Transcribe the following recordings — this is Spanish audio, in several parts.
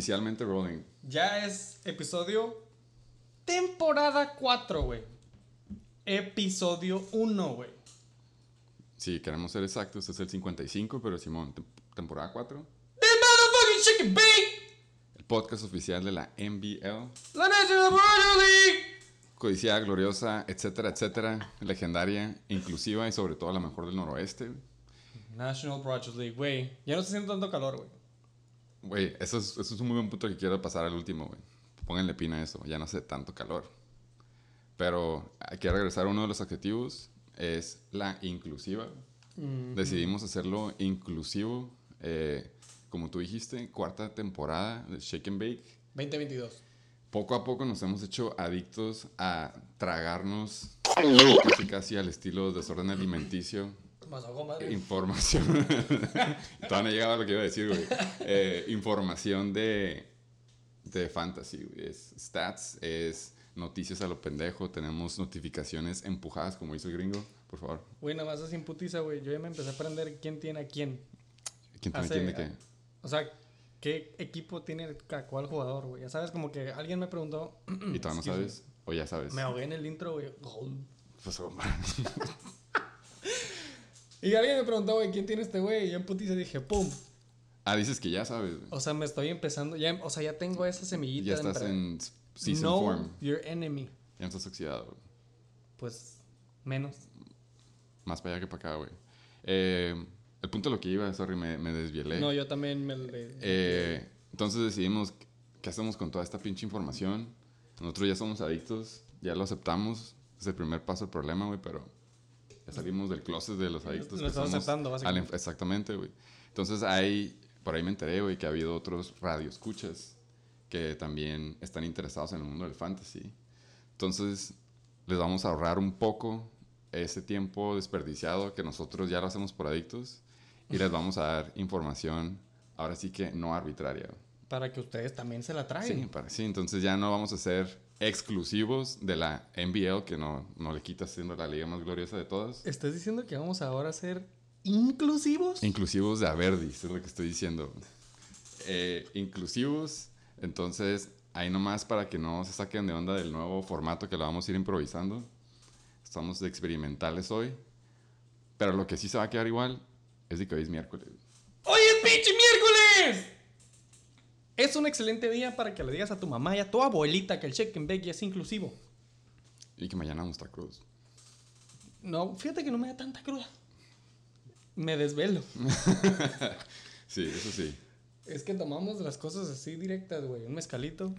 oficialmente rolling. Ya es episodio. Temporada 4, güey. Episodio 1, güey. Si queremos ser exactos, es el 55, pero Simón, tem- temporada 4. The motherfucking chicken bake. El podcast oficial de la NBL. La National Football League. Codiciada, gloriosa, etcétera, etcétera. Legendaria, inclusiva y sobre todo la mejor del noroeste. National Broadcast League, güey. Ya no está haciendo tanto calor, güey. Güey, eso es, eso es un muy buen punto que quiero pasar al último, güey. Pónganle pina a eso, ya no hace tanto calor. Pero hay que regresar a uno de los adjetivos, es la inclusiva. Decidimos hacerlo inclusivo, eh, como tú dijiste, cuarta temporada de Shake and Bake. 2022. Poco a poco nos hemos hecho adictos a tragarnos casi casi al estilo desorden alimenticio madre. Información. Todavía no llegaba a lo que iba a decir, güey. Eh, información de, de fantasy, güey. Es stats, es noticias a lo pendejo. Tenemos notificaciones empujadas, como dice el gringo. Por favor. Güey, nada más así imputiza, güey. Yo ya me empecé a aprender quién tiene a quién. ¿Quién te Hace- entiende que? O sea, qué equipo tiene a cuál jugador, güey. Ya sabes, como que alguien me preguntó. ¿Y todavía no sabes? ¿O ya sabes? Me ahogué en el intro, güey. Pues, Y alguien me preguntó, güey, ¿quién tiene este güey? Y yo en putiza dije, ¡pum! ah, dices que ya sabes. güey. O sea, me estoy empezando. Ya, o sea, ya tengo esa semillita. Ya estás entre- en season know form. your enemy. Ya no estás oxidado. güey. Pues, menos. Más para allá que para acá, güey. Eh, el punto de lo que iba, sorry, me, me desvielé. No, yo también me... Eh, entonces decidimos qué hacemos con toda esta pinche información. Nosotros ya somos adictos, ya lo aceptamos. Es el primer paso del problema, güey, pero ya salimos del closet de los adictos. Lo estamos aceptando, básicamente. exactamente, güey. Entonces hay, por ahí me enteré, güey, que ha habido otros radioescuchas que también están interesados en el mundo del fantasy. Entonces les vamos a ahorrar un poco ese tiempo desperdiciado que nosotros ya lo hacemos por adictos y les vamos a dar información, ahora sí que no arbitraria. Para que ustedes también se la Sí, traigan. para, sí, entonces ya no vamos a ser exclusivos de la NBL, que no, no le quita siendo la liga más gloriosa de todas. ¿Estás diciendo que vamos ahora a ser inclusivos? Inclusivos de Averdis, es lo que estoy diciendo. Eh, inclusivos, entonces ahí nomás para que no se saquen de onda del nuevo formato que lo vamos a ir improvisando. Estamos de experimentales hoy, pero lo que sí se va a quedar igual es de que hoy es miércoles. ¡Hoy es pinche miércoles! Es un excelente día para que le digas a tu mamá y a tu abuelita que el check and bake ya es inclusivo. Y que mañana vamos a estar cruz. No, fíjate que no me da tanta cruda. Me desvelo. Sí, eso sí. Es que tomamos las cosas así directas, güey. Un mezcalito.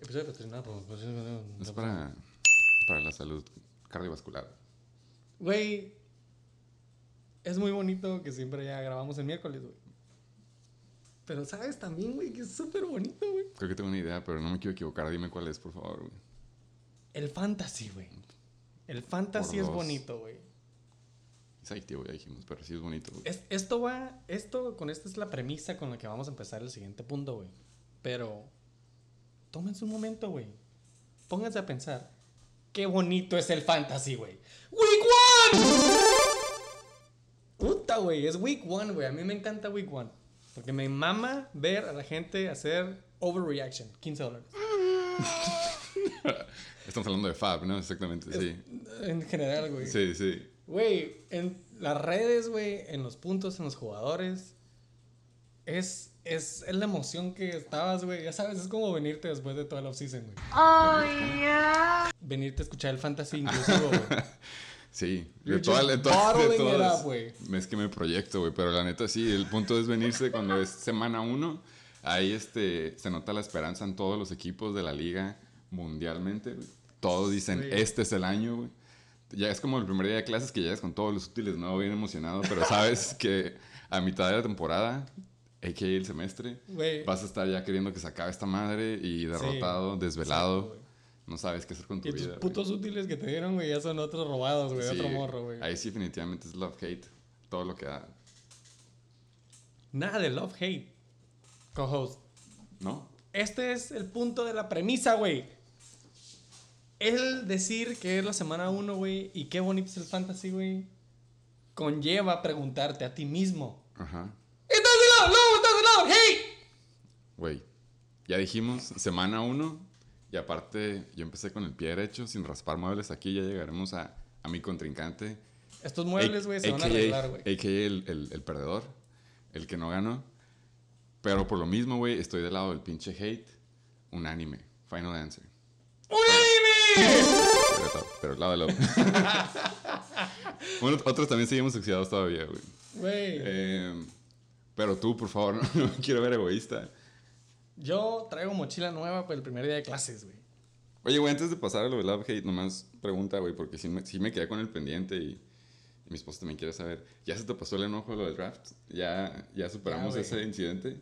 Episodio patrocinado Es para, para la salud cardiovascular. Güey. Es muy bonito que siempre ya grabamos el miércoles, güey. Pero sabes también, güey, que es súper bonito, güey. Creo que tengo una idea, pero no me quiero equivocar. Dime cuál es, por favor. güey. El fantasy, güey. El fantasy es bonito, güey. Es adictivo, ya dijimos, pero sí es bonito. güey. Es- esto va, esto, con esta es la premisa con la que vamos a empezar el siguiente punto, güey. Pero, tómense un momento, güey. Pónganse a pensar, qué bonito es el fantasy, güey. ¡Week One! Puta, güey, es Week One, güey. A mí me encanta Week One. Porque me mama ver a la gente hacer overreaction. 15 dólares. Estamos hablando de Fab, ¿no? Exactamente, sí. En general, güey. Sí, sí. Güey, en las redes, güey, en los puntos, en los jugadores, es, es, es la emoción que estabas, güey. Ya sabes, es como venirte después de toda la offseason, güey. Venirte a escuchar el fantasy inclusivo, güey. Sí. You're De toda- just de toda- de todas- up. Es que me proyecto, güey. Pero la neta, sí. El punto es venirse cuando es semana uno. Ahí este, se nota la esperanza en todos los equipos de la liga mundialmente. Todos dicen, Sí. este es el año, güey. Ya es como el primer día de clases que llegas con todos los útiles, no bien emocionado, pero sabes que a mitad de la temporada, a.k.a. el semestre, vas a estar ya queriendo que se acabe esta madre y derrotado, desvelado. Güey. no sabes qué hacer con tu Y tus vida. güey. putos útiles que te dieron, güey, ya son otros robados, güey, Sí, otro morro, güey. Ahí sí definitivamente es love-hate. Todo lo que da. Nada de love hate. Co-host. ¿No? Este es el punto de la premisa, güey. El decir que es la semana 1, güey, y qué bonito es el fantasy, güey, conlleva preguntarte a ti mismo. Ajá. ¿Estás de lado? No, estás de lado, hey. ya dijimos, semana uno. Y aparte, yo empecé con el pie derecho, sin raspar muebles aquí. Ya llegaremos a, a mi contrincante. Estos muebles, güey, se van a arreglar, güey. AKA el, el, el perdedor, el que no ganó. Pero por lo mismo, güey, estoy del lado del pinche hate. Unánime. Final answer. ¡Unánime! Pero, pero el lado del bueno, otros también seguimos oxidados todavía, güey. Güey, Eh, pero tú, por favor, no, me quiero ver egoísta. Yo traigo mochila nueva para el primer día de clases, güey. Oye, güey, antes de pasar a lo del love hate, nomás pregunta, güey, porque sí me, sí me quedé con el pendiente y, y mi esposa también quiere saber. ¿Ya se te pasó el enojo lo del draft? ¿Ya, ya superamos Ya, ese incidente?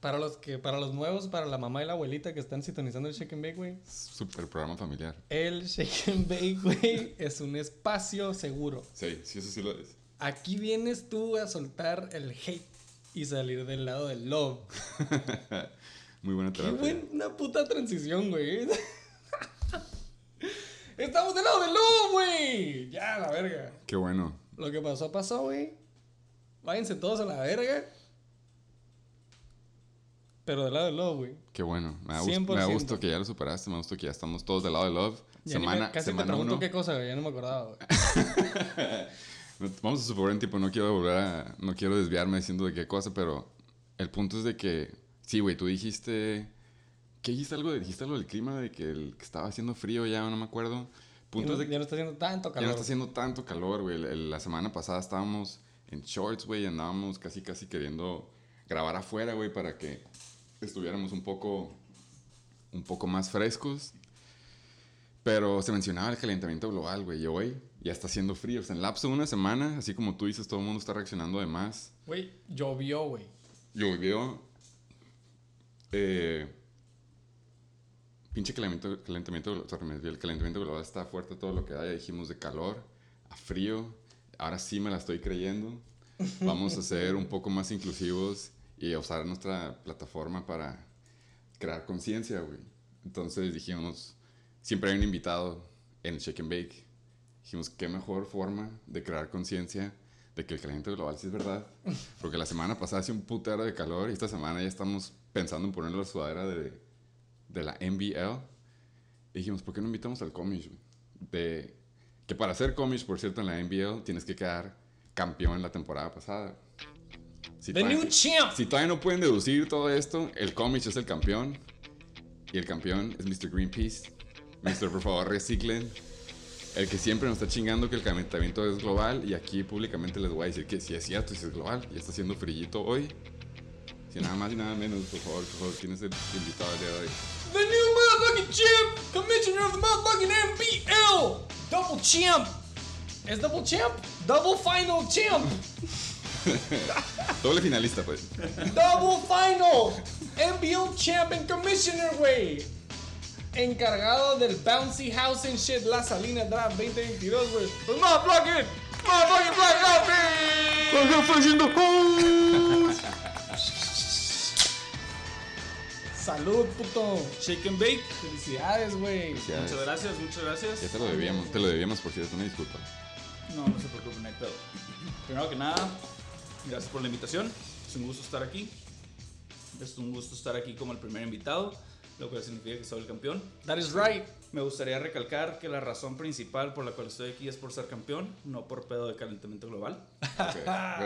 Para los, que, para los nuevos, para la mamá y la abuelita que están sintonizando el Shake and Bake, güey. Super programa familiar. El Shake and Bake, güey, es un espacio seguro. Sí, sí, eso sí lo es. Aquí vienes tú a soltar el hate y salir del lado del love. Muy buena Qué terapia. buena puta transición, güey. Estamos del lado del love, güey. Ya, la verga. Qué bueno. Lo que pasó, pasó, güey. Váyanse todos a la verga. Pero del lado del love, güey. Qué bueno. Me da, gusto, me da 100%. gusto que ya lo superaste. Me da gusto que ya estamos todos del lado de love. Ya ni me- semana te semana pregunto uno. qué cosa, güey. Ya no me acordaba, güey. Vamos a suponer en tiempo, no quiero volver a, no quiero desviarme diciendo de qué cosa, pero el punto es de que, sí, güey, tú dijiste, ¿qué dijiste algo? de- Dijiste algo del clima, de que, el, que estaba haciendo frío ya, no me acuerdo. Ya Punto no, de ya no está haciendo tanto ya calor. no está haciendo tanto calor, güey. La semana pasada estábamos en shorts, güey, y andábamos casi, casi queriendo grabar afuera, güey, para que estuviéramos un poco, un poco más frescos. Pero se mencionaba el calentamiento global, güey, y hoy ya está haciendo frío. O sea, en lapso de una semana, así como tú dices, todo el mundo está reaccionando de más. Güey, llovió, güey. Llovió. Eh, pinche calentamiento, calentamiento, el calentamiento global está fuerte todo lo que da. Ya dijimos de calor a frío. Ahora sí me la estoy creyendo. Vamos a ser un poco más inclusivos y a usar nuestra plataforma para crear conciencia, güey. Entonces dijimos, siempre hay un invitado en el Shake and Bake. Dijimos, qué mejor forma de crear conciencia de que el calentamiento global sí es verdad. Porque la semana pasada hacía un putero de calor y esta semana ya estamos pensando en ponerle la sudadera de, de la NBL. Y dijimos, ¿por qué no invitamos al Comish? De, que para ser Comish, por cierto, en la NBL tienes que quedar campeón la temporada pasada. Si The todavía- new champ. si todavía no pueden deducir todo esto, el Comish es el campeón. Y el campeón es Mr. Greenpeace. Mr. Por favor, reciclen. El que siempre nos está chingando que el calentamiento es global. Y aquí públicamente les voy a decir que sí es cierto, sí es global. Y está haciendo frillito hoy. Si nada más y nada menos, por favor, por favor, ¿quién es el invitado del día de hoy? The new motherfucking champ, commissioner of the motherfucking NBL, double champ. ¿Es double champ? Double final champ. Doble finalista, pues. Double final. NBL champ and commissioner, güey. Encargado del Bouncy House and shit, La Salina Draft 2022, güey. Pues motherfucking, motherfucking Black Salud, puto. Shake and bake. Felicidades, güey. Ya, Muchas gracias, muchas ya gracias. te lo debíamos, te lo debíamos, por cierto, una disculpa. No, no se preocupen, no hay pedo. Primero que nada, gracias por la invitación. Es un gusto estar aquí. Es un gusto estar aquí como el primer invitado, lo cual significa que soy el campeón. That is right. Me gustaría recalcar que la razón principal por la cual estoy aquí es por ser campeón, no por pedo de calentamiento global. Ok,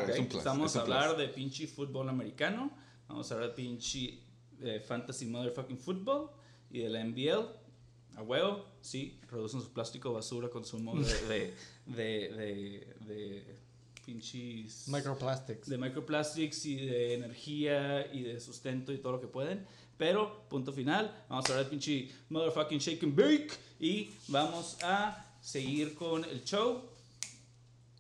Ok, es un plus, Estamos es a un plus. hablar de pinche fútbol americano, vamos a hablar de pinche eh, fantasy motherfucking football y de la NBL. A huevo, sí, reducen su plástico basura, consumo de, de, de, de, de pinches... Microplastics. de microplastics y de energía y de sustento y todo lo que pueden. Pero, punto final, vamos a hablar de pinche motherfucking shake and bake y vamos a seguir con el show.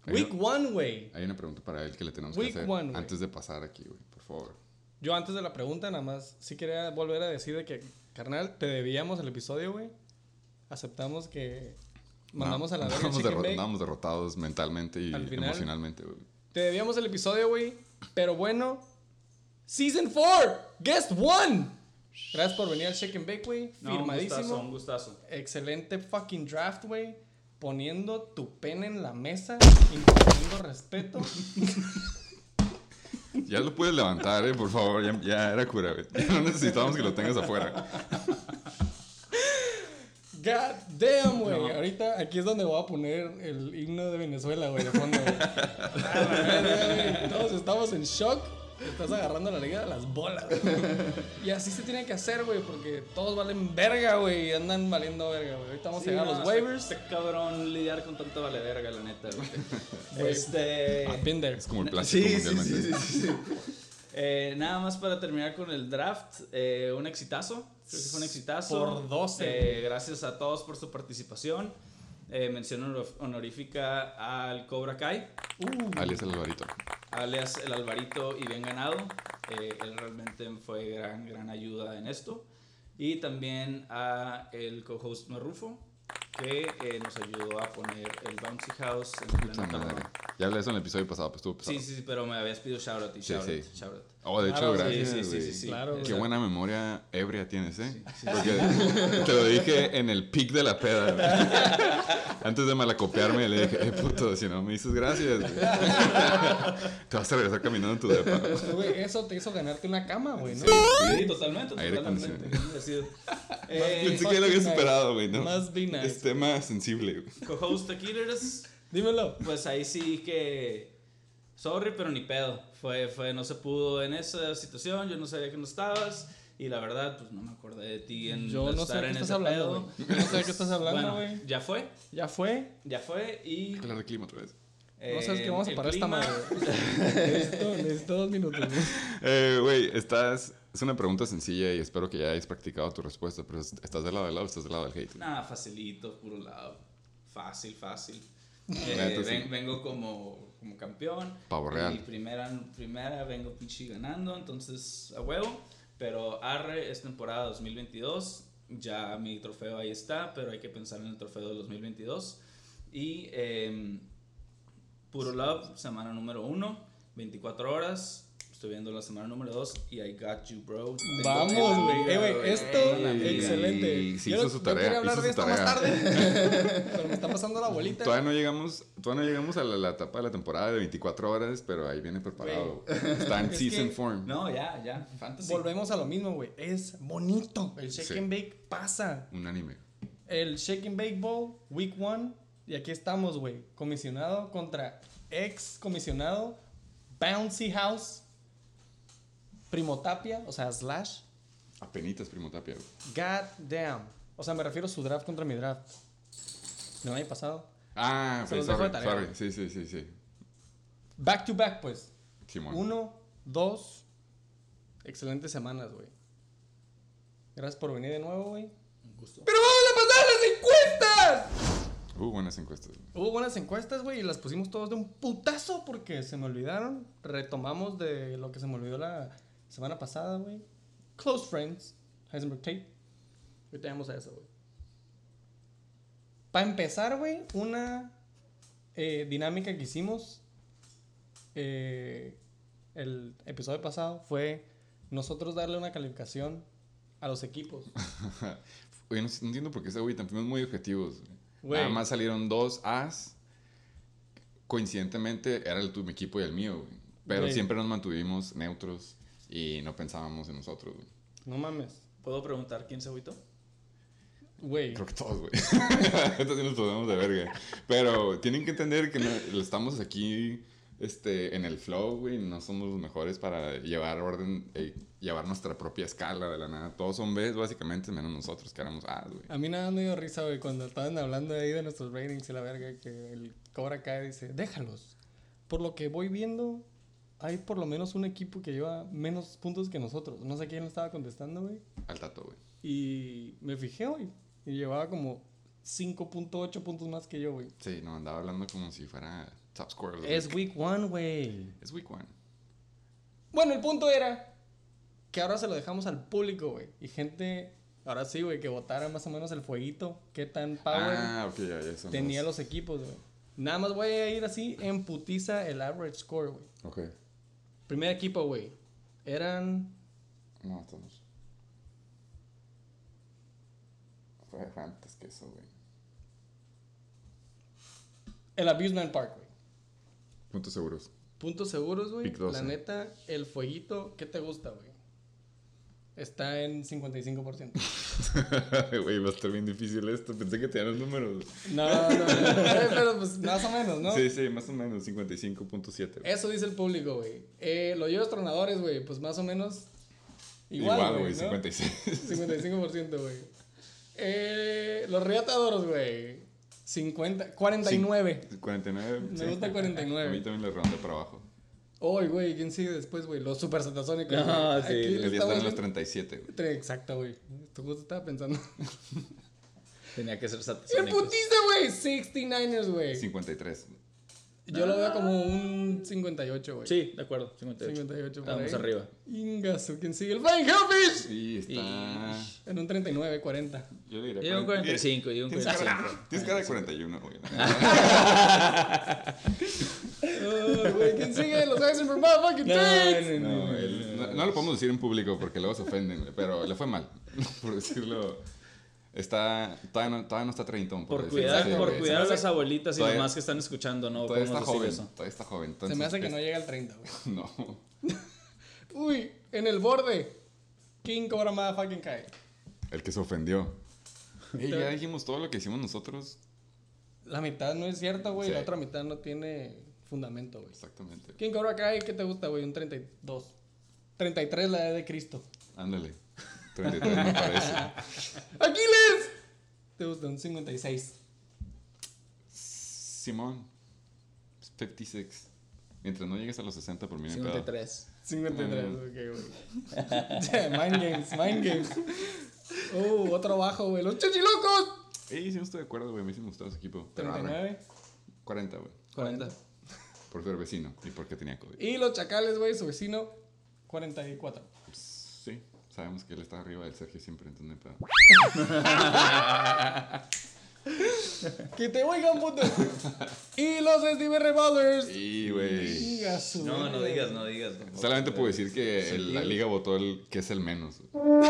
Hay Week una- one, güey. Hay una pregunta para él que le tenemos Week que hacer antes de pasar aquí, güey, por favor. Yo antes de la pregunta, nada más, sí quería volver a decir de que, carnal, te debíamos el episodio, güey. Aceptamos que mandamos No, a la verga derro- andábamos derrotados mentalmente y final- emocionalmente, güey. Te debíamos el episodio, güey. Pero bueno, Season 4, Guest One. Gracias por venir al Shake and Bake, güey. No, un gustazo, Firmadísimo. un gustazo. Excelente fucking draft, güey. Poniendo tu pena en la mesa, imponiendo respeto. Ya lo puedes levantar, eh, por favor. Ya, ya era cura, güey. Ya no necesitamos que lo tengas afuera. God damn, güey. No. Ahorita aquí es donde voy a poner el himno de Venezuela, güey, de fondo. güey. Ah, güey. Todos estamos en shock. Estás agarrando la liga de las bolas. güey. Y así se tiene que hacer, güey, porque todos valen verga, güey. y Andan valiendo verga, güey. Ahorita vamos Sí, a llegar a los waivers. Está cabrón lidiar con tanta vale verga, la neta, güey. Este. I've been there. Es como el plástico Sí, sí, mundialmente. sí, sí, sí. Eh, nada más para terminar con el draft, eh, un exitazo. Creo que fue un exitazo. Por 12. Eh, gracias a todos por su participación. Eh, mención honor- honorífica al Cobra Kai, Uh, Alias el Alvarito. alias el Alvarito y bien ganado. Eh, él realmente fue gran, gran ayuda en esto. Y también a el co-host Marrufo, que eh, nos ayudó a poner el Bouncy House en Puta plena madre. cámara. Ya hablé de eso en el episodio pasado, pues estuvo pesado. Sí, sí, sí, pero me habías pedido shoutout y Sí, shoutout, sí. shoutout. Oh, de Claro, hecho, gracias, sí, sí, sí, sí. Claro, Qué buena memoria ebria tienes, ¿eh? Porque te lo dije en el pic de la peda, güey. Antes de malacopiarme, le dije, eh, puto, si no me dices gracias, güey. te vas a regresar caminando en tu depa. Güey, eso te hizo ganarte una cama, güey, ¿no? Sí, totalmente, Aire totalmente. Eh, Pensé que ya lo había superado, güey, ¿no? Must be nice. Es tema sensible, güey. Co-host Dímelo. pues ahí sí que. Sorry, pero ni pedo. Fue, fue, no se pudo en esa situación, yo no sabía que no estabas. Y la verdad, pues no me acordé de ti en Yo no sé estar qué en estás ese hablando. Yo no sé de qué estás hablando, Bueno, güey. ya fue, Ya fue. ya fue y. Hablar de clima otra vez. No sabes eh, que vamos a el parar esta clima- madre. necesito, necesito dos minutos. güey. Eh, estás... Es una pregunta sencilla y espero que ya hayas practicado tu respuesta, pero ¿estás del lado del lado o estás del lado del hate? Nada, facilito, puro lado. Fácil, fácil. Eh, ven- vengo como, como campeón. Pavo real. Y primera, primera vengo pinche ganando, entonces a huevo. Pero Arre es temporada 2022. Ya mi trofeo ahí está, pero hay que pensar en el trofeo de 2022. Y em, Puro Love, semana número uno, 24 horas. Estoy viendo la semana número 2 y I got you, bro. Tengo Vamos, güey. Eh, güey, esto, excelente. Y sí hizo su yo tarea, quería hablar hizo de su esto más tarde. pero me está pasando la bolita. Todavía no llegamos, todavía no llegamos a la, la etapa de la temporada de 24 horas, pero ahí viene preparado. Está en Es season que- form. No, ya, ya. Fantasy. Volvemos a lo mismo, güey. Es bonito. El shake Sí. and bake pasa. Un anime. El shake and bake bowl, week one. Y aquí estamos, güey. Comisionado contra ex comisionado. Bouncy House. Primo Tapia, o sea, slash. Apenitas, primo Tapia. güey. God damn. O sea, me refiero a su draft contra mi draft. ¿No año pasado? Ah, Se pues, los dejo de tarea. sorry. Sí, sí, sí, sí. Back to back, pues. Simón. Uno, dos. Excelentes semanas, güey. Gracias por venir de nuevo, güey. Un gusto. ¡Pero vamos a pasar las encuestas! Uh, buenas encuestas. güey. Hubo buenas encuestas, güey, y las pusimos todos de un putazo porque se me olvidaron. Retomamos de lo que se me olvidó la semana pasada, güey. Close Friends, Heisenberg Tate. Hoy tenemos a eso, güey. Para empezar, güey, una eh, dinámica que hicimos eh, el episodio pasado fue nosotros darle una calificación a los equipos. Oye, no, no entiendo por qué ese güey tan fuimos muy objetivos. güey. Güey. Nada más salieron dos As. Coincidentemente era el tu mi equipo y el mío, güey. Pero Güey. siempre nos mantuvimos neutros y no pensábamos en nosotros, güey. No mames. ¿Puedo preguntar quién se agüitó? Güey. Creo que todos, güey. Entonces sí nos pasamos de verga. Pero tienen que entender que no- estamos aquí este, en el flow, güey. No somos los mejores para llevar orden, eh, llevar nuestra propia escala de la nada. Todos son Bs, básicamente, menos nosotros que éramos As, güey. A mí nada me dio risa, güey, cuando estaban hablando ahí de nuestros ratings y la verga, que el Cobra Kai dice, déjalos. Por lo que voy viendo, hay por lo menos un equipo que lleva menos puntos que nosotros. No sé quién le estaba contestando, güey. Al tato, güey. Y me fijé, güey. Y llevaba como 5.8 puntos más que yo, güey. Sí, no, andaba hablando como si fuera top scorer. Es week. one, güey. Es week one. Bueno, el punto era que ahora se lo dejamos al público, güey. Y gente, ahora sí, güey, que votara más o menos el fueguito. Qué tan power Ah, ya, ya tenía los equipos, güey. Nada más voy a ir así en putiza el average score, güey. Ok. Primer equipo, güey. Eran. No, estamos. Fue fue antes que eso, güey. El Abusement Park, güey. Puntos seguros. Puntos seguros, güey. Pick 12. La neta, el fueguito, ¿qué te gusta, güey? Está en 55%. Güey, va a estar bien difícil esto. Pensé que tenían los números. No, no, no. Pero pues más o menos, ¿no? Sí, sí, más o menos, 55.7. güey. Eso dice el público, güey. Eh, los Yoyos Tronadores, güey, pues más o menos igual, güey. ¿no? 56. 55%, güey. Eh, los Riatadoros, güey. 50, 49. 49. Me gusta 49. A mí también le redondé para abajo. Uy, güey, ¿quién sigue después, güey? Los Super Satasónicos. Ah, sí, Aquí el le El 10 estamos está en los viendo- 37, güey. Exacto, güey. Esto justo estaba pensando. Tenía que ser ¡El satisfactorio. putiza, güey! 69ers, güey. 53. Yo lo veo como un 58, güey. Sí, de acuerdo. 58. 58 por Estamos ahí. arriba. Ingazo, ¿quién sigue? El Flying Hellfish. Sí, está. En un 39, 40. Yo le diría. Yo un 45, yo un Tienes cara, 45. tienes cara de 41, güey. Ay, güey, ¿Quién sigue? Los Heisenberg Motherfucking No, Tates. no, No, él- no, no lo podemos decir en público porque luego se ofenden, güey, pero le fue mal, por decirlo. Está, todavía, no, todavía no está treintón. Por cuidar, por cuidar a las abuelitas y demás que están escuchando, no Todavía está joven, eso. todavía está joven. Se me hace que es- no llega al 30, güey. No. Uy, en el borde. King Cobra Motherfucking Kai. El que se ofendió. Ey, ya dijimos todo lo que hicimos nosotros. La mitad no es cierta, güey. Sí. La otra mitad no tiene fundamento, güey. Exactamente. King Cobra Kai, ¿qué te gusta, güey? Un 32. 33 la edad de Cristo. Ándale. 33 me parece. ¡Aquiles! ¿Te gusta? Un 56. Simón. 56. Mientras no llegues a los 60 por mí, no hay pedo. 53. 53, Mm. ok, güey. mind games, mind games. Uh, otro bajo, güey. ¡Los chichilocos! Ey, sí, no estoy de acuerdo, güey. A mí sí me gustaba ese equipo. Pero arre. 39. 40, güey. 40. Por ser vecino y porque tenía COVID. Y los chacales, güey, su vecino, 44. Sabemos que él está arriba del Sergio siempre, entonces no hay pedo. ¡Que te oigan, puto! y los Steve Revolvers. Sí, güey. No, no digas, no digas. tampoco. Solamente puedo decir que el- la liga votó el que es el menos. Güey,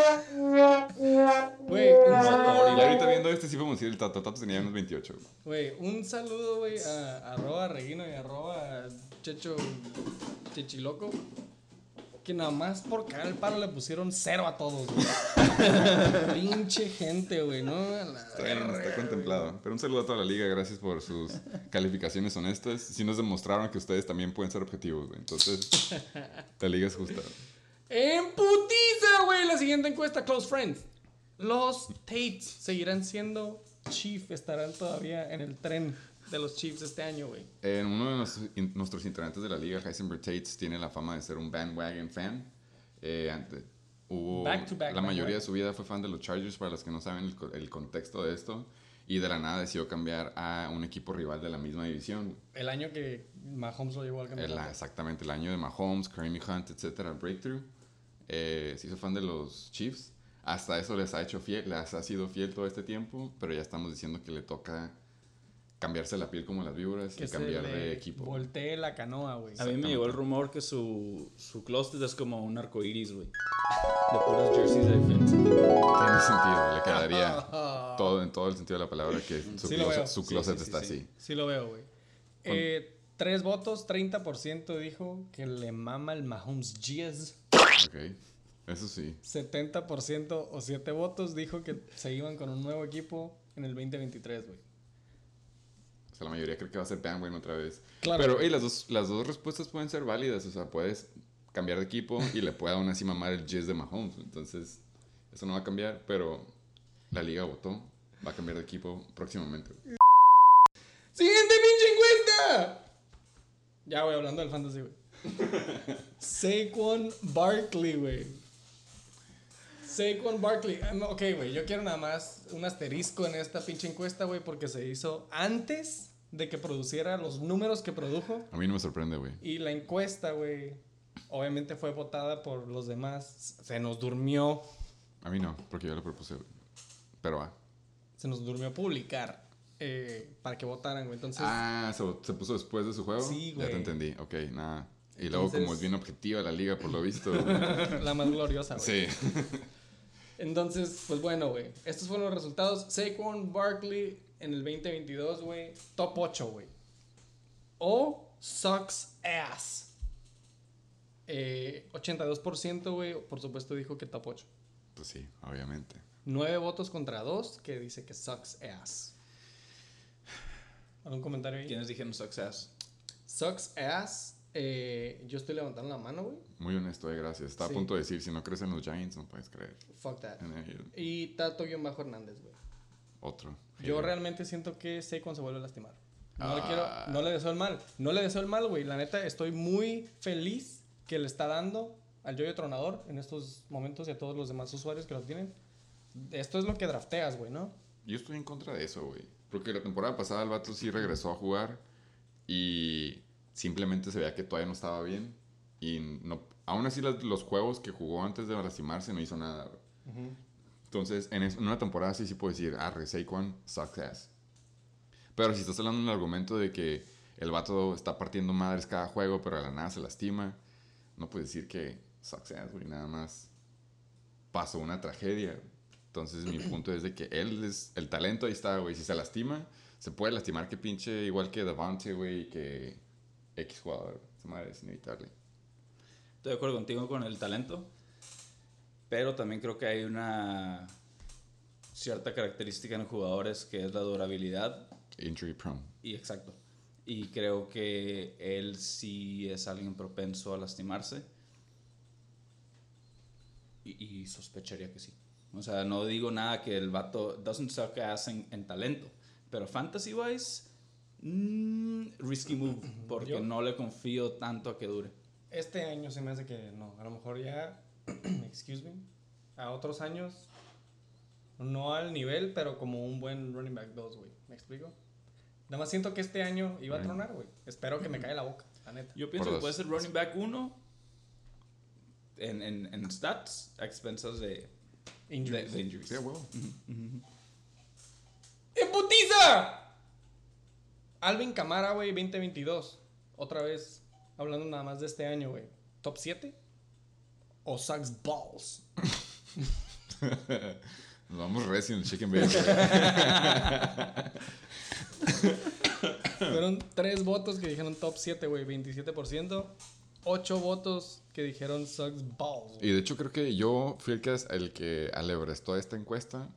un saludo, Y ahorita viendo este, sí podemos decir el Tato. Tato tenía unos 28. güey. güey, un saludo, güey, a arroba Reguino y arroba Checho Chichiloco. Que nada más por cagar el paro le pusieron cero a todos, güey. Pinche gente, güey, ¿no? La Está bien, verga, está güey. contemplado. Pero un saludo a toda la liga, gracias por sus calificaciones honestas. Sí nos demostraron que ustedes también pueden ser objetivos, güey. Entonces, la liga es justa. En putiza, güey. La siguiente encuesta, Close Friends. Los Tates seguirán siendo Chief. Estarán todavía en el tren de los Chiefs este año, güey. En uno de nuestros, in- nuestros integrantes de la liga, Heisenberg Tates, tiene la fama de ser un bandwagon fan. Eh, ante- hubo, Back to back la mayoría bandwagon. de su vida fue fan de los Chargers, para los que no saben el, el contexto de esto. Y de la nada decidió cambiar a un equipo rival de la misma división. El año que Mahomes lo llevó al El- campeonato. exactamente, el año de Mahomes, Kareem Hunt, etcétera, Breakthrough. Eh, se hizo fan de los Chiefs. Hasta eso les ha hecho fiel, les ha sido fiel todo este tiempo, pero ya estamos diciendo que le toca cambiarse la piel como las víboras que y se cambiar le de equipo. Voltee la canoa, güey. A mí me llegó el rumor que su, su closet es como un arco iris, güey. De puros jerseys de defensa. Tiene sentido, le quedaría todo en todo el sentido de la palabra que su Sí lo closet, su Sí, closet sí, sí, está sí. así. Sí lo veo, güey. Eh, tres votos, 30% dijo que le mama el Mahomes Jizz. Ok, eso sí. 70% o 7 votos dijo que se iban con un nuevo equipo en el 2023, güey. Sea, la mayoría cree que va a ser bandwagon otra vez. Claro. Pero hey, las, dos, las dos respuestas pueden ser válidas. O sea, puedes cambiar de equipo y le puede aún así mamar el jazz de Mahomes. Entonces, eso no va a cambiar, pero la liga votó. Va a cambiar de equipo próximamente. ¡Siguiente pinche encuesta! Ya, güey, hablando del fantasy, güey. Saquon Barkley, güey. Saquon Barkley. Ah, Ok, güey, yo quiero nada más un asterisco en esta pinche encuesta, güey, porque se hizo antes de que produciera los números que produjo. A mí no me sorprende, güey. Y la encuesta, güey, obviamente fue votada por los demás. Se nos durmió, A mí no, porque yo lo propuse. güey. Pero va. se nos durmió publicar eh, para que votaran, güey. Entonces, Ah, ¿se, se puso después de su juego? Sí, Ya te güey. entendí. Ok, nada. Y luego, como es bien objetiva la liga, por lo visto. la más gloriosa, güey. sí. Entonces, pues bueno, güey. Estos fueron los resultados. Saquon Barkley en el 2022, güey. Top 8, güey. O sucks ass. Eh, 82%, güey, por supuesto dijo que top 8. Pues sí, obviamente. 9 votos contra 2 que dice que sucks ass. ¿Algún comentario ahí? ¿Quiénes dijeron success? Sucks ass. eh, yo estoy levantando la mano, güey. Muy honesto, eh, gracias. Está Sí. a punto de decir, si no crees en los Giants, no puedes creer Fuck that. Y Tato-Bajo Hernández, güey. Otro. Yo realmente siento que Saquon se vuelve a lastimar. No le Ah. quiero, no le deseo el mal. No le deseo el mal, güey. La neta, estoy muy feliz que le está dando al Yoyo Tronador en estos momentos y a todos los demás usuarios que lo tienen. Esto es lo que drafteas, güey, ¿no? Yo estoy en contra de eso, güey. Porque la temporada pasada el vato sí regresó a jugar y simplemente se veía que todavía no estaba bien. Y no, aún así los, los juegos que jugó antes de lastimarse no hizo nada, güey. Entonces, en, es- en una temporada sí sí puedo decir, ah, Saquon sucks ass. Pero si estás hablando del argumento de que el vato está partiendo madres cada juego, pero a la nada se lastima, no puedes decir que sucks ass, güey. Nada más pasó una tragedia. Entonces, mi punto es de que él es. El talento ahí está, güey. Si se lastima, se puede lastimar que pinche igual que Davante, güey, que X jugador. Esa madre es inevitable. Estoy de acuerdo contigo con el talento, pero también creo que hay una cierta característica en los jugadores que es la durabilidad Injury prone. y exacto. Y creo que él sí es alguien propenso a lastimarse. Y, y sospecharía que sí. O sea, no digo nada que el vato doesn't suck ass en, en talento. Pero fantasy wise, mm, risky move. Porque Yo- no le confío tanto a que dure. Este año se me hace que no. A lo mejor ya, excuse me, a otros años, no al nivel, pero como un buen running back 2, güey. ¿Me explico? Nada más siento que este año iba a tronar, güey. Espero que me caiga la boca, la neta. Yo pienso que puede ser running back 1 en, en, en stats a expensas de, de, Injuries. de injuries. Sí, a huevo. ¡En putiza! Alvin Camara, güey, 2022. Otra vez, hablando nada más de este año, güey. ¿Top 7? ¿O sucks balls? Nos vamos recio en el chicken bake. Fueron 3 votos que dijeron top 7, güey, 27%. 8 votos que dijeron sucks balls. güey. y de hecho creo que yo fui el que, el que alebrestó esta encuesta,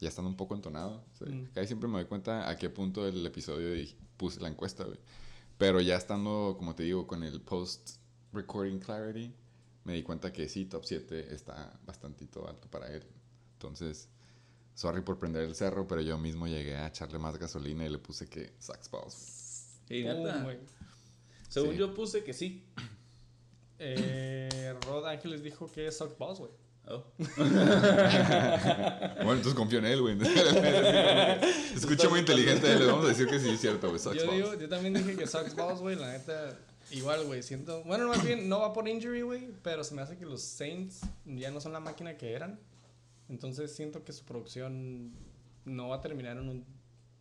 ya estando un poco entonado. o sea, Mm. Casi siempre me doy cuenta a qué punto del episodio di- puse la encuesta, güey. Pero ya estando, como te digo, con el post-recording clarity, me di cuenta que sí, top 7 está bastantito alto para él. Entonces, sorry por prender el cerro, pero yo mismo llegué a echarle más gasolina y le puse que Pum, neta. güey. Según Sí. yo puse que sí. Eh, Rod Ángeles dijo que sucks balls, güey. Oh. Bueno, entonces confío en él, güey. Escucha muy inteligente, le vamos a decir que sí, es cierto, güey. Yo, balls. digo, yo también dije que sucks balls, güey. La neta, igual, güey. Siento. Bueno, más bien, no va por injury, güey. Pero se me hace que los Saints ya no son la máquina que eran. Entonces siento que su producción no va a terminar en un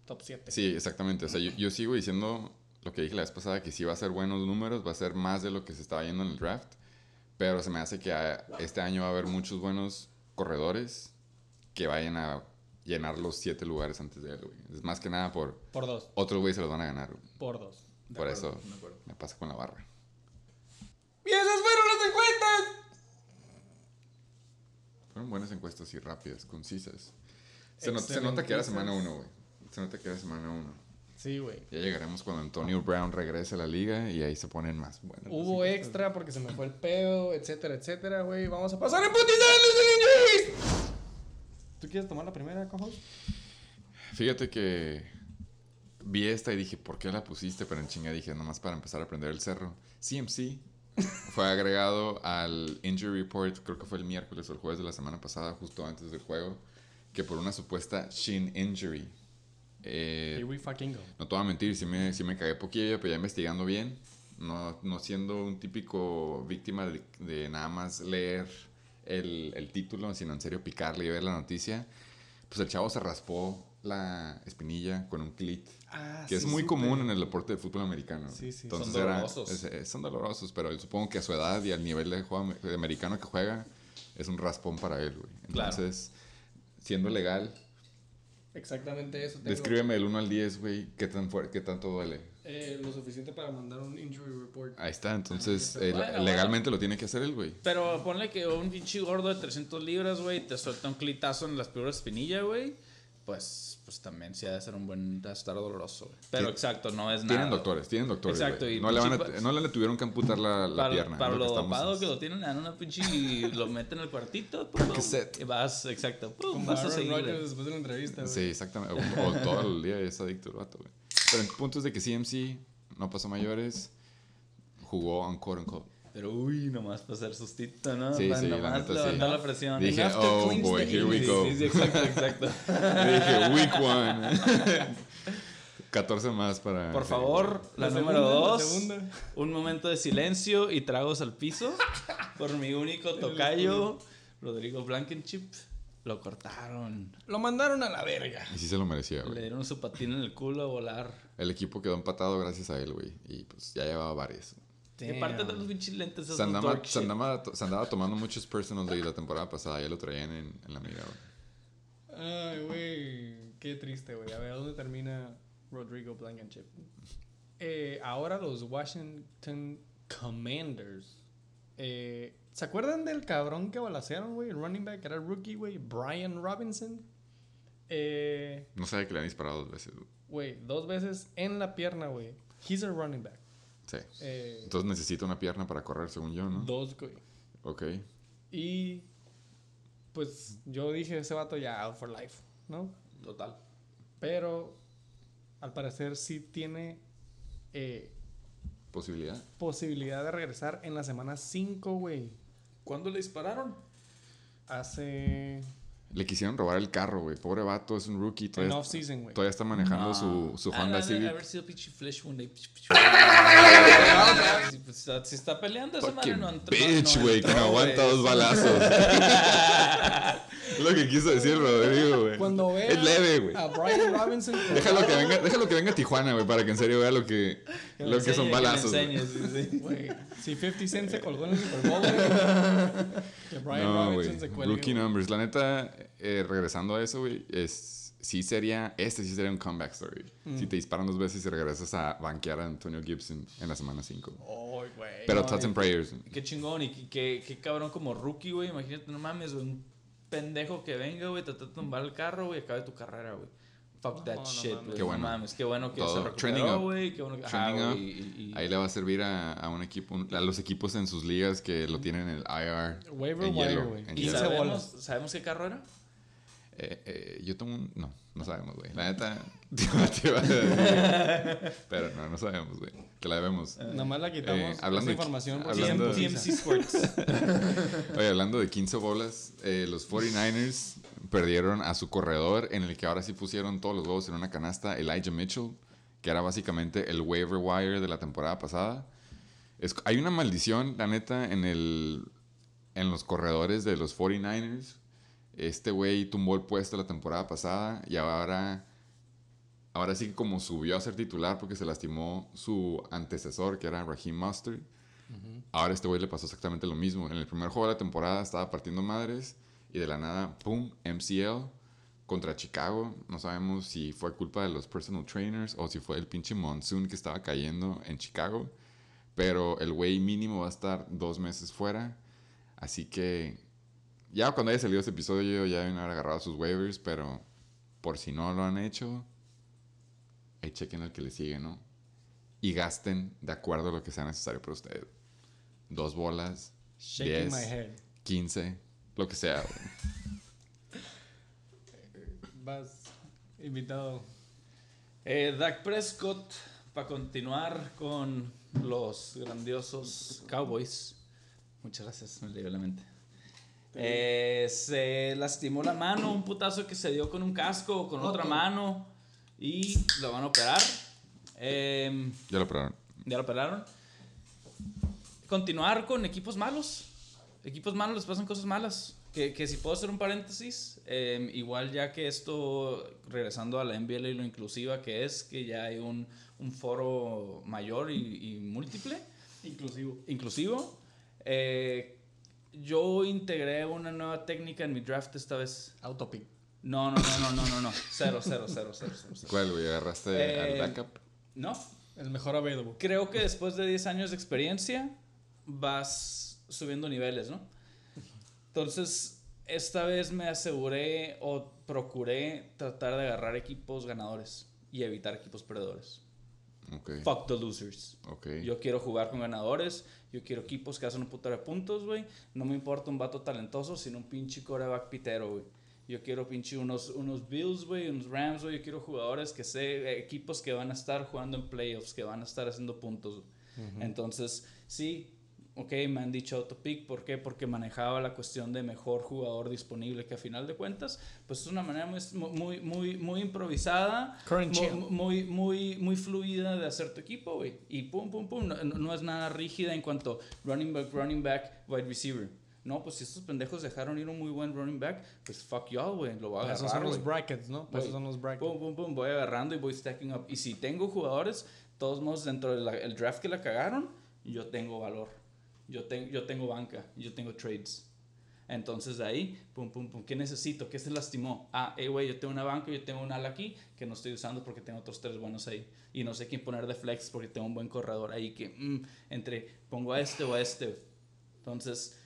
top 7. Sí, exactamente. O sea, yo, yo sigo diciendo lo que dije la vez pasada, que sí va a ser buenos números, va a ser más de lo que se estaba yendo en el draft, pero se me hace que a- este año va a haber muchos buenos corredores que vayan a llenar los siete lugares antes de él, güey. Es más que nada por Por dos. otros güeyes se los van a ganar, güey. Por dos. De Por acuerdo, eso acuerdo. me pasa con la barra. ¡Y esas fueron las encuestas! Fueron buenas encuestas y rápidas, concisas. Se, not- se Excelente, nota que era semana uno, güey. Se nota que era semana uno. Sí, güey. Ya llegaremos cuando Antonio Brown regrese a la liga y ahí se ponen más buenas. Hubo extra porque se me fue el pedo, etcétera, etcétera, güey. Vamos a pasar en putiza de los injuries. ¿Tú quieres tomar la primera, cojos? Fíjate que vi esta y dije, ¿por qué la pusiste? Pero en chinga dije, nomás para empezar a aprender el cerro. CMC fue agregado al injury report, creo que fue el miércoles o el jueves de la semana pasada, justo antes del juego, que por una supuesta shin injury. Eh, Here we fucking go. no te voy a mentir, sí me, sí me cagué poquillo, pero ya investigando bien, no, no siendo un típico víctima de, de nada más leer el, el título, sino en serio picarle y ver la noticia, pues el chavo se raspó la espinilla con un clit, Ah, que es sí, muy supe. común en el deporte de fútbol americano. Sí, sí. Entonces Son era- dolorosos. es- es- son dolorosos, pero supongo que a su edad y al nivel de juego de americano que juega, es un raspón para él, güey. Claro. Entonces, siendo legal, Exactamente eso. tengo. descríbeme del 1 al 10, güey, qué tan fuerte, qué tanto duele. Eh, lo suficiente para mandar un injury report. Ahí está, entonces eh, Bueno, legalmente lo tiene que hacer el güey. Pero ponle que un pinche gordo de 300 libras, güey, te suelta un clitazo en las primeras espinillas, güey. Pues, pues también sí ha de ser un buen. estar doloroso, güey. Pero Tien- exacto, no es nada. Tienen doctores, tienen doctores. Exacto, y No, le van a- pa- no le tuvieron que amputar la, la para, pierna. Para lo que estamos- dopado que lo tienen, le dan una pinche y lo meten en el cuartito. pum, cassette. Y vas, exacto. pum, Como vas a seguir. Después de la entrevista, güey. Sí, exactamente. O, o todo el día es adicto el vato, güey. Pero el punto es de que CMC no pasó mayores, jugó quote unquote. Pero uy, nomás para hacer sustito, ¿no? Sí, la nomás neta, sí. levantar la presión. Dije, oh boy, here we go. sí, sí, exacto, exacto. Dije, week one. 14 más para. Por favor, la, La número segunda, la dos. segunda. Un momento de silencio y tragos al piso. Por mi único tocayo, Rodrigo Blankenship. Lo cortaron. Lo mandaron a la verga. Y sí se lo merecía, Le güey. dieron su patín en el culo a volar. El equipo quedó empatado gracias a él, güey. Y pues ya llevaba varias. Y aparte de los pinches lentes esos Se andaba, se, andaba, se andaba tomando muchos personal day la temporada pasada. Ya lo traían en, en la mira, güey. Ay, güey. Qué triste, güey. A ver, ¿dónde termina Rodrigo Blankenship? Eh, ahora los Washington Commanders. Eh, ¿Se acuerdan del cabrón que balacearon, güey? El running back era rookie, güey. Brian Robinson. Eh, No sabe que le han disparado dos veces, güey. Güey, dos veces en la pierna, güey. He's a running back. Sí. Eh, Entonces necesita una pierna para correr, según yo, ¿no? Dos, güey. Ok. Y pues yo dije, ese vato ya out for life, ¿no? Total. Pero al parecer sí tiene eh, Posibilidad. posibilidad de regresar en la semana 5, güey. ¿Cuándo le dispararon? Hace... Le quisieron robar el carro, güey. Pobre vato, es un rookie. En Todavía, off-season, güey. todavía está manejando su, su Ah, Honda de Civic. haber sido pinche flesh wound ahí. Si, pues, si está peleando esa madre no entró. bitch, no güey, que no aguanta dos balazos. es lo que quiso decir Rodrigo, güey. Cuando vea Es leve, güey. a Brian Robinson... Déjalo que venga, déjalo que venga a Tijuana, güey, para que en serio vea lo que, Que lo me que son enseñe, balazos. Que enseñe, sí, sí. Güey, si 50 Cent se colgó en el Super Bowl, güey, que Brian No, Robinson güey. se cuelgue. Rookie güey. numbers. La neta, eh, regresando a eso, güey, es, sí sería, este sí sería un comeback story. Mm. Si te disparan dos veces y regresas a banquear a Antonio Gibson en la semana 5. Ay, güey. Pero no, thoughts and prayers. Qué chingón y qué, qué, cabrón como rookie, güey. Imagínate, no mames, güey. Un pendejo que venga, güey, te trata de tumbar el carro, güey, y acabe tu carrera, güey. Fuck that No, no shit, güey. Qué bueno. No mames, qué bueno que Todo. se recuperó, up. güey. Qué bueno que... Ajá, up. y- y- Ahí le va a servir a, a un equipo, a los equipos en sus ligas que lo tienen en el IR. Waiver en wire, güey. ¿Y hielo. 15 sabemos, sabemos qué carro era? Eh, eh, yo tengo un... No, no sabemos, güey. La neta... te te Pero no, no sabemos, güey. Que la debemos. Nada más la quitamos Eh, hablando esa de- información. por hablando- se TMC. Sports. Oye, hablando de 15 bolas, eh, los 49ers perdieron a su corredor en el que ahora sí pusieron todos los huevos en una canasta, Elijah Mitchell, que era básicamente el waiver wire de la temporada pasada. Es- hay una maldición, la neta, en, el, en los corredores de los 49ers. Este güey tumbó el puesto la temporada pasada y ahora, ahora sí que como subió a ser titular porque se lastimó su antecesor, que era Raheem Mustard. Ahora a este güey le pasó exactamente lo mismo. En el primer juego de la temporada estaba partiendo madres y de la nada, ¡pum! MCL contra Chicago. No sabemos si fue culpa de los personal trainers o si fue el pinche monsoon que estaba cayendo en Chicago. Pero el güey mínimo va a estar dos meses fuera. Así que ya cuando haya salido ese episodio ya deben haber agarrado sus waivers. Pero por si no lo han hecho, ahí chequen el que le sigue, ¿no? Y gasten de acuerdo a lo que sea necesario para ustedes. Dos bolas, Shaking 10, my head. 15, lo que sea. Vas invitado. Eh, Dak Prescott, para continuar con los grandiosos Cowboys. Muchas gracias, me llegó a la mente. Eh, se lastimó la mano, un putazo que se dio con un casco o con otra mano y lo van a operar. Em, Ya lo probaron. ya lo operaron. Continuar con equipos malos. Equipos malos les pasan cosas malas. Que, que si puedo hacer un paréntesis, eh, igual ya que esto, regresando a la NBL y lo inclusiva que es, que ya hay un, un foro mayor y, y múltiple, Inclusivo. inclusivo, eh, yo integré una nueva técnica en mi draft esta vez. Autopic. No, no, no, no, no, no, no. Cero, cero, cero, cero, cero. cero. ¿Cuál, güey? ¿Agarraste Eh, al backup? No, El mejor available. Creo que después de 10 años de experiencia vas subiendo niveles, ¿no? Entonces, esta vez me aseguré o procuré tratar de agarrar equipos ganadores y evitar equipos perdedores. Fuck the losers. Ok. Yo quiero jugar con ganadores. Yo quiero equipos que hacen un putero de puntos, güey. No me importa un vato talentoso, sino un pinche coreback pitero, güey. Yo quiero pinche unos, unos Bills, güey, unos Rams, güey. Yo quiero jugadores que sé, eh, equipos que van a estar jugando en playoffs, que van a estar haciendo puntos. Entonces, sí, ok, me han dicho autopick. ¿Por qué? Porque manejaba la cuestión de mejor jugador disponible, que a final de cuentas, pues es una manera muy, muy, muy, muy improvisada, muy, muy, muy fluida de hacer tu equipo, güey. Y pum, pum, pum. No, no es nada rígida en cuanto running back, running back, wide receiver. No, pues si estos pendejos dejaron ir un muy buen running back, pues fuck y'all, güey. Lo voy a Para eso agarrar, son los güey. brackets, ¿no? Para eso Güey, son los brackets. Pum, pum, pum, voy agarrando y voy stacking up. Y si tengo jugadores, todos modos, dentro del draft que la cagaron, yo tengo valor. Yo, ten- yo tengo banca, yo tengo trades. Entonces de ahí, pum, pum, pum, ¿qué necesito? ¿Qué se lastimó? Ah, eh, güey, yo tengo una banca, yo tengo un ala aquí que no estoy usando porque tengo otros tres buenos ahí. Y no sé quién poner de flex porque tengo un buen corredor ahí que, mm, entre, pongo a este o a este. Entonces,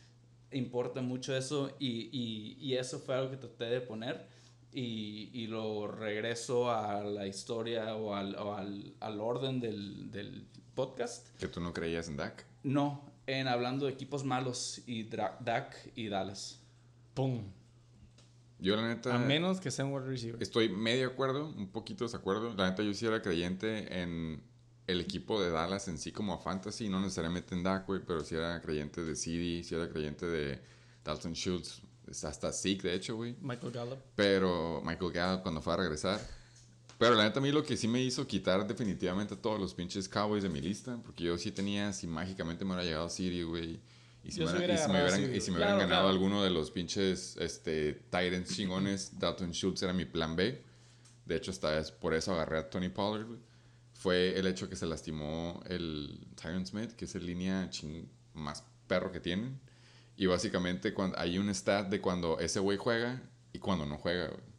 importa mucho eso y, y, y eso fue algo que traté de poner y, y lo regreso a la historia o al, o al, al orden del, del podcast. Que tú no creías en Dak. No, en hablando de equipos malos y Dak y Dallas. Pum. Yo, la neta. A menos que sea un wide receiver. Estoy medio de acuerdo, un poquito desacuerdo. La neta, yo sí era creyente en el equipo de Dallas en sí como fantasy, no necesariamente en Dak, güey, pero sí era creyente de CD, sí era creyente de Dalton Schultz, hasta Zeke, de hecho, güey. Michael Gallup. Pero Michael Gallup cuando fue a regresar. Pero la neta a mí lo que sí me hizo quitar definitivamente todos los pinches Cowboys de mi lista, porque yo sí tenía, si mágicamente me hubiera llegado Siri, güey, y si me, hubiera- y si me hubieran, Siri, y si me güey. hubieran Claro, ganado claro. alguno de los pinches este, Titans chingones, Dalton Schultz era mi plan B. De hecho, hasta es por eso agarré a Tony Pollard, güey. Fue el hecho que se lastimó el Tyron Smith, que es el línea ching- más perro que tienen. Y básicamente cuando, hay un stat de cuando ese güey juega y cuando no juega, güey.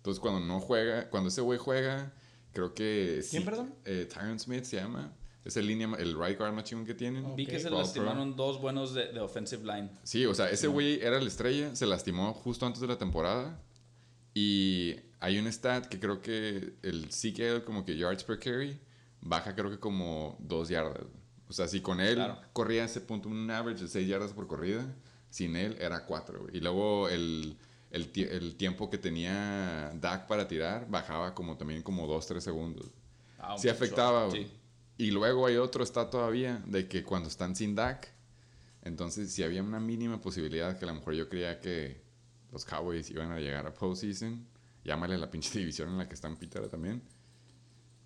Entonces cuando no juega, cuando ese güey juega, creo que... ¿Quién, perdón? Eh, Tyron Smith se llama. Es el línea, el right guard más chingón que tienen. Vi que se lastimaron dos buenos de, de offensive line. Sí, o sea, ese güey era la estrella, se lastimó justo antes de la temporada. Y hay un stat que creo que el CKL, como que yards per carry, baja creo que como dos yardas. O sea, si con él Claro. corría ese punto, un average de 6 yardas por corrida, sin él era 4. Y luego el, el, el tiempo que tenía Dak para tirar bajaba como también como 2-3 segundos. Ah, Sí afectaba. Sí. Y luego hay otro stat todavía de que cuando están sin Dak, entonces si había una mínima posibilidad que a lo mejor yo creía que los Cowboys iban a llegar a postseason, llámale la pinche división en la que están Peter también.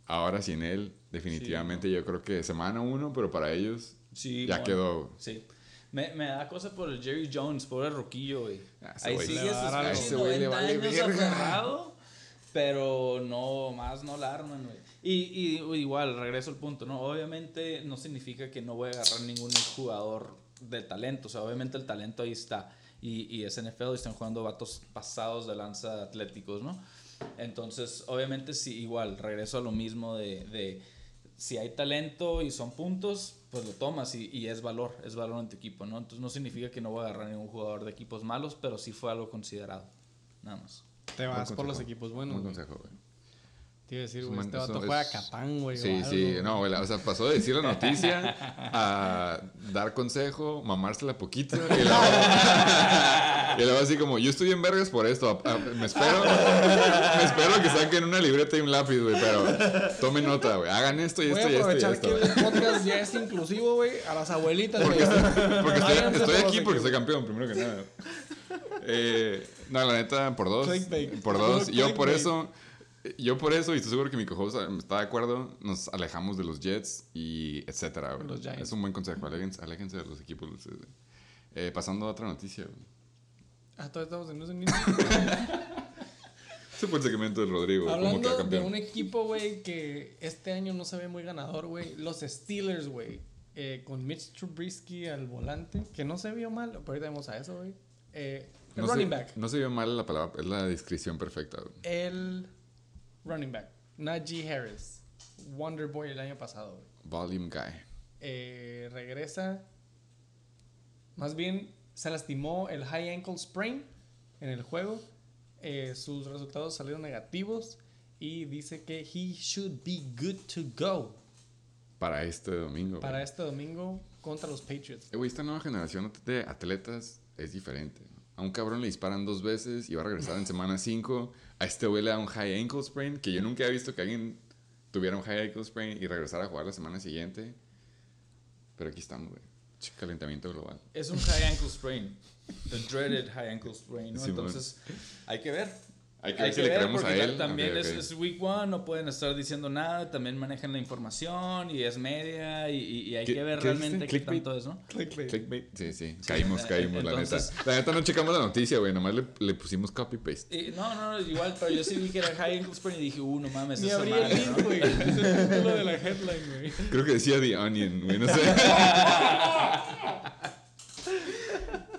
Ahora sin él, definitivamente yo creo que semana uno, pero para ellos Sí, ya bueno. quedó. Sí. Me, me da cosa por el Jerry Jones, pobre Roquillo, güey. Ah, Ahí sigue a sus dar algo. pinches Ese güey le 90 vale años aferrado, pero no, más no la arman, güey. Y, y igual, regreso al punto, ¿no? Obviamente no significa que no voy a agarrar ningún jugador de talento. O sea, obviamente el talento ahí está. Y, y es NFL y están jugando vatos pasados de lanza atléticos, ¿no? Entonces, obviamente, sí, igual, regreso a lo mismo de, de si hay talento y son puntos, pues lo tomas y, y es valor, es valor en tu equipo, ¿no? Entonces no significa que no voy a agarrar ningún jugador de equipos malos, pero sí fue algo considerado, nada más. Te vas por los equipos buenos. Buen consejo, güey. Te iba a decir, Es güey, este vato eso juega es- Catán, güey. o Sí, algo, sí, no, güey, o sea, pasó de decir la noticia a dar consejo, mamársela poquito y luego, y luego así como, yo estoy en vergas por esto, a- a- me espero, me espero que saquen una libreta y un lápiz, güey, pero tomen nota, güey, hagan esto y Voy esto a y esto y aprovechar esto. que el podcast ya es inclusivo, güey, a las abuelitas. Porque estoy, porque estoy, estoy aquí porque soy campeón, primero que nada. Eh, no, la neta, por dos. Clickbait. Por dos. Yo por Clickbait. eso, yo por eso, y estoy seguro que mi cojo está de acuerdo, nos alejamos de los Jets y etcétera. Los Giants. Es un buen consejo, aléjense, aléjense de los equipos. güey. Eh, pasando a otra noticia. güey. Ah, todos estamos en mismo. Ese fue el segmento del Rodrigo, Hablando de un equipo, güey, que este año no se ve muy ganador, güey. Los Steelers, güey. eh, con Mitch Trubisky al volante, que no se vio mal. Pero ahorita vamos a eso, güey. Eh, el no running se, back. No se vio mal la palabra, es la descripción perfecta. güey. El running back. Najee Harris. Wonder Boy el año pasado. Volume Guy. Eh, regresa. Más bien se lastimó el high ankle sprain en el juego. Eh, sus resultados salieron negativos y dice que he should be good to go Para este domingo. para güey. este domingo contra los Patriots. Eh, güey, esta nueva generación de atletas es diferente. A un cabrón le disparan dos veces y va a regresar en semana 5. A este güey le da un high ankle sprain, que yo nunca he visto que alguien tuviera un high ankle sprain y regresara a jugar la semana siguiente. Pero aquí estamos, güey. Calentamiento global. Es un high ankle sprain. The dreaded high ankle sprain, ¿no? Entonces, hay que ver. Hay que ver si le creemos a él. También es- week one, no pueden estar diciendo nada, también manejan la información y es media y, y- y hay ¿Qué- que ver qué realmente qué ¿Clickbait? tanto es, ¿no? Clickbait. Sí, sí. Caímos, eh, caímos, entonces- la neta. La neta no checamos la noticia, güey. Nomás le, le pusimos copy-paste. No, no, no, igual, pero yo sí vi que era high ankle y dije, uh, no mames, Ni abrí el link, güey. Es lo de la headline, güey. Creo que decía The Onion, güey. No sé.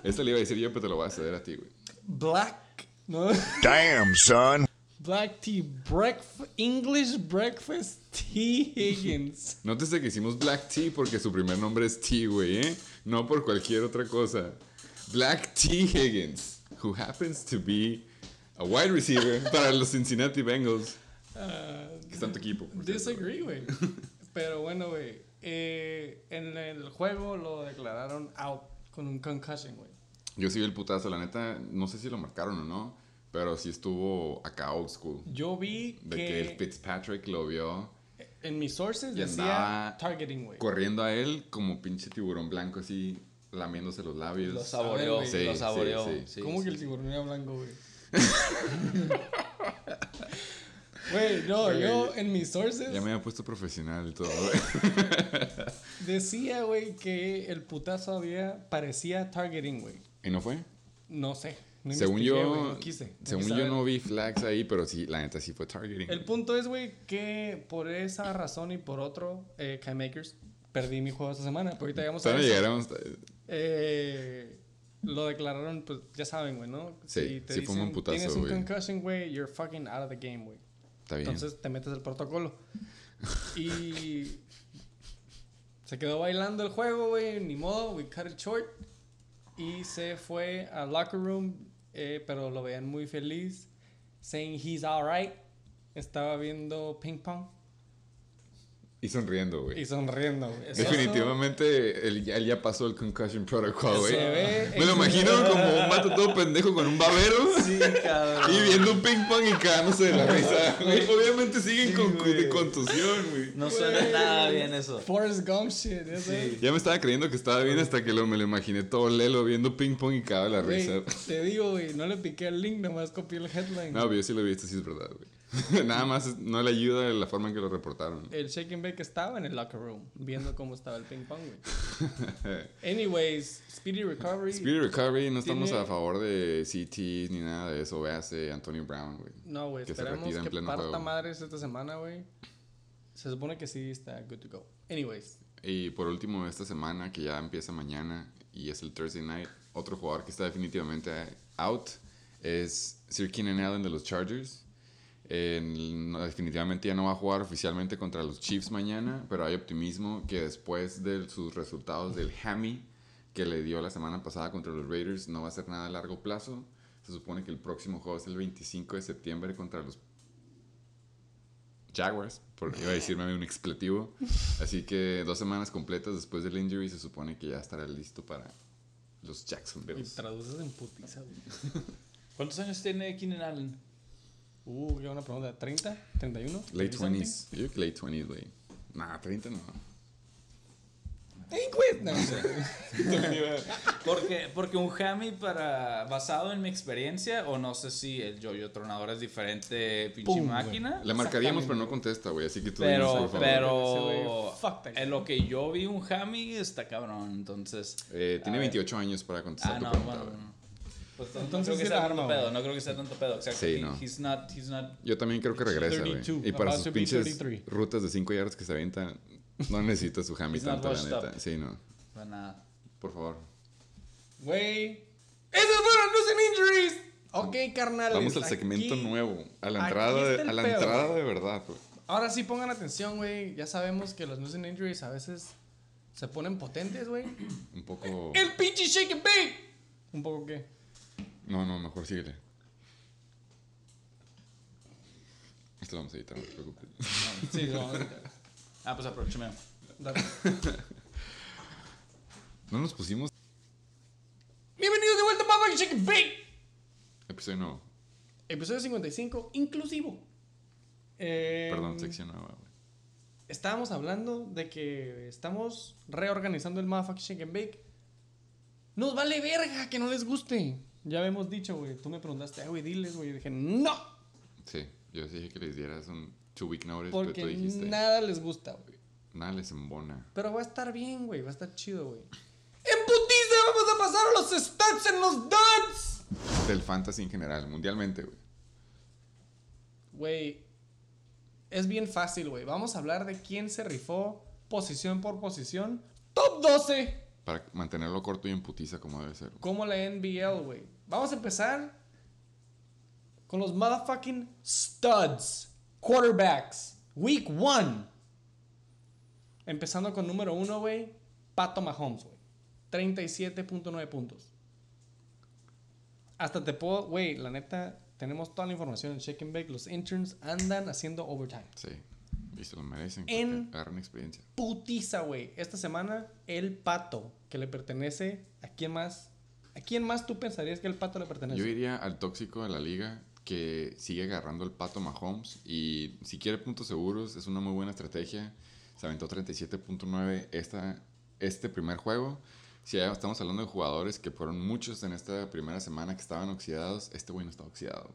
Esta le iba a decir yo, pero te lo voy a ceder a ti, güey. Black. ¿No? Damn, son. Black Tea Breakfast. English Breakfast Tea Higgins. Nótese que hicimos Black Tea porque su primer nombre es T, güey, ¿eh? No por cualquier otra cosa. Black T. Higgins, who happens to be a wide receiver para los Cincinnati Bengals. Ah, Que está en tu equipo. Disagree, güey. Pero bueno, güey. eh, en el juego lo declararon out con un concussion, güey. Yo sí vi el putazo, la neta, no sé si lo marcaron o no, pero sí estuvo acá old school. Yo vi De que, que, el Fitzpatrick lo vio en mis sources Y decía targeting, güey. corriendo a él como pinche tiburón blanco así, lamiéndose los labios. Lo saboreó, Sí, lo saboreó. sí. sí, ¿Cómo sí, que el tiburón era blanco, güey? Güey, no, Güey. yo en mis sources Ya me había puesto profesional y todo, güey. decía, güey, que el putazo había, parecía targeting, güey. ¿Y no fue? No sé. No según yo, güey, no quise. no según yo no vi flags ahí, pero sí, la neta sí fue targeting. El punto es, güey, que por esa razón y por otro, eh, Kai Makers, perdí mi juego esta semana. Pero ahorita llegamos a eso. llegaremos. Eh, lo declararon, pues ya saben, güey, ¿no? Sí, sí fue un putazo, Tienes un güey. concussion, güey, you're fucking out of the game, güey. Está bien. Entonces te metes el protocolo. y se quedó bailando el juego, güey, ni modo, we cut it short. Y se fue al locker room, eh, pero lo veían muy feliz, saying he's alright. Estaba viendo ping pong Y sonriendo, güey. y sonriendo, güey. Definitivamente él, ya- él ya pasó el concussion protocol, güey. Se ve Me lo imagino como un vato todo pendejo con un babero. Sí, cabrón. Y viendo un ping pong y cagándose de la risa. güey. Obviamente siguen Sí, con de contusión, güey. No suena nada bien eso. Forrest Gump shit, sabes. Ya me estaba creyendo que estaba bien hasta que lo, me lo imaginé todo lelo viendo ping pong y cagaba la risa. te digo, güey, no le piqué el link, nomás copié el headline. No, yo sí lo vi, esto sí es verdad, güey. Nada más no le ayuda la forma en que lo reportaron. El Shake and Bake estaba en el locker room, viendo cómo estaba el ping pong, güey. Anyways, Speedy Recovery. Speedy Recovery, no estamos Tiene- a favor de CTs ni nada de eso. Véase Antonio Brown, güey. No, güey, esperamos que parta juego. madres esta semana, güey. Se supone que sí está good to go. Anyways, Y por último, esta semana, que ya empieza mañana y es el Thursday night, otro jugador que está definitivamente out es Sir Keenan Allen de los Chargers. No, definitivamente ya no va a jugar oficialmente contra los Chiefs mañana, pero hay optimismo que después de sus resultados del hammy que le dio la semana pasada contra los Raiders no va a ser nada a largo plazo. Se supone que el próximo juego es el 25 de septiembre contra los Jaguars, porque iba a decirme un expletivo. Así que dos semanas completas después del injury se supone que ya estará listo para los Jacksonville. traduces en putiza. ¿Cuántos años tiene Keenan Allen? Uh, qué buena pregunta. ¿30? ¿31? Late 30 something? 20s. Yo creo que late 20s, güey. Nah, 30 no. Quit. No, Porque, porque un hammy para basado en mi experiencia, o no sé si el yo-yo tronador es diferente pinche Pum, máquina. Le marcaríamos, pero no contesta, güey. Así que tú dinos, Pero, por favor. pero that en lo que yo vi un hammy está cabrón, entonces. Eh, tiene A ver. 28 años para contestar Ah, tu no, pregunta, bueno, no. Pues Entonces no creo sí que sea arma, tanto pedo, no creo que sea tanto pedo. Exacto. Sí, no. He's not, he's not. Yo también creo que regresa, güey. 32, Y para sus pinches 33. rutas de 5 yardas que se avientan, no necesita su hammy tanto, la neta. up. Sí, no. para nada. Por favor. Güey. ¡Esos fueron los injuries! Ok, carnal. Vamos al segmento nuevo. A la aquí entrada, de, a la pedo, entrada de verdad, güey. ahora sí pongan atención, güey. Ya sabemos que los news and injuries a veces se ponen potentes, güey. Un poco. El pinche shake and bake. ¿Un poco qué? No, no, mejor síguele. Esto lo vamos a editar, no te preocupes. Sí, no, Ah, pues aprovechame. dale. No nos pusimos Bienvenidos de vuelta a Shake and Bake. episodio nuevo. Episodio 55, inclusivo. Eh, Perdón, sección nueva, güey. Estábamos hablando de que estamos reorganizando el Motherfucking Shake and Bake. Nos vale verga que no les guste. Ya habíamos dicho, güey. Tú me preguntaste, "Ah, güey, diles, güey. Y dije, no. Sí, yo dije que les dieras un two week notice, pero Porque tú dijiste. nada les gusta, güey. Nada les embona. Pero va a estar bien, güey. Va a estar chido, güey. ¡En putiza vamos a pasar a los stats en los duds! Del fantasy en general, mundialmente, güey. Güey, es bien fácil, güey. Vamos a hablar de quién se rifó posición por posición. Top 12, Para mantenerlo corto y en putiza como debe ser. como la NBL, güey. Vamos a empezar con los motherfucking studs, quarterbacks, week 1. Empezando con número 1, güey, Pato Mahomes, güey. 37.9 puntos. Hasta te puedo, güey, la neta, tenemos toda la información en Shake and Bake. Los interns andan haciendo overtime. Sí. Y se lo merecen. En- Agarran experiencia. Putiza, güey. Esta semana, el pato que le pertenece. ¿A quién más? ¿A quién más tú pensarías que el pato le pertenece? Yo iría al tóxico de la liga que sigue agarrando el pato Mahomes y si quiere puntos seguros es una muy buena estrategia. Se aventó 37.9 esta, este primer juego. Si ya estamos hablando de jugadores que fueron muchos en esta primera semana que estaban oxidados, este güey no está oxidado.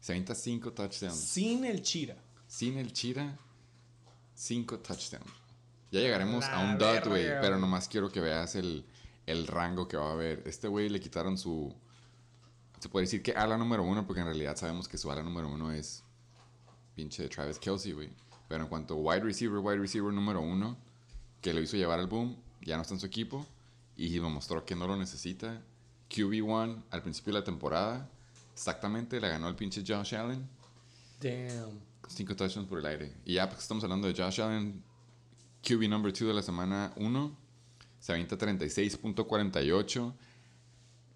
Se avienta 5 touchdowns. Sin el Chira. Sin el Chira, 5 touchdowns. Ya llegaremos La a un dot, güey, pero nomás quiero que veas el, el rango que va a haber. Este güey le quitaron su... Se puede decir que ala número uno, porque en realidad sabemos que su ala número uno es pinche Travis Kelsey, güey. Pero en cuanto a wide receiver, wide receiver número uno, que lo hizo llevar al boom, ya no está en su equipo y lo mostró que no lo necesita. QB1 al principio de la temporada, exactamente, la ganó el pinche Josh Allen. Damn. Cinco touchdowns por el aire. Y ya, pues estamos hablando de Josh Allen, QB number 2 de la semana 1. Se avienta 36.48.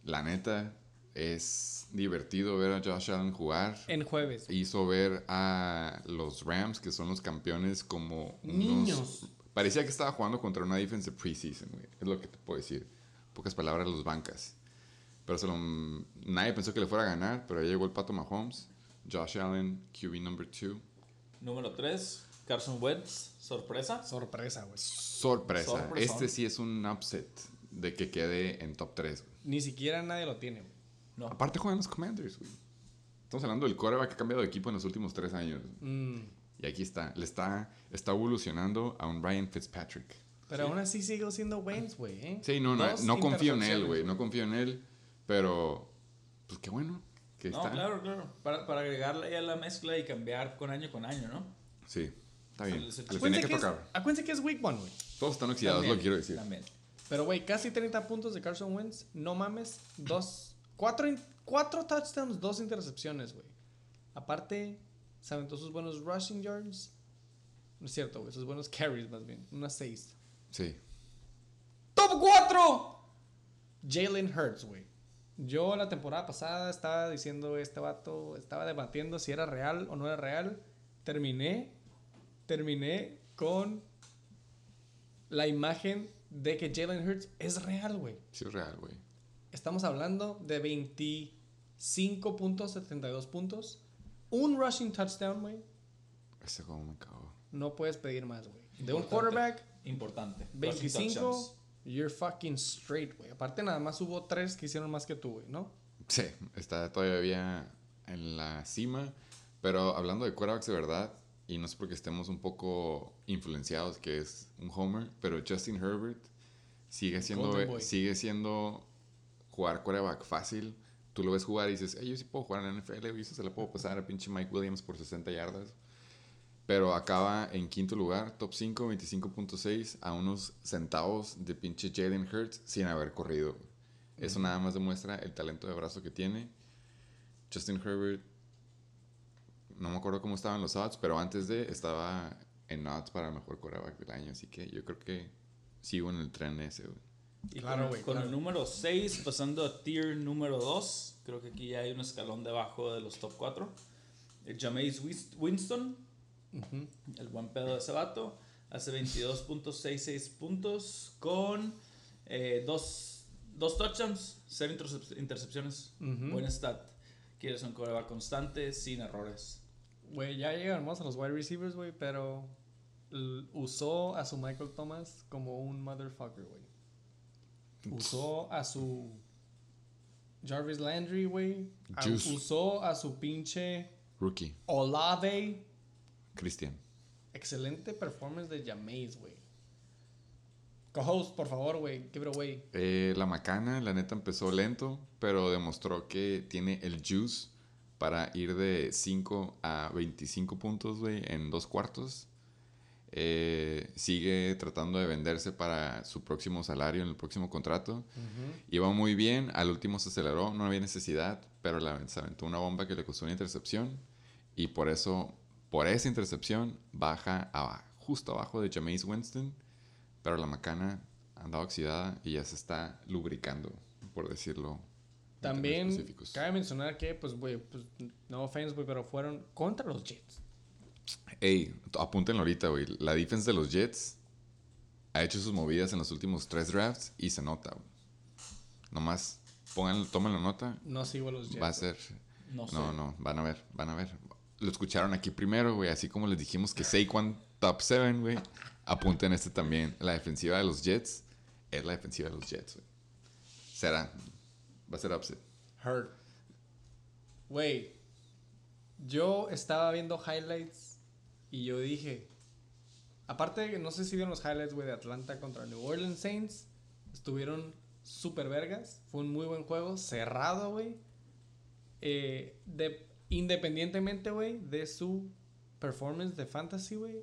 La neta, es divertido ver a Josh Allen jugar. En jueves. Hizo ver a los Rams, que son los campeones, como unos- Niños. Parecía que estaba jugando contra una defense de preseason, güey. Es lo que te puedo decir. Pocas palabras, los bancas. Pero se lo- nadie pensó que le fuera a ganar, pero ahí llegó el Pato Mahomes. Josh Allen, QB number 2. Número 3, Carson Wentz, sorpresa. Sorpresa, güey. Sorpresa. Este sí es un upset de que quede en top 3. Ni siquiera nadie lo tiene, güey. No. Aparte juegan los Commanders, güey. Estamos hablando del quarterback que ha cambiado de equipo en los últimos tres años. Mm, Y aquí está. Le está, está evolucionando a un Ryan Fitzpatrick. Pero Sí. aún así sigo siendo Waynes, güey. ¿eh? Sí, no, no, no confío en él, güey. No confío en él. Pero, pues qué bueno que No, está. claro, claro. Para, para agregarle a la mezcla y cambiar con año con año, ¿no? Sí, está bien. Le tenía que es, acuérdense que es week one, güey. Todos están oxidados, También, lo quiero decir. También. Pero, güey, casi 30 puntos de Carson Wentz. No mames. Dos. Cuatro, cuatro touchdowns, dos intercepciones, güey. Aparte, se aventó sus buenos rushing yards. No es cierto, güey. Sus buenos carries, más bien. Unas seis. Sí. ¡Top 4! Jalen Hurts, güey. Yo la temporada pasada estaba diciendo este vato, estaba debatiendo si era real o no era real. Terminé, terminé con la imagen de que Jalen Hurts es real, güey. Sí es real, güey. Estamos hablando de 25.72 puntos. Un rushing touchdown, güey. Ese juego me cagó. No puedes pedir más, güey. De un quarterback, Importante. Rushing 25, touchdowns. you're fucking straight, güey. Aparte, nada más hubo tres que hicieron más que tú, güey, ¿no? Sí, está todavía en la cima. Pero hablando de quarterbacks de verdad, y no es porque estemos un poco influenciados, que es un homer, pero Justin Herbert sigue siendo, Boy. sigue siendo jugar quarterback fácil. Tú lo ves jugar y dices, "Ey, yo sí puedo jugar en la NFL, y eso se le puedo pasar a pinche Mike Williams por 60 yardas. Pero acaba en quinto lugar, top 5, 25.6, a unos centavos de pinche Jalen Hurts sin haber corrido. Eso nada más demuestra el talento de brazo que tiene. Justin Herbert, no me acuerdo cómo estaban los odds, pero antes de estaba en odds para el mejor quarterback del año. Así que yo creo que sigo en el tren ese, güey. Y Claro, con, güey, con claro. el número 6, pasando a tier número 2, creo que aquí ya hay un escalón debajo de los top 4. El Jameis Winston, el buen pedo de ese vato, hace 22.66 puntos con eh, dos, dos touchdowns, cero intercep- intercepciones. Buen stat. Quieres un coreback constante, sin errores. Güey, ya llegamos a los wide receivers, güey, pero usó a su Michael Thomas como un motherfucker, güey. Usó a su Jarvis Landry, güey. Usó a su pinche Rookie, Olave. Cristian. Excelente performance de Jameis, güey. Co-host, por favor, güey. Give it away. Eh, la macana, la neta, empezó lento, pero demostró que tiene el juice para ir de 5 a 25 puntos, güey, en dos cuartos. Eh, sigue tratando de venderse para su próximo salario en el próximo contrato. Iba muy bien, al último se aceleró, no había necesidad, pero la, se aventó una bomba que le costó una intercepción. Y por eso, por esa intercepción, baja a, justo abajo de Jameis Winston. Pero la macana andaba oxidada y ya se está lubricando, por decirlo. También cabe mencionar que, pues, güey, pues, no offense, güey, pero fueron contra los Jets. Ey, apúntenlo ahorita, güey. La defense de los Jets ha hecho sus movidas en los últimos tres drafts y se nota, güey. Nomás, pónganlo, tómenlo nota. No sigo a los Jets. Va a ser. No sé. No, no, van a ver, van a ver. Lo escucharon aquí primero, güey. Así como les dijimos que Saquon top 7, güey. Apunten este también. La defensiva de los Jets es la defensiva de los Jets, güey. Será. Va a ser upset. Hurt. Güey, yo estaba viendo highlights y yo dije, aparte no sé si vieron los highlights, güey, de Atlanta contra New Orleans Saints, estuvieron súper vergas, fue un muy buen juego, cerrado, güey. Eh, de, independientemente, güey, de su performance de fantasy, güey,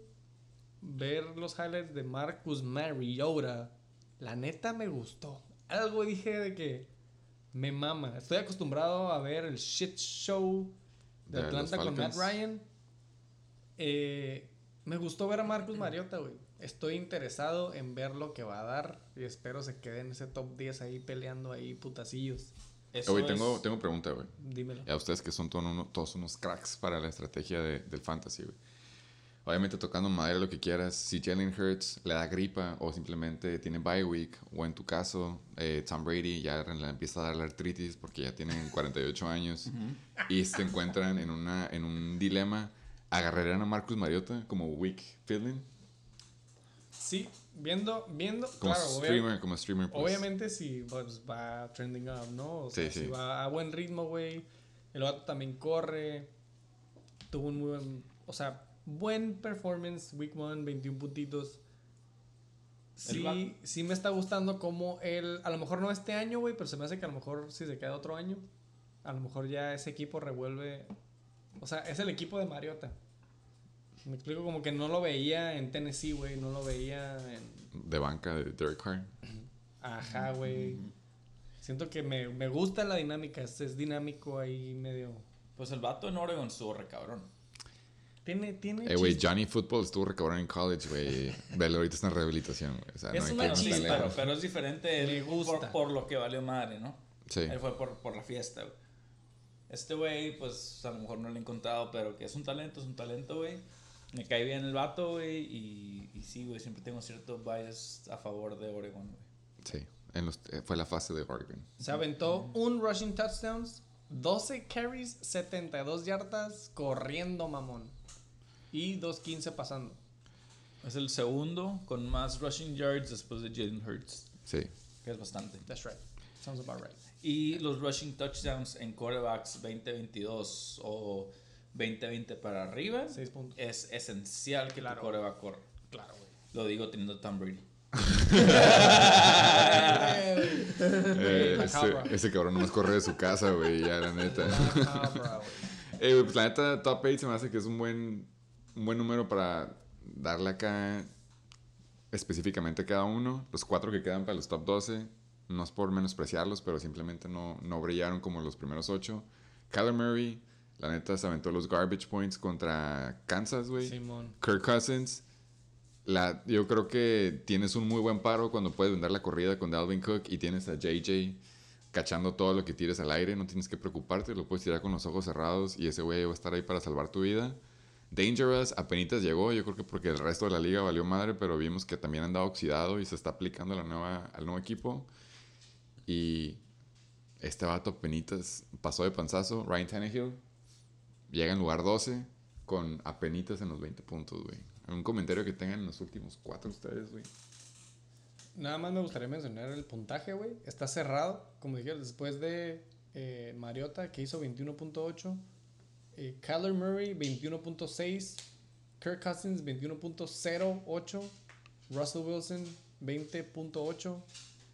ver los highlights de Marcus Mariota, la neta me gustó. Algo dije de que me mama. Estoy acostumbrado a ver el shit show de, Atlanta con Matt. Ryan. Eh, me gustó ver a Marcus Mariota, güey. Estoy interesado en ver lo que va a dar y espero se quede en ese top 10 ahí peleando ahí putacillos. Es- tengo, tengo pregunta, güey. Dímelo. A ustedes que son todos, uno- todos unos cracks para la estrategia de- del fantasy, güey. Obviamente tocando madera lo que quieras. Si Jalen Hurts le da gripa o simplemente tiene bye week, o en tu caso, eh, Tom Brady ya le empieza a dar la artritis porque ya tienen 48 años y se encuentran en, una, en un dilema, ¿agarrarían a Marcus Mariota como week feeling? Sí, viendo, viendo, Como claro, streamer, como streamer. pues. Obviamente si pues, va trending up, ¿no? O sea, Sí, si sí. va a buen ritmo, güey. El vato también corre. Tuvo un muy buen, o sea, buen performance week one, 21 puntitos. Sí, sí me está gustando como él, a lo mejor no este año, güey, pero se me hace que a lo mejor si se queda otro año, a lo mejor ya ese equipo revuelve, o sea, es el equipo de Mariota. Me explico como que no lo veía en Tennessee, güey, no lo veía en De banca de Derek Carr. Ajá, güey. Siento que me, me gusta la dinámica. Es, es dinámico ahí medio. Pues el vato en Oregon estuvo re cabrón. Tiene, tiene. Eh, güey. Johnny Football estuvo recobrando en college, güey. Velo, ahorita está en rehabilitación, güey. O sea, Es no una chispa. pero, pero es diferente Me él gusta. Por, por lo que valió madre, ¿no? Sí. Él fue por, por la fiesta, güey. Este güey, pues a lo mejor no lo he encontrado, pero que es un talento, es un talento, güey. Me cae bien el vato, güey. Y, y sí, güey, siempre tengo cierto bias a favor de Oregon, güey. Sí, en los- eh, fue la fase de Oregon. Se aventó un rushing touchdowns, 12 carries, 72 yardas corriendo, mamón. Y 2.15 pasando. Es el segundo con más rushing yards después de Jalen Hurts, Sí. que es bastante. That's right. Sounds about right. Y los rushing touchdowns en quarterbacks 2022 o 2020 para arriba 6 puntos. es esencial que Claro. tu quarterback corra. Claro, güey. Lo digo teniendo a Tom Brady. Eh, ese, ese cabrón nomás corre de su casa, güey, ya, la neta. Eh, pues la neta, top 8 se me hace que es un buen, un buen número para darle acá específicamente a cada uno. Los cuatro que quedan para los top 12, no es por menospreciarlos, pero simplemente no, no brillaron como los primeros ocho. Kyler Murray, La neta se aventó los garbage points contra Kansas, güey. Kirk Cousins. La, yo creo que tienes un muy buen paro cuando puedes vender la corrida con Dalvin Cook y tienes a JJ cachando todo lo que tires al aire. No tienes que preocuparte, lo puedes tirar con los ojos cerrados y ese güey va a estar ahí para salvar tu vida. Dangerous apenas llegó, yo creo que porque el resto de la liga valió madre, pero vimos que también andaba oxidado y se está aplicando la nueva, al nuevo equipo. Y este vato penitas pasó de panzazo. Ryan Tannehill llega en lugar 12 con apenitas en los 20 puntos, güey. ¿Algún comentario que tengan en los últimos cuatro ustedes, güey? Nada más me gustaría mencionar el puntaje, güey. Está cerrado, como dije, después de eh, Mariota, que hizo 21.8. Eh, Kyler Murray, 21.6. Kirk Cousins, 21.08. Russell Wilson, 20.8.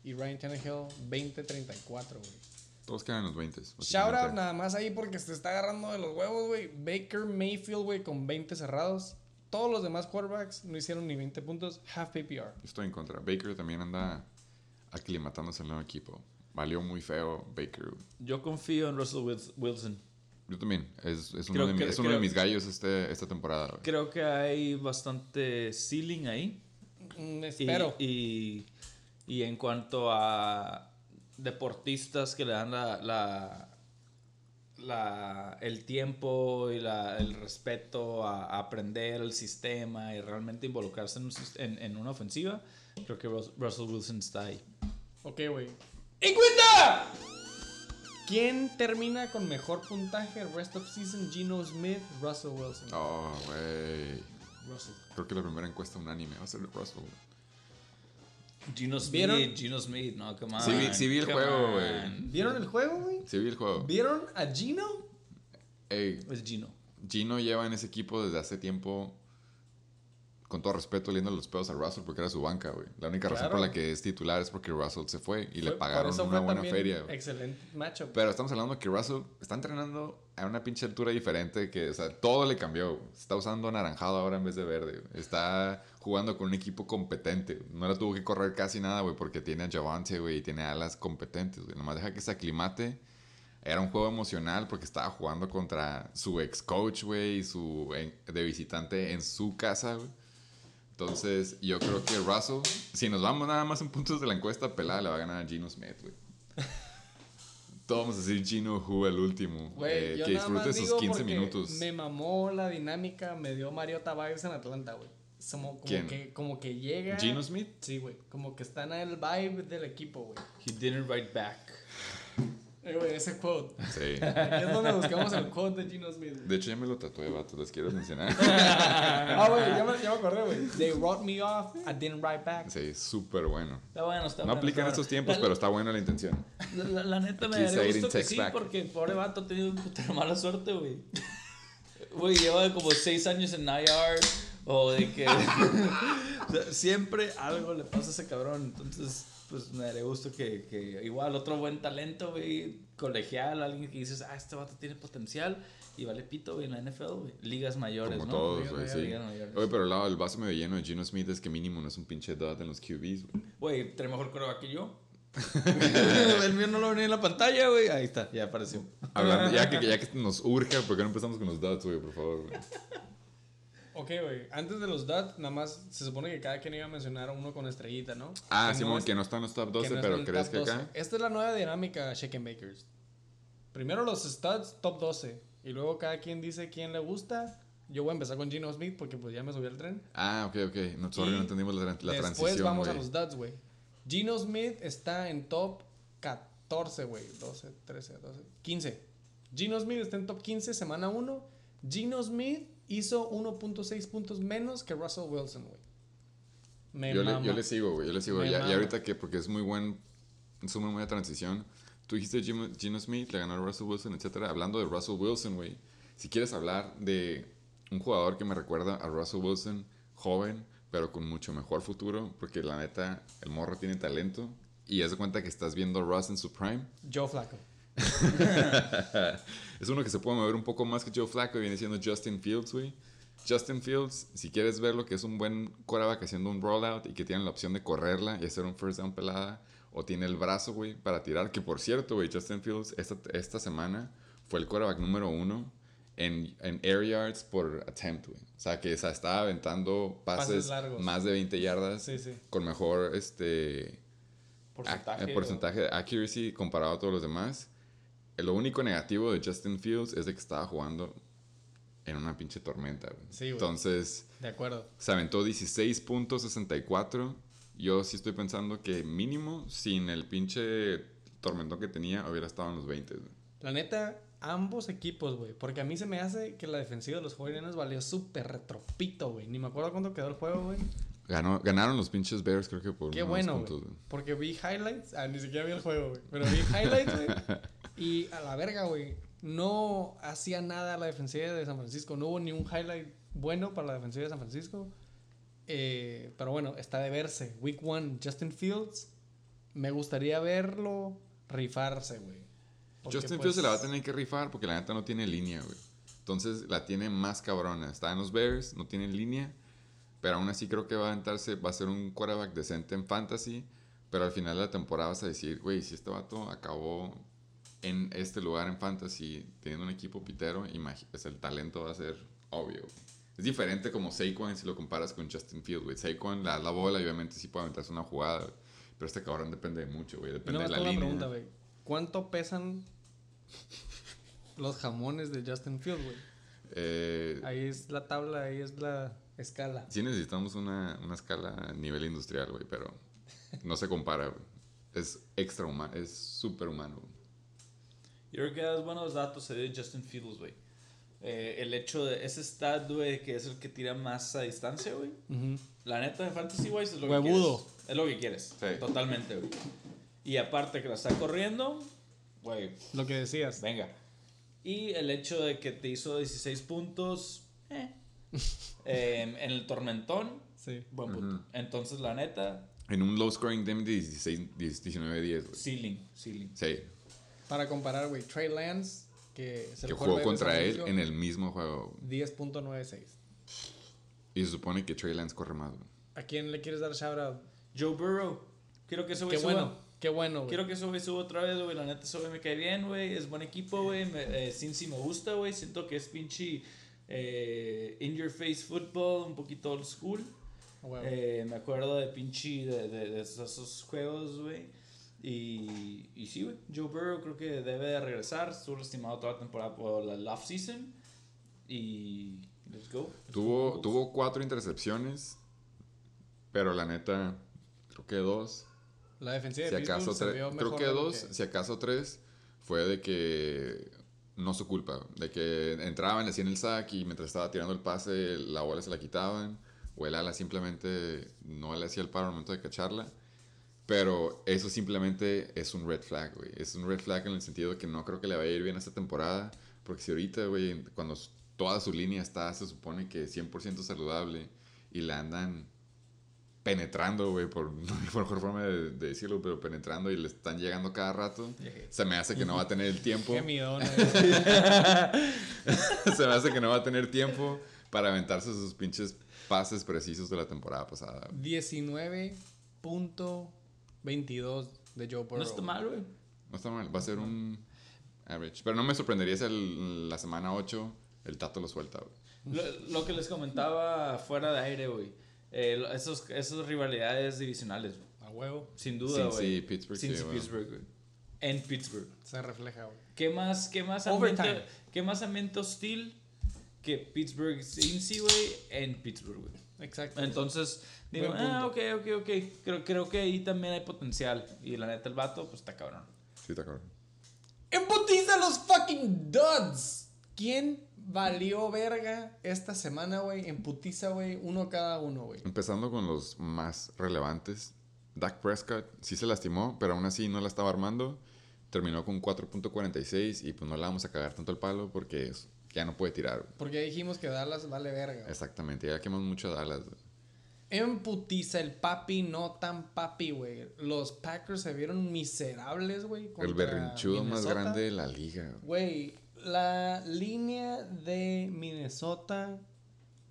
Y Ryan Tannehill, 20.34, güey. Todos quedan en los 20. Shout out nada más ahí porque se está agarrando de los huevos, güey. Baker Mayfield, güey, con 20 cerrados. Todos los demás quarterbacks no hicieron ni 20 puntos. Half PPR. Estoy en contra. Baker también anda aclimatándose al nuevo equipo. Valió muy feo Baker. Yo confío en Russell Wils- Wilson. Yo también. Es, es Creo uno, de, mi- es uno de creo- mis gallos este, esta temporada. Creo que hay bastante ceiling ahí. Mm, Y, espero. y, y en cuanto a deportistas que le dan la, la, la- el tiempo y la- el respeto a, a aprender el sistema y realmente involucrarse en, un en- en una ofensiva, creo que Rus- Russell Wilson está ahí. Ok, güey. ¡En cuenta! ¿Quién termina con mejor puntaje el rest of season? Gino Smith, Russell Wilson. Oh, güey. Russell. Creo que la primera encuesta unánime va a ser Russell. Gino Smith, ¿Vieron? Gino Smith, no, come on. Sí vi- sí vi el come juego, güey. on. ¿Vieron el juego, güey? Sí, vi el juego. ¿Vieron a Gino? Ey, Es Gino. Gino lleva en ese equipo desde hace tiempo, con todo respeto, oliendo los pedos a Russell porque era su banca, güey. La única razón por la que es titular es porque Russell se fue y le pagaron una buena feria. güey. Excelente matchup. Pero estamos hablando que Russell está entrenando a una pinche altura diferente que, o sea, todo le cambió. Está usando anaranjado ahora en vez de verde. Está jugando con un equipo competente. No le tuvo que correr casi nada, güey, porque tiene a Javante, güey, y tiene alas competentes. Nomás deja que se aclimate. Era un juego emocional porque estaba jugando contra su ex coach, güey, y su en- de visitante en su casa, güey. Entonces, yo creo que Russell, si nos vamos nada más en puntos de la encuesta, pelada le va a ganar a Gino Smith, güey. Todos vamos a decir Gino Who el último. Eh, yo que nada más disfrute sus digo 15 porque minutos. Me mamó la dinámica, me dio Mariota vibes en Atlanta, güey. Como, como ¿Quién? que como que llega. ¿Gino Smith? Sí, güey. Como que están en el vibe del equipo, güey. He didn't write back. Eh, güey, ese quote. Sí. Es donde buscamos el quote de Gino Smith. De hecho, ya me lo tatué, vato. Les quiero mencionar. Ah, güey, ya me, ya me acordé, güey. They wrote me off, I didn't write back. Sí, súper bueno. Está bueno, está No bueno. aplica en está estos tiempos, La- pero está buena la intención. La, la- la neta me daría gusto que sí, back. porque el pobre vato ha tenido putero mala suerte, güey. Güey, lleva como seis años en IR o de que... o sea, siempre algo le pasa a ese cabrón, entonces pues me daría gusto que, que igual otro buen talento, güey, colegial, alguien que dices, ah, este vato tiene potencial y vale pito, güey, en la NFL, güey. Ligas mayores, Como ¿no? todos, güey, sí. Ligas mayores. Oye, pero el lado del vaso medio lleno de Gino Smith es que mínimo no es un pinche dot en los QBs, güey. Güey, trae mejor coreback que yo. el mío no lo venía en la pantalla, güey. Ahí está, ya apareció. Hablando, ya que, ya que nos urge, ¿por qué no empezamos con los dots, güey, por favor, güey? Ok, güey. Antes de los DUT, nada más se supone que cada quien iba a mencionar uno con estrellita, ¿no? Ah, Simón, es- que no está en los top que 12, no pero ¿crees que 12. acá? Esta es la nueva dinámica Shake Bakers. Primero los studs, top 12. Y luego cada quien dice quién le gusta. Yo voy a empezar con Gino Smith porque pues ya me subí al tren. Ah, ok, ok. No, sorry, no entendimos la, la Después transición, vamos güey. a los duds, güey. Gino Smith está en top 14, güey. 12, 13, 12, 15. Gino Smith está en top 15, semana 1. Gino Smith hizo 1.6 puntos menos que Russell Wilson, güey. Me Yo le, yo le sigo, güey. Yo le sigo. Me Ya, y ahorita que, porque es muy buen. Es una buena transición. Tú dijiste Gino, Gino Smith, le ganó a Russell Wilson, etcétera. Hablando de Russell Wilson, güey. Si quieres hablar de un jugador que me recuerda a Russell Wilson, joven, pero con mucho mejor futuro, porque la neta, el morro tiene talento. Y haz de cuenta que estás viendo a Russ en su prime. Joe Flacco. es uno que se puede mover un poco más que Joe Flacco y viene siendo Justin Fields, güey. Justin Fields, si quieres ver lo que es un buen quarterback haciendo un rollout y que tiene la opción de correrla y hacer un first down pelada, o tiene el brazo, güey, para tirar, que por cierto, güey, Justin Fields esta, esta semana fue el quarterback número uno en, en air yards por attempt, güey. O sea, que se estaba aventando pases, Pases largos. más de 20 yardas Sí, sí. con mejor este Porcentaje. porcentaje de accuracy comparado a todos los demás. Lo único negativo de Justin Fields es de que estaba jugando en una pinche tormenta, güey. Sí, güey. Entonces, De acuerdo. se aventó 16.64. Yo sí estoy pensando que mínimo, sin el pinche tormentón que tenía, hubiera estado en los 20. güey. La neta, ambos equipos, güey. Porque a mí se me hace que la defensiva de los 49ers valió súper retropito, güey. Ni me acuerdo cuánto quedó el juego, güey. Ganó, ganaron los pinches Bears, creo que por Qué unos bueno, puntos. güey. güey. Porque vi highlights. Ah, ni siquiera vi el juego, güey. Pero vi highlights, güey. y a la verga, güey. No hacía nada la defensiva de San Francisco. No hubo ni un highlight bueno para la defensiva de San Francisco. Eh, pero bueno, está de verse. Week one, Justin Fields. Me gustaría verlo rifarse, güey. Justin pues, Fields se la va a tener que rifar porque la neta no tiene línea, güey. Entonces la tiene más cabrona. Está en los Bears, no tiene línea. Pero aún así creo que va a aventarse, va a ser un quarterback decente en fantasy. Pero al final de la temporada vas a decir, güey, si este vato acabó en este lugar en fantasy teniendo un equipo pitero, pues el talento va a ser obvio. Es diferente como Saquon si lo comparas con Justin Fields, güey. Saquon le da la bola y obviamente sí puede aventarse una jugada. Pero este cabrón depende de mucho, güey. Depende no de la línea. pregunta. ¿Cuánto pesan los jamones de Justin Fields, güey? Eh, Ahí es la tabla, ahí es la escala. Sí necesitamos una, una escala a nivel industrial, güey, pero no se compara, güey. Es extra humano, es súper humano. Yo creo que das buenos datos de Justin Fields, güey. Eh, el hecho de ese stat, güey, que es el que tira más a distancia, güey. Ujú. La neta de Fantasy Wise es lo Huevudo. que quieres. Es lo que quieres. Sí. Totalmente, güey. Y aparte que la está corriendo, güey, Lo que decías. venga. Y el hecho de que te hizo 16 puntos, eh. Em, en el tormentón, Sí. buen punto. Ujú. Entonces, la neta, En un low scoring game de 16, 19-10, güey. ceiling, ceiling. Sí, Para comparar, güey, Trey Lance, que se que jugó contra él en el mismo juego. 10.96. Y se supone que Trey Lance corre más, güey. ¿A quién le quieres dar shout out? Joe Burrow. Quiero que güey Qué suba. bueno, qué bueno, güey. Quiero que güey suba otra vez, güey. La neta, güey me cae bien, güey. Es buen equipo, güey. Me- Eh, Cincy me gusta, güey. Siento que es pinche eh, in your face football, un poquito old school. Eh, me acuerdo de pinche de, de, de esos, esos juegos, güey. Y, y sí, güey. Joe Burrow creo que debe de regresar. Estuvo lastimado toda la temporada por la off season. Y let's go. Let's Tuvo, go. tuvo cuatro intercepciones, pero la neta, creo que dos. la defensiva de Si acaso se vio Creo mejor que de lo dos, si acaso tres, fue de que no su culpa. De que entraban, le hacían el sack y mientras estaba tirando el pase, la bola se la quitaban. O el ala simplemente no le hacía el paro al momento de cacharla. Pero eso simplemente es un red flag, güey. Es un red flag en el sentido de que no creo que le vaya a ir bien esta temporada. Porque si ahorita, güey, cuando toda su línea está, se supone que 100% saludable y la andan penetrando, güey, por no mejor forma de, de decirlo, pero penetrando y le están llegando cada rato, se me hace que no va a tener el tiempo. Qué midona, se me hace que no va a tener tiempo para aventarse sus pinches pases precisos de la temporada pasada. güey. 19.22 de Joe Burrow. No está mal, güey. No está mal, va a ser un average. Pero no me sorprendería si el- la semana 8 el Tato lo suelta, güey. Lo, lo que les comentaba fuera de aire, güey. Eh, esos, esas rivalidades divisionales, güey. A huevo. Sin duda, güey. Pittsburgh, sí, Cincy, güey. Pittsburgh, güey. En Pittsburgh. Se refleja, güey. ¿Qué más, qué más Overtime. ambiente, qué más ambiente hostil que Pittsburgh Cincy, güey, en Pittsburgh, güey? Exacto. Entonces, digo, ah, ok, ok, ok. Creo, creo que ahí también hay potencial. Y la neta, el vato, pues está cabrón. Sí, está cabrón. ¡Emputiza los fucking duds! ¿Quién valió verga esta semana, güey? Emputiza, güey. Uno cada uno, güey. Empezando con los más relevantes. Dak Prescott sí se lastimó, pero aún así no la estaba armando. Terminó con 4.46 y pues no la vamos a cagar tanto el palo porque es- ya no puede tirar. Porque ya dijimos que Dallas vale verga. Exactamente, ya quemamos mucho a Dallas. Güey. Emputiza el papi, no tan papi, güey. Los Packers se vieron miserables, güey. El berrinchudo más grande de la liga. güey. La línea de Minnesota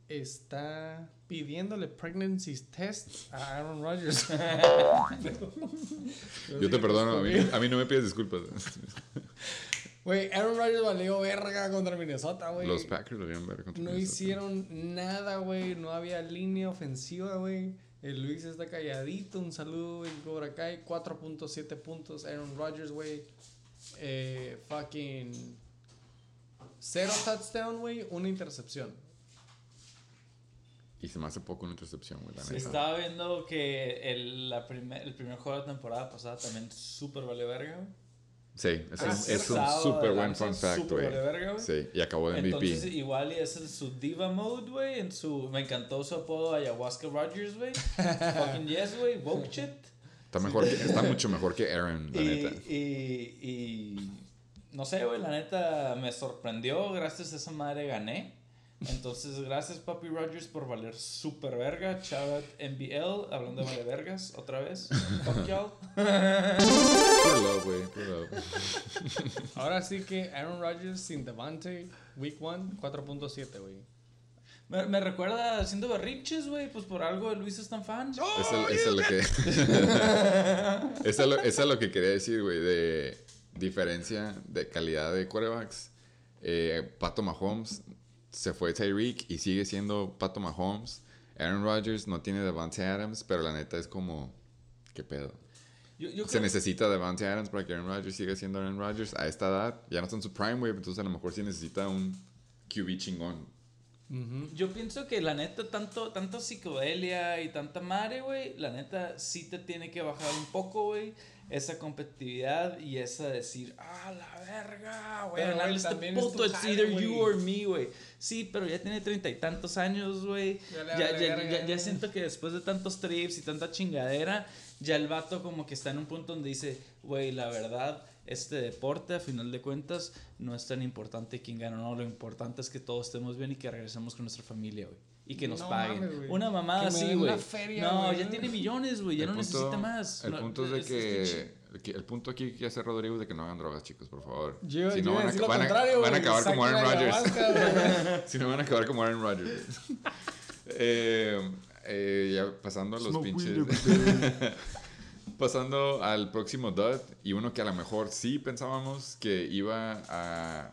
está pidiéndole pregnancy tests a Aaron Rodgers. Yo te perdono, a mí, a mí no me pides disculpas. Güey, Aaron Rodgers valió verga contra Minnesota, güey. Los Packers debían ver contra No Minnesota. hicieron nada, güey. No había línea ofensiva, güey. El Luis está calladito. Un saludo, güey. Cobra Kai. 4.7 puntos. Aaron Rodgers, güey. Eh, fucking. Cero touchdown, güey. Una intercepción. Y se me hace poco una intercepción, güey, Sí. Estaba viendo que el, la primer, el primer juego de la temporada pasada también súper vale verga, güey. Sí, es, Ah, un- es un súper buen fun fact, güey. Sí, y acabó de MVP. Entonces, igual y es en su diva mode, güey. En su. Me encantó su apodo Ayahuasca Rogers, güey. Fucking yes, güey. Woke shit. Está, mejor que- está mucho mejor que Aaron, la Y, neta. y, y. No sé, güey. La neta me sorprendió. Gracias a esa madre gané. Entonces, gracias, Papi Rogers, por valer super verga. Out NBL. Hablando de vale vergas, otra vez. Fuck y'all. Ahora sí que Aaron Rodgers sin Devante, Week 1, 4.7, güey. Me, me recuerda haciendo berrinches, güey. Pues por algo Luis es tan fan. Eso es lo que. eso, es es lo que quería decir, güey, de diferencia de calidad de quarterbacks. Eh, Pato Mahomes se fue Tyreek y sigue siendo Pato Mahomes. Aaron Rodgers no tiene Devante Adams, pero la neta es como. ¿Qué pedo? Yo, yo Se necesita Devante Adams para que Aaron Rodgers siga siendo Aaron Rodgers a esta edad. Ya no está en su prime, güey, entonces a lo mejor sí necesita un QB chingón. Yo pienso que la neta, tanto, tanta psicodelia y tanta madre, güey, la neta sí te tiene que bajar un poco, güey, esa competitividad y esa decir, ah, la verga, güey, Pero, este es puto, jale, either you or me, güey. Sí, pero ya tiene treinta y tantos años, güey. Ya le Ya, ya, ya, siento que después de tantos trips y tanta chingadera, ya el vato como que está en un punto donde dice, güey, la verdad, este deporte, a final de cuentas, no es tan importante quién gana no. Lo importante es que todos estemos bien y que regresemos con nuestra familia, güey. Y que nos No paguen. mames, una mamada Que me así, güey. una feria, No, ya tiene millones, güey. Ya El no punto- necesita más. El No, punto es de es que, El punto aquí que hace Rodrigo es de que no hagan drogas, chicos, por favor. Yo, si yo no, iba van a a, decir lo van a- contrario, van a güey. acabar como Aaron Rodgers. si no, van a acabar como Aaron Rodgers. eh, eh, ya pasando a los Smoke pinches. weed pasando al próximo dud y uno que a lo mejor sí pensábamos que iba a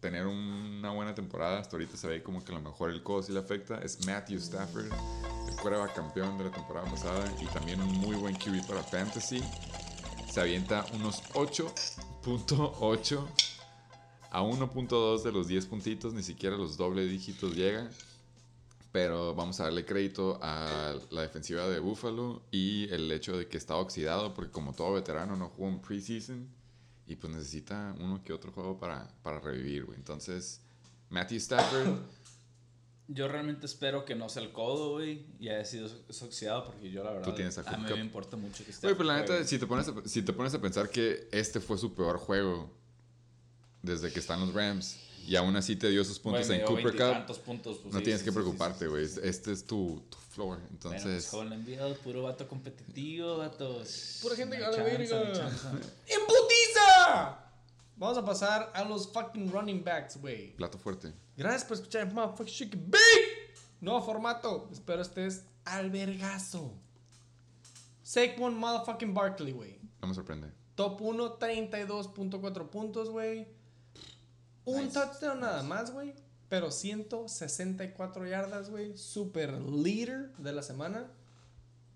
tener una buena temporada. Hasta ahorita se ve como que a lo mejor el codo sí le afecta. Es Matthew Stafford, el quarterback campeón de la temporada pasada y también un muy buen QB para Fantasy. Se avienta unos 8.8 a 1.2 de los 10 puntitos, ni siquiera los doble dígitos llega. Pero vamos a darle crédito a la defensiva de Buffalo y el hecho de que está oxidado, porque como todo veterano no jugó en preseason y pues necesita uno que otro juego para, para revivir, güey. Entonces, Matthew Stafford, Yo realmente espero que no sea el codo, güey, y haya sido oxidado, porque yo la verdad. tienes a a mí me importa mucho que esté. güey, pues la neta, si te, pones a, si te pones a pensar que este fue su peor juego desde que están los Rams y aún así te dio sus Güey, puntos me en Cooper Cup, puntos, pues, no sí, tienes sí, que sí, sí, preocuparte, sí, güey. sí. Este es tu, tu floor. Bueno, Entonces, pues, joven enviado, puro vato competitivo, vato. Pura gente que hay vale chance, Vamos a pasar a los fucking running backs, güey. plato fuerte. Gracias por escuchar Motherfucking Chicken Big. Nuevo formato. Espero estés al vergazo. Saquon Motherfucking Barkley, güey. No me sorprende. Top 1, 32.4 puntos, güey. Un Nice, touchdown nada más, güey. Pero 164 yardas, güey. Super leader de la semana.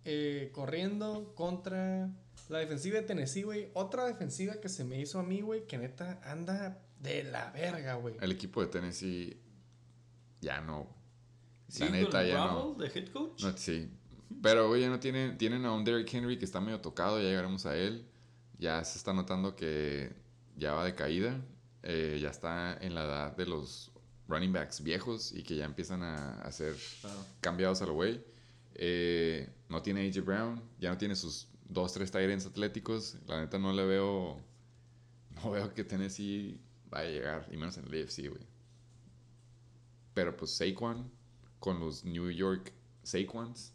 Eh, corriendo contra la defensiva de Tennessee, güey. Otra defensiva que se me hizo a mí, güey. Que neta anda de la verga, güey. El equipo de Tennessee ya no. Sí, La neta, ya no. De head coach. no sí. Pero, güey, ya no tienen, tienen a un Derrick Henry que está medio tocado, ya llegaremos a él. Ya se está notando que ya va de caída. Eh, ya está en la edad de los running backs viejos y que ya empiezan a, a ser Claro. cambiados a lo güey. Eh, no tiene AJ Brown, ya no tiene sus dos, tres Tyrants atléticos. La neta no le veo. No veo que Tennessee vaya a llegar, y menos en el AFC, güey. Pero pues Saquon, con los New York Saquons,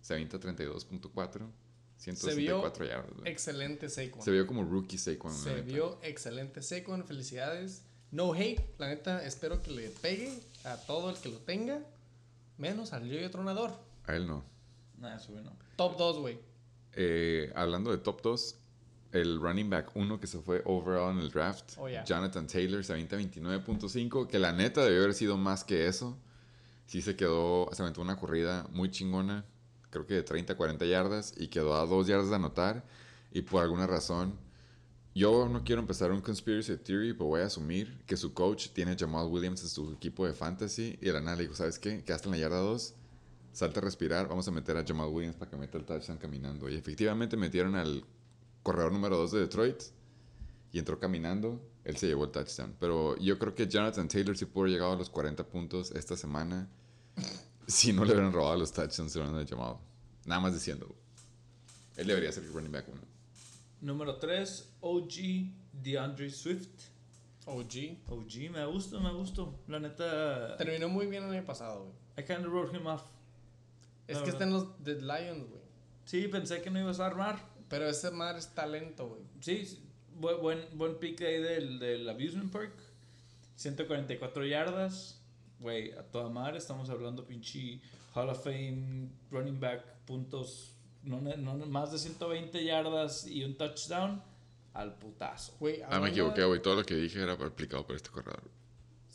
se avienta 32.4, 164 yardas, güey. Excelente Saquon. Se vio como rookie Saquon, la Se neta. vio excelente Saquon. Felicidades. No hate. La neta, espero que le pegue a todo el que lo tenga. Menos al yo tronador. A él no. Nah, eso güey no. Top 2, güey. Eh, hablando de top 2, el running back uno que se fue overall en el draft, Oh, yeah. Jonathan Taylor, se avienta 29.5, que la neta debió haber sido más que eso. Sí se quedó, se aventó una corrida muy chingona, creo que de 30, 40 yardas, y quedó a dos yardas de anotar. Y por alguna razón, yo no quiero empezar un conspiracy theory, pero voy a asumir que su coach tiene a Jamal Williams en su equipo de fantasy. Y le dijo, ¿sabes qué? Quedaste en la yarda 2, salte a respirar, vamos a meter a Jamal Williams para que meta el touchdown caminando. Y efectivamente metieron al corredor número 2 de Detroit y entró caminando. Él se llevó el touchdown. Pero yo creo que Jonathan Taylor sí pudo haber llegado a los 40 puntos esta semana si no le hubieran robado los touchdowns se lo hubieran llamado. Nada más diciendo. Él debería ser el running back uno. Número 3, OG DeAndre Swift. OG. OG, me gusta, me gustó. La neta, Terminó muy bien el año pasado, güey. I kind of wrote him off. Es que está verdad. en los The Lions, güey. Sí, pensé que no ibas a armar. Pero ese madre es talento, güey. Sí, sí, buen, buen, buen pick ahí del, del Abusement Park. 144 yardas. Güey, a toda madre. Estamos hablando pinche Hall of Fame, running back, puntos. No, ne- no, más de 120 yardas y un touchdown al putazo. Güey, Ah, me equivoqué, güey. Todo lo que dije era aplicado por este corredor.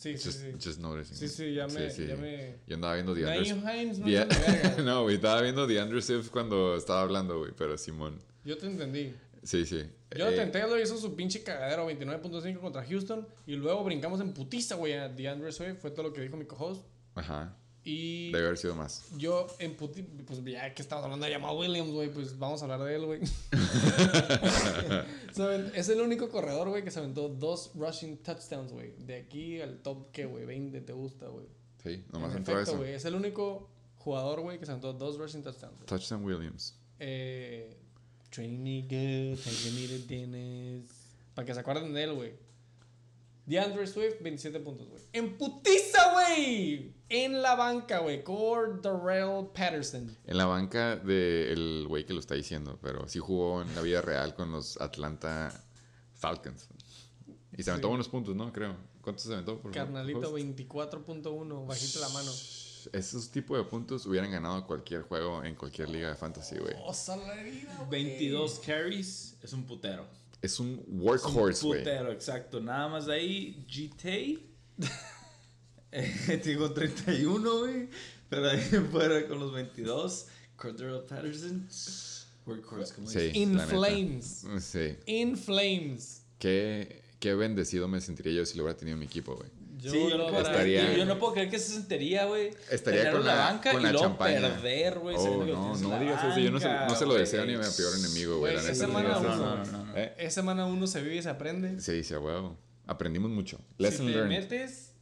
Sí, sí, Just, sí. just noticing. Sí, sí, ya me... Sí, sí. Ya me... Yo andaba viendo Naeem Hines no. No, güey, estaba viendo DeAndre Swift cuando estaba hablando, güey, pero Simón. Yo te entendí. Sí, sí. Jonathan Eh, Taylor hizo su pinche cagadero 29.5 contra Houston y luego brincamos en putiza, güey, a DeAndre Swift. Fue todo lo que dijo mi co-host. Ajá. Y Debe haber sido más. yo en puti... Pues ya que estamos hablando de Jamal Williams, güey, pues vamos a hablar de él, güey. Es el único corredor, güey, que se aventó dos rushing touchdowns, güey. De aquí al top, ¿qué, güey? 20, ¿te gusta, güey? Sí, nomás En eso. güey. Es el único jugador, güey, que se aventó dos rushing touchdowns. güey. Touchdown Williams. Eh, Training me good, taking me to Dennis. Para que se acuerden de él, güey. DeAndre Swift, 27 puntos, güey. En putiza, güey. En la banca, güey. Darrell Patterson. En la banca del güey que lo está diciendo, pero sí jugó en la vida real con los Atlanta Falcons. Y se aventó Sí. buenos puntos, ¿no? Creo. ¿Cuántos se aventó? Por? Carnalito, Host? 24.1. Bajita la mano. Esos tipos de puntos hubieran ganado cualquier juego en cualquier liga de fantasy, güey. Oh, salarina, güey. 22 carries es un putero. Es un Es un workhorse, güey. putero, exacto. Nada más de ahí, GT. eh, digo 31, güey. Pero ahí fuera con los 22. Cordero Patterson. Workhorse, como Sí. In la neta. flames. Sí. In flames. Qué, qué bendecido me sentiría yo si lo hubiera tenido en mi equipo, güey. Yo, sí, no, puedo Estaría- creer, yo no puedo creer que se sentiría, güey. Estaría con la- banca con y la luego champaña. perder, güey. Oh, no, no digas eso. Yo no se, no se lo deseo ni a mi peor enemigo, güey. Esa semana uno- no, no, no. ¿Eh? Es semana uno se vive y se aprende. Sí, sí, a huevo. Aprendimos mucho. Si Lesson te learned. metes...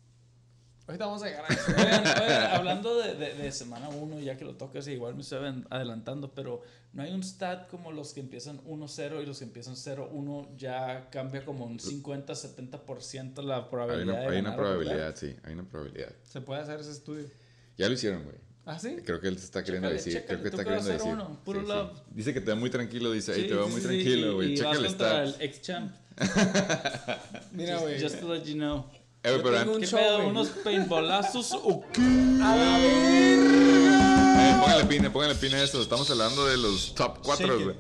Ahorita vamos a llegar a eso. Oigan, oigan, hablando de, de, de semana 1, ya que lo tocas, igual me estoy adelantando, pero no hay un stat como los que empiezan 1-0 y los que empiezan 0-1 ya cambia como un 50-70% la Hay probabilidad una, de hay una ganar o perder? probabilidad, sí. Hay una probabilidad. Se puede hacer ese estudio. Ya lo hicieron, güey. ¿Ah, sí? Creo que él te está queriendo Chécale, decir. chécale, creo que está queriendo decir. uno, puro Sí, sí. love. Dice que te ve muy tranquilo, dice, ahí Sí, te sí, muy sí, tranquilo, güey. Checa el stat. el ex champ. Mira, Just- güey. Just to let you know. Eh, pero tengo un ¿Qué show, pedo? ¿Unos paintballazos o qué? ¡A la verga! Eh, póngale pine, póngale pine a eso. Estamos hablando de los top 4, Shake it. güey.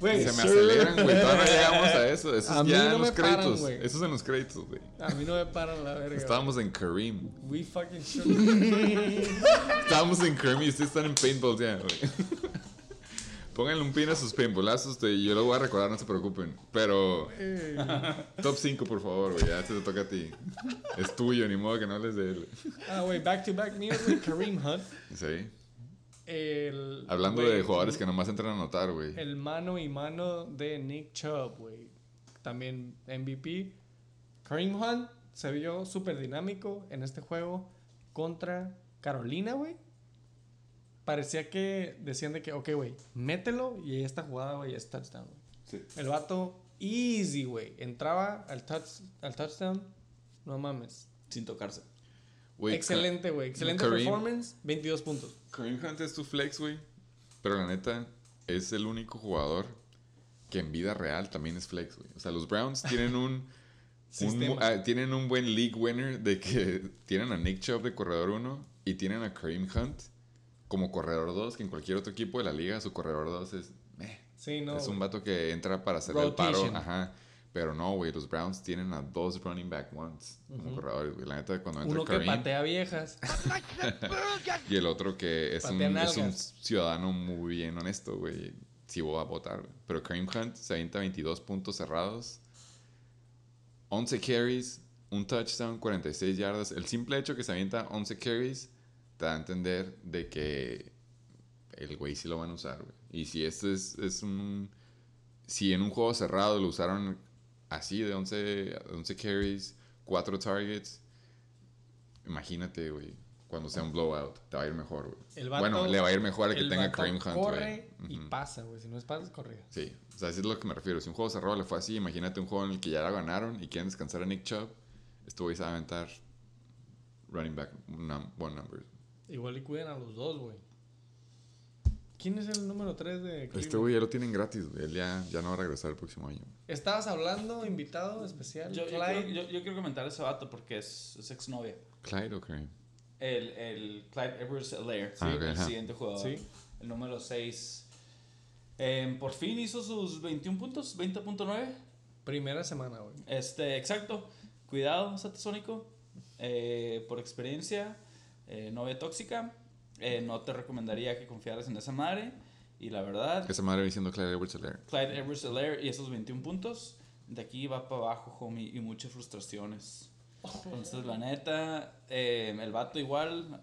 Güey, Se me aceleran, güey. Todavía llegamos a eso. Eso A es ya no en me los paran, créditos. güey. Eso es en los créditos, güey. A mí no me paran la verga. Estábamos en Kareem. We fucking should. Estábamos en Kareem y ustedes están en paintball ya, güey. Pónganle un pin a sus paintballazos, te- yo lo voy a recordar, no se preocupen. Pero Ey. top 5, por favor, güey. Ya se te toca a ti. Es tuyo, ni modo que no hables de él. Ah, güey, back to back mío, güey. Kareem Hunt. Sí. El, Hablando de jugadores que nomás entran a anotar, güey. El mano y mano de Nick Chubb, güey. También MVP. Kareem Hunt se vio súper dinámico en este juego contra Carolina, güey. Parecía que decían de que, ok, güey, mételo y esta jugada, güey, es touchdown. Sí. El vato, easy, güey. Entraba al, touch, al touchdown, no mames. Sin tocarse. Excelente, güey. Excelente performance, 22 puntos. Kareem Hunt es tu flex, güey. Pero la neta, es el único jugador que en vida real también es flex, güey. O sea, los Browns tienen un, ah, tienen un buen league winner de que tienen a Nick Chubb de corredor 1 y tienen a Kareem Hunt como corredor 2, que en cualquier otro equipo de la liga su corredor 2 es... meh. Sí, no. es un vato que entra para hacer el paro. Ajá. Pero no, güey, los Browns tienen a dos running back ones como corredores, güey. La neta, cuando entra Uno que Kareem patea viejas. y el otro que es un, es un ciudadano muy bien honesto, güey. Sí voy a votar, güey. Pero Kareem Hunt se avienta 22 puntos cerrados, 11 carries, un touchdown, 46 yardas. El simple hecho que se avienta 11 carries te da a entender de que el güey sí lo van a usar, güey. Y si este es, es un... Si en un juego cerrado lo usaron así de 11, 11 carries, 4 targets, imagínate, güey, cuando sea un blowout, te va a ir mejor, güey. Bueno, le va a ir mejor al que tenga Kareem Hunt, corre güey. y Ujú. pasa, güey. Si no es pasa, es corrida. Sí, o sea, así es lo que me refiero. Si un juego cerrado le fue así, imagínate un juego en el que ya la ganaron y quieren descansar a Nick Chubb, este güey a aventar running back num- one number. Igual y cuidan a los dos, güey. ¿Quién es el número 3 de Este Cleveland? güey ya lo tienen gratis, güey. Él ya, ya no va a regresar el próximo año. Estabas hablando, invitado especial, Yo, yo, Clyde. quiero, yo- yo quiero comentar a ese vato porque es, es exnovia. Clyde o Kareem. El, el Clyde Edwards Alaire, Ah, ok, el ajá. siguiente jugador. Sí. El número 6. por fin hizo sus 21 puntos, 20.9. Primera semana, güey. Este, exacto. Cuidado, Satasónico. Eh, por experiencia, eh, novia tóxica. eh, no te recomendaría que confiaras en esa madre. Y la verdad, Esa madre viene siendo Clyde Edwards Helaire. Clyde Edwards Alaire y esos 21 puntos. De aquí va para abajo, homie, y muchas frustraciones. Entonces, la neta, eh, el vato igual,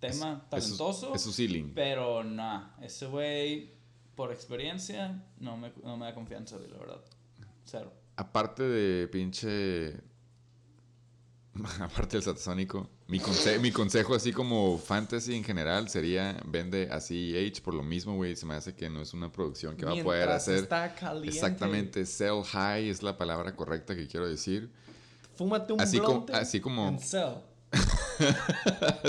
tema talentoso. Es su ceiling. Pero nah, ese güey, por experiencia, no me, no me da confianza, la verdad. Cero. Aparte de pinche. Aparte del satasónico, mi, conse- mi consejo, así como fantasy en general, sería vende a CEH por lo mismo, güey. Se me hace que no es una producción que va a poder hacer. Está caliente. Exactamente, sell high es la palabra correcta que quiero decir. Fúmate un Así como- así como- sell.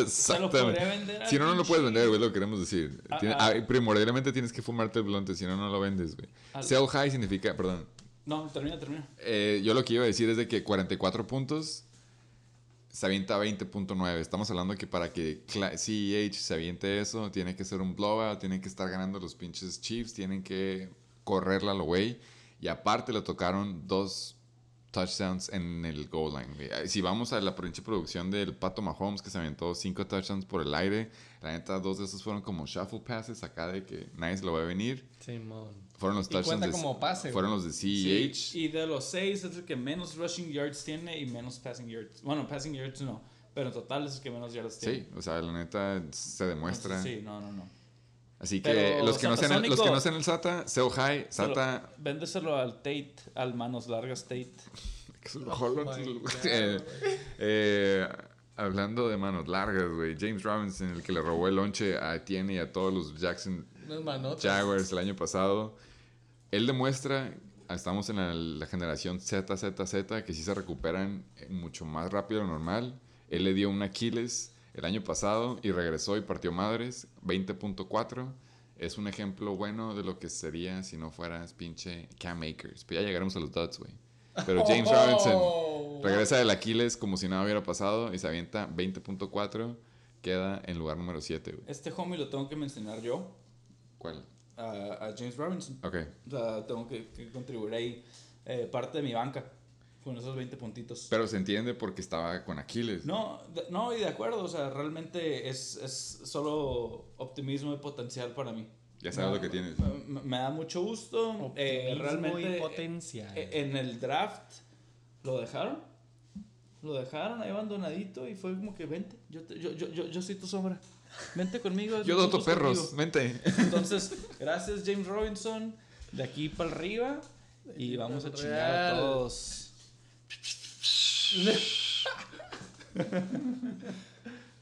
Se vender al Si no, no lo puedes vender, güey, lo que queremos decir. Ah, primordialmente tienes que fumarte el blonte, si no, no lo vendes, güey. Sell high significa, perdón, No, termina, termina. eh, yo lo que iba a decir es de que 44 puntos se avienta 20.9. Estamos hablando que para que CEH se aviente eso, tiene que ser un blowout, tienen que estar ganando los pinches Chiefs, tienen que correrla lo güey. Y aparte le tocaron dos touchdowns en el goal line. Si vamos a la pinche producción del Pato Mahomes, que se aventó cinco touchdowns por el aire, la neta, dos de esos fueron como shuffle passes acá de que nadie se lo va a venir. Simón. Fueron los Y touchdowns cuenta de, como pase, fueron los de CEH. Sí, y de los seis es el que menos rushing yards tiene y menos passing yards. Bueno, passing yards no, pero en total es el que menos yards tiene. Sí, o sea, la neta se demuestra. Entonces, sí, no, no, no. Así que Pero los que, no sean, los que no sean el SATA, Sell High, SATA. Véndeselo al Tate, al manos largas Tate. God, eh, eh, hablando de manos largas, güey. James Robinson, el que le robó el lonche a Etienne y a todos los Jackson Unas manotas. Jaguars el año pasado. Él demuestra, estamos en la, la generación ZZZ, que sí se recuperan mucho más rápido de lo normal. Él le dio un Aquiles el año pasado y regresó y partió madres, 20.4. Es un ejemplo bueno de lo que sería si no fueras pinche Cam Akers. Pero ya llegaremos a los Duds, güey. Pero James Robinson Oh, regresa del Aquiles como si nada hubiera pasado y se avienta 20.4. Queda en lugar número 7, güey. Este homie lo tengo que mencionar yo, ¿Cuál? a, a James Robinson. Ok. O sea, tengo que, que contribuir ahí eh, parte de mi banca con esos 20 puntitos. Pero se entiende porque estaba con Aquiles. No, de- no, y de acuerdo, o sea, realmente es, es solo optimismo y potencial para mí. Ya sabes lo que tienes. Me, me da mucho gusto. eh, realmente y potencial. eh, en el draft lo dejaron. Lo dejaron ahí abandonadito y fue como que vente, yo, te- yo, yo, yo, yo soy tu sombra. Vente conmigo. Yo doto perros, contigo". vente. Entonces, gracias James Robinson. De aquí para arriba. Y vamos a chingar a todos.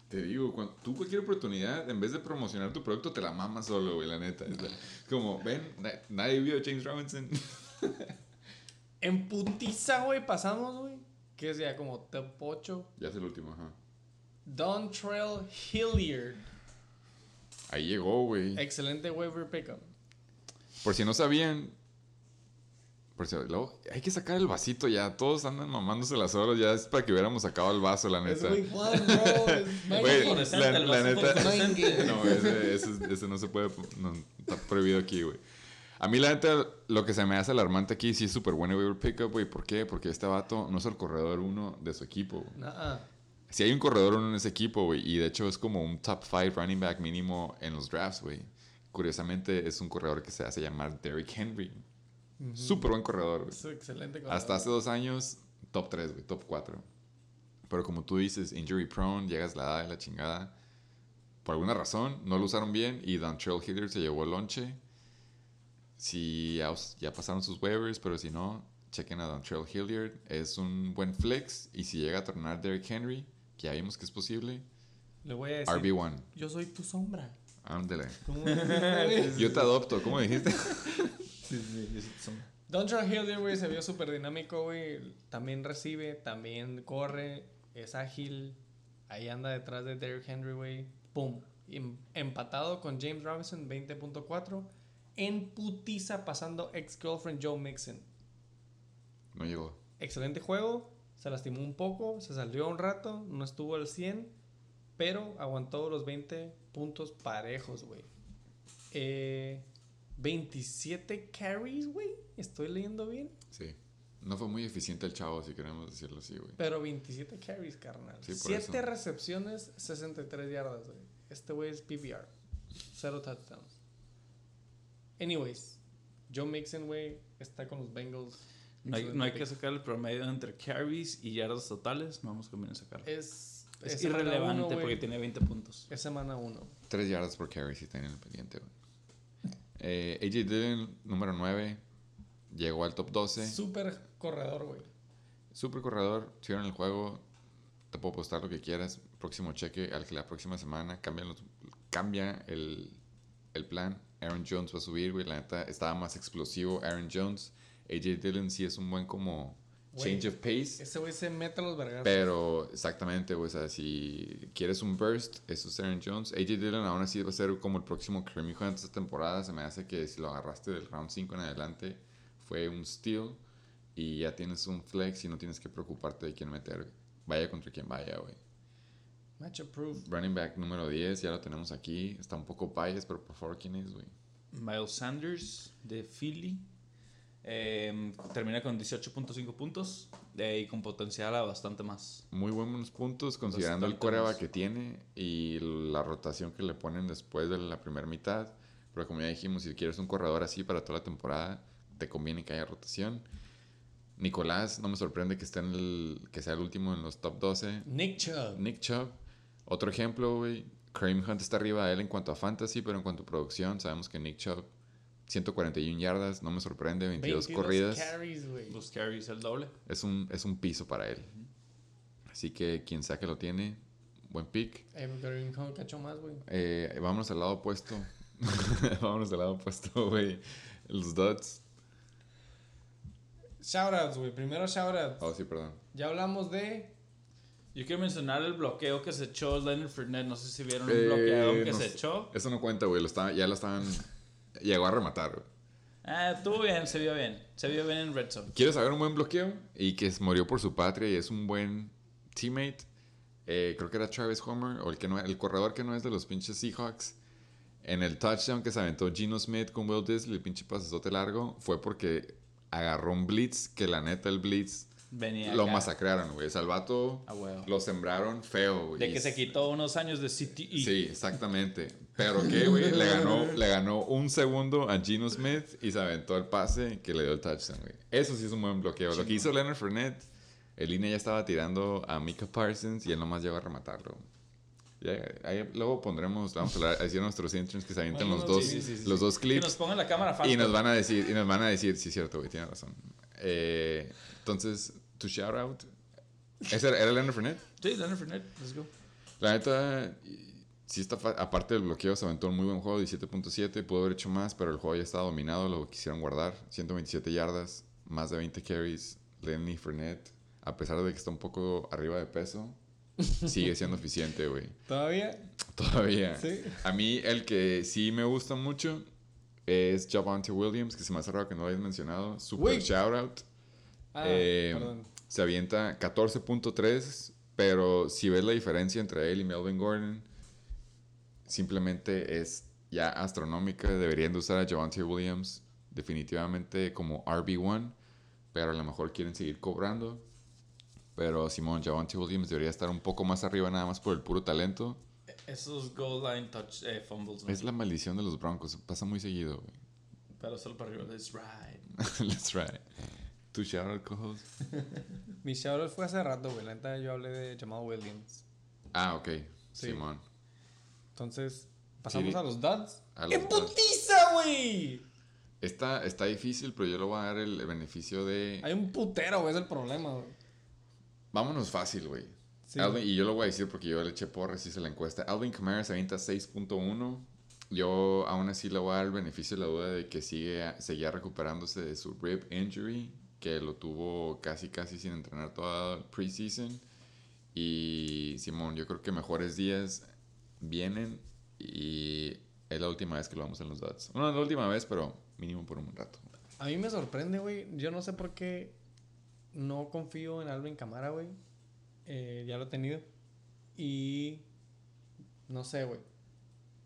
Te digo, cuando tú cualquier oportunidad, en vez de promocionar tu producto, te la mamas solo, güey, la neta. Es como, ven, na- nadie vio a James Robinson. En putiza, güey, pasamos, güey. Que es ya como top 8. ya es el último, ajá. Dontrell Hilliard. Ahí llegó, güey. Excelente waiver pickup. Por si no sabían. Por si, luego, hay que sacar el vasito ya. Todos andan mamándose las horas. Ya es para que hubiéramos sacado el vaso, la Es neta. one, bro. Es la, el la vaso neta. No, ese, ese, ese no se puede. No, está prohibido aquí, güey. A mí, la neta, lo que se me hace alarmante aquí sí es súper bueno waiver pickup, güey. ¿Por qué? Porque este vato no es el corredor uno de su equipo. Nah. Si hay un corredor uno en ese equipo, güey, y de hecho es como un top 5 running back mínimo en los drafts, güey. Curiosamente es un corredor que se hace llamar Derrick Henry. Súper buen corredor, güey. Excelente. Hasta hace dos años, top 3, güey, top 4. Pero como tú dices, injury prone, llegas la edad de la chingada. Por alguna razón, no lo usaron bien y Dontrell Hilliard se llevó el lonche. Si ya, ya pasaron sus waivers, pero si no, chequen a Dontrell Hilliard. Es un buen flex y si llega a tornar Derrick Henry, que ya vimos que es posible, Le voy a decir. RB1. Yo soy tu sombra. Ándale. ¿Cómo dijiste? Yo te adopto, ¿cómo dijiste? Sí, sí, sí, son- Dontrell Hilliard, güey, se vio súper dinámico, güey. También recibe, también corre, es ágil. Ahí anda detrás de Derrick Henry, güey. Pum. Em- empatado con James Robinson, 20.4. En putiza pasando ex-girlfriend Joe Mixon. No llegó. Excelente juego. Se lastimó un poco, se salió un rato, no estuvo al 100, pero aguantó los 20 puntos parejos, güey. Eh, 27 carries, güey. Estoy leyendo bien. Sí. No fue muy eficiente el chavo, si queremos decirlo así, güey. Pero 27 carries, carnal. Sí, por 7 eso. recepciones, 63 yardas, güey. Este güey es PPR. Cero touchdowns. Anyways, Joe Mixon, güey, está con los Bengals. No hay, no hay que sacar el promedio entre carries y yardas totales. No vamos a conviene sacarlo. Es, Es, irrelevante uno, porque tiene 20 puntos. Es semana 1. Tres yardas por carry si tienen el pendiente, güey. Eh, AJ Dillon, número 9, llegó al top 12. Súper corredor, güey. Super corredor, tuvieron el juego. Te puedo postar lo que quieras. Próximo cheque al que la próxima semana cambia, los- cambia el, el plan. Aaron Jones va a subir, güey. La neta estaba más explosivo Aaron Jones. AJ Dillon sí es un buen como change of pace. Ese güey se mete a los vergazos. Pero exactamente, güey, o sea, si quieres un burst, eso es Aaron Jones. AJ Dillon aún así va a ser como el próximo Kareem Hunt esta temporada. Se me hace que si lo agarraste del round 5 en adelante, fue un steal. Y ya tienes un flex y no tienes que preocuparte de quién meter. Vaya contra quien vaya, güey. Match approved. Running back número 10, ya lo tenemos aquí. Está un poco biased, pero por favor, ¿quién es, güey? Miles Sanders de Philly. Eh, termina con 18.5 puntos eh, y con potencial a bastante más. Muy buenos puntos considerando el Bastante coreback que tiene y la rotación que le ponen después de la primera mitad. Pero como ya dijimos, si quieres un corredor así para toda la temporada, te conviene que haya rotación. Nicolás, no me sorprende que esté en el, que sea el último en los top 12. Nick Chubb. Nick Chubb, otro ejemplo, güey. Kareem Hunt está arriba de él en cuanto a fantasy, pero en cuanto a producción, sabemos que Nick Chubb, 141 yardas, no me sorprende, 22, 22 corridas. carries, güey. Los carries el doble. Es un, es un piso para él. Así que quien sea que lo tiene, buen pick. Eh, más, güey. Eh, vámonos al lado opuesto. vámonos al lado opuesto, güey. Los Duds. Shoutouts, güey. Primero shoutouts. Oh, sí, perdón. Ya hablamos de. Yo quiero mencionar el bloqueo que se echó Leonard Fournette. No sé si vieron Eh, un bloqueo que no se echó. Eso no cuenta, güey. Ya lo estaban. Llegó a rematar, güey. Ah, estuvo bien, se vio bien. Se vio bien en Red Zone. ¿Quieres saber un buen bloqueo? Y que murió por su patria y es un buen teammate. Eh, creo que era Travis Homer, o el, que no, el corredor que no es de los pinches Seahawks. En el touchdown que se aventó Gino Smith con Will Disley, el pinche pasazote largo, fue porque agarró un blitz, que la neta el blitz Venía lo acá. masacraron, güey. Salvato Ah, huevo. lo sembraron feo, güey. De que se quitó unos años de CTE. Sí, exactamente. Pero que, güey, le ganó, le ganó un segundo a Gino Smith y se aventó el pase que le dio el touchdown, güey. Eso sí es un buen bloqueo. Lo que hizo Leonard Fournette, el línea ya estaba tirando a Mika Parsons y él nomás llegó a rematarlo. Ahí luego pondremos, vamos a hablar, a decir a nuestros interns que se avienten Bueno, los no, dos, sí, sí, sí, los dos Que clips nos pongan la cámara fácil. y nos van a decir, y nos van a decir, sí, cierto, güey, tiene razón. Eh, entonces, tu shout out, ¿ese era, era Leonard Fournette? Sí, Leonard Fournette. Let's go. La neta, sí está aparte del bloqueo, se aventó un muy buen juego, 17.7, pudo haber hecho más, pero el juego ya estaba dominado, lo quisieron guardar. 127 yardas, más de 20 carries. Lenny Fournette, a pesar de que está un poco arriba de peso, sigue siendo eficiente, güey. ¿Todavía? Todavía. Sí. A mí el que sí me gusta mucho es Javante Williams, que se me hace raro que no lo hayas mencionado. Super Güey. shout out. Ah, Eh, perdón. Se avienta 14.3, pero si ves la diferencia entre él y Melvin Gordon, simplemente es ya astronómica. Deberían de usar a Javante Williams definitivamente como RB1, pero a lo mejor quieren seguir cobrando. Pero Simón, Javante Williams debería estar un poco más arriba nada más por el puro talento. Esos goal line touch eh, fumbles, Es la maldición de los Broncos, pasa muy seguido, güey. Pero solo para arriba. Let's ride. Let's try. Tu shout out, co-host? Mi shoutout fue hace rato, güey. La neta yo hablé de Jamal Williams. Ah, ok. Sí. Simón. Entonces, pasamos Sí. a los duds. A los ¡En duds. putiza, güey! Está, está difícil, pero yo le voy a dar el beneficio de... Hay un putero, güey, es el problema, güey. Vámonos fácil, güey. Sí, Alvin- güey. y yo lo voy a decir porque yo le eché porras, hice la encuesta. Alvin Kamara se avienta 6.1. Yo aún así le voy a dar el beneficio de la duda de que sigue, seguía recuperándose de su rib injury, que lo tuvo casi casi sin entrenar toda preseason. Y Simón, yo creo que mejores días vienen y es la última vez que lo vamos en los datos. No, no es la última vez, pero mínimo por un rato. A mí me sorprende, güey. Yo no sé por qué no confío en Alvin Camara, güey. Eh, ya lo he tenido. Y no sé, güey.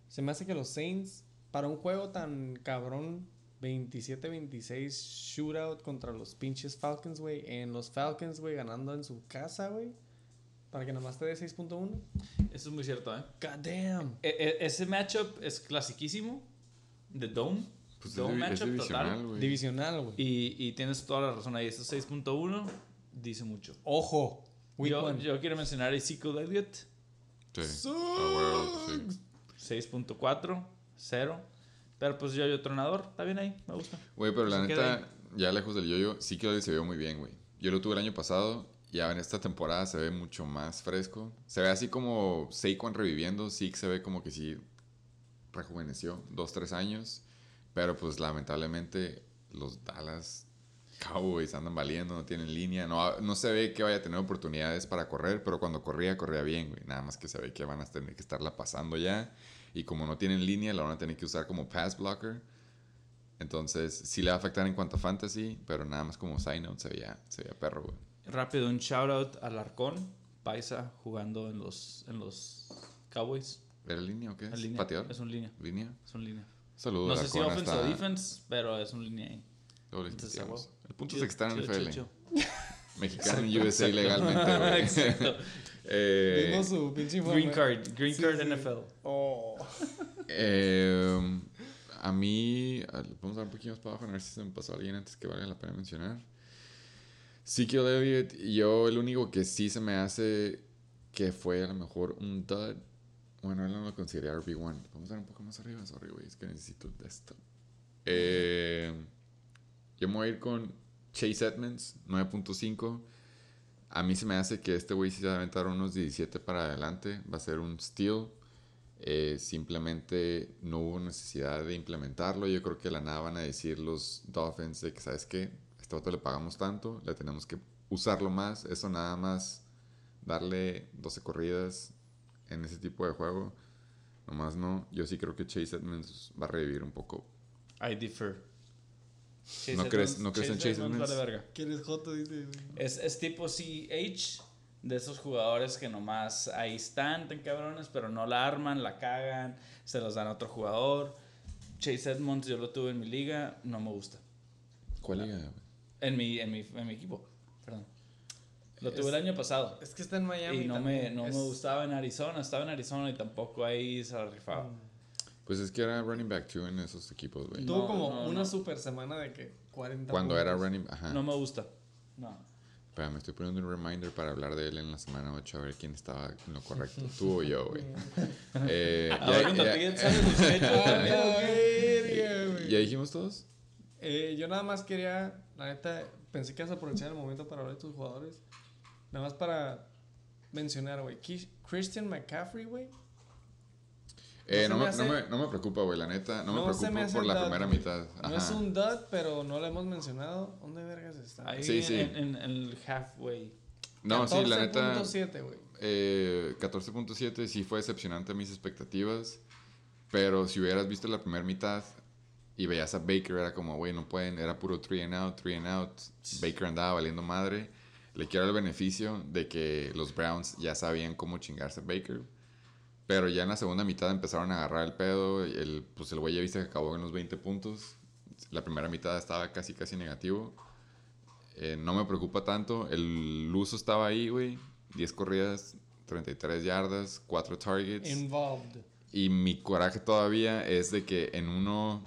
Se me hace que los Saints, para un juego tan cabrón, 27-26 shootout contra los pinches Falcons, güey. En los Falcons, güey, ganando en su casa, güey. Para que nada más te dé 6.1. Eso es muy cierto, ¿eh? God damn. E- e- ese matchup es clasiquísimo. De Dome. Pues es, Dome es matchup divisional, total. güey. Divisional, güey. Y, y tienes toda la razón ahí. Ese 6.1 dice mucho. Ojo. Yo, quiero mencionar a Ezekiel Elliott. Sí. Bueno, sí. 6.4, 0. Pero pues yo, yo tronador, está bien ahí, me gusta. Güey, pero la Se queda neta, ya lejos del yoyo, sí que se vio muy bien, güey. Yo lo tuve el año pasado y ahora en esta temporada se ve mucho más fresco. Se ve así como Saquon reviviendo, sí que se ve como que sí rejuveneció, dos, tres años. Pero pues lamentablemente los Dallas Cowboys andan valiendo, no tienen línea. No, no se ve que vaya a tener oportunidades para correr, pero cuando corría, corría bien, güey. Nada más que se ve que van a tener que estarla pasando ya. Y como no tienen línea, la van a tener que usar como pass blocker. Entonces, sí le va a afectar en cuanto a fantasy, pero nada más como side note se veía, se veía perro, güey. Rápido, un shout out al Arcón, Paisa, jugando en los, en los Cowboys. ¿Era línea o qué? ¿Es línea. pateador? Es un línea. ¿Línea? Es un línea. Saludos. No sé si offense o defense, pero es un línea ahí. Entonces. El punto Chido, es que está en chido, NFL. Mexicano en USA legalmente, güey. Exacto. Eh, su pinche. Green card, green Sí, card sí. NFL. Oh. Eh, a mí, vamos a dar un poquito más para abajo a ver si se me pasó alguien antes que vale la pena mencionar. Ezekiel Elliott, yo el único que sí se me hace que fue a lo mejor un dud, bueno, él no lo consideraría RB1. Vamos a dar un poco más arriba, sorry, güey, es que necesito de esto. Eh, yo me voy a ir con Chase Edmonds, 9.5. A mí se me hace que este güey sí se va a aventar unos 17 para adelante. Va a ser un steal. Eh, simplemente no hubo necesidad de implementarlo. Yo creo que la nada van a decir los Dolphins de que, ¿sabes qué? A este vato le pagamos tanto, le tenemos que usarlo más. Eso nada más darle 12 corridas en ese tipo de juego. Nomás no. Yo sí creo que Chase Edmonds va a revivir un poco. I defer. ¿No crees- no crees en Chase Edmonds? verga. ¿Quién es Joto? Dice. Es, es tipo CH de esos jugadores que nomás ahí están, tan cabrones, pero no la arman, la cagan, se los dan a otro jugador. Chase Edmonds, yo lo tuve en mi liga, no me gusta. ¿Cuál liga, güey? En mi, en mi, en mi equipo, perdón. Lo tuve el año pasado. Es que está en Miami. Y no, me, no Es- me gustaba en Arizona, estaba en Arizona y tampoco ahí se la rifaba. Pues es que era running back 2 en esos equipos, güey. Tuvo No, como no, una no. super semana de que 40 Cuando era running... Ajá. No me gusta. No. Espera, me estoy poniendo un reminder para hablar de él en la semana 8 a ver quién estaba en lo correcto. Tú o yo, güey. Eh, Ahora ya, ya- Ah, güey. ¿Ya dijimos todos? Eh, yo nada más quería, la neta, pensé que ibas a aprovechar el momento para hablar de tus jugadores. Nada más para mencionar, güey. Christian McCaffrey, güey. Eh, No me, no, me, no me preocupa, güey, la neta. No, No me se preocupo me hace por la dud, primera güey. mitad. No es un dud, pero no lo hemos mencionado. ¿Dónde vergas está? Ahí Sí, en, sí. En, en el halfway. No, sí, la neta. 14.7, güey. Eh, 14.7 sí fue decepcionante a mis expectativas. Pero si hubieras visto la primera mitad y veías a Baker, era como, güey, no pueden, era puro 3 and out, 3 and out. Baker andaba valiendo madre. Le quiero el beneficio de que los Browns ya sabían cómo chingarse a Baker. Pero ya en la segunda mitad empezaron a agarrar el pedo. y El, pues el güey ya viste que acabó en los 20 puntos. La primera mitad estaba casi, casi negativo. Eh, no me preocupa tanto. El uso estaba ahí, güey. 10 corridas, 33 yardas, 4 targets. Involved. Y mi coraje todavía es de que en uno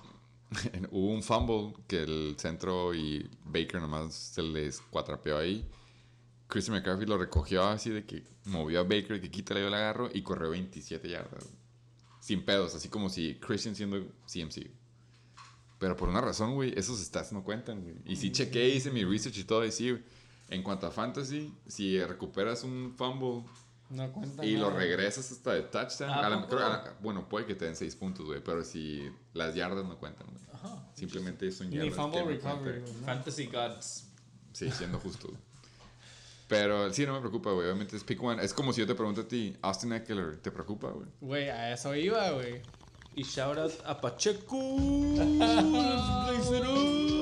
hubo un fumble que el centro y Baker nomás se les cuatrapeó ahí. Christian McCaffrey lo recogió así de que movió a Baker, que quita yo el agarro y corrió 27 yardas. Sin pedos, así como si Christian siendo CMC. Pero por una razón, güey, esos stats no cuentan, güey. Y sí chequé, hice mi research y todo, y sí, en cuanto a fantasy, si recuperas un fumble No cuenta y lo regresas hasta de touchdown, ¿A a la- poco? creo- a la- bueno, puede que te den 6 puntos, güey, pero si las yardas no cuentan, güey. Ajá. Simplemente son Ni yardas. fumble que no recovery. Fantasy Gods. Sí, siendo justo. Pero sí, no me preocupa, güey. Obviamente es pick one. Es como si yo te pregunto a ti, Austin Eckler, ¿te preocupa, güey? Güey, a eso iba, güey. Y shout out a Pacheco.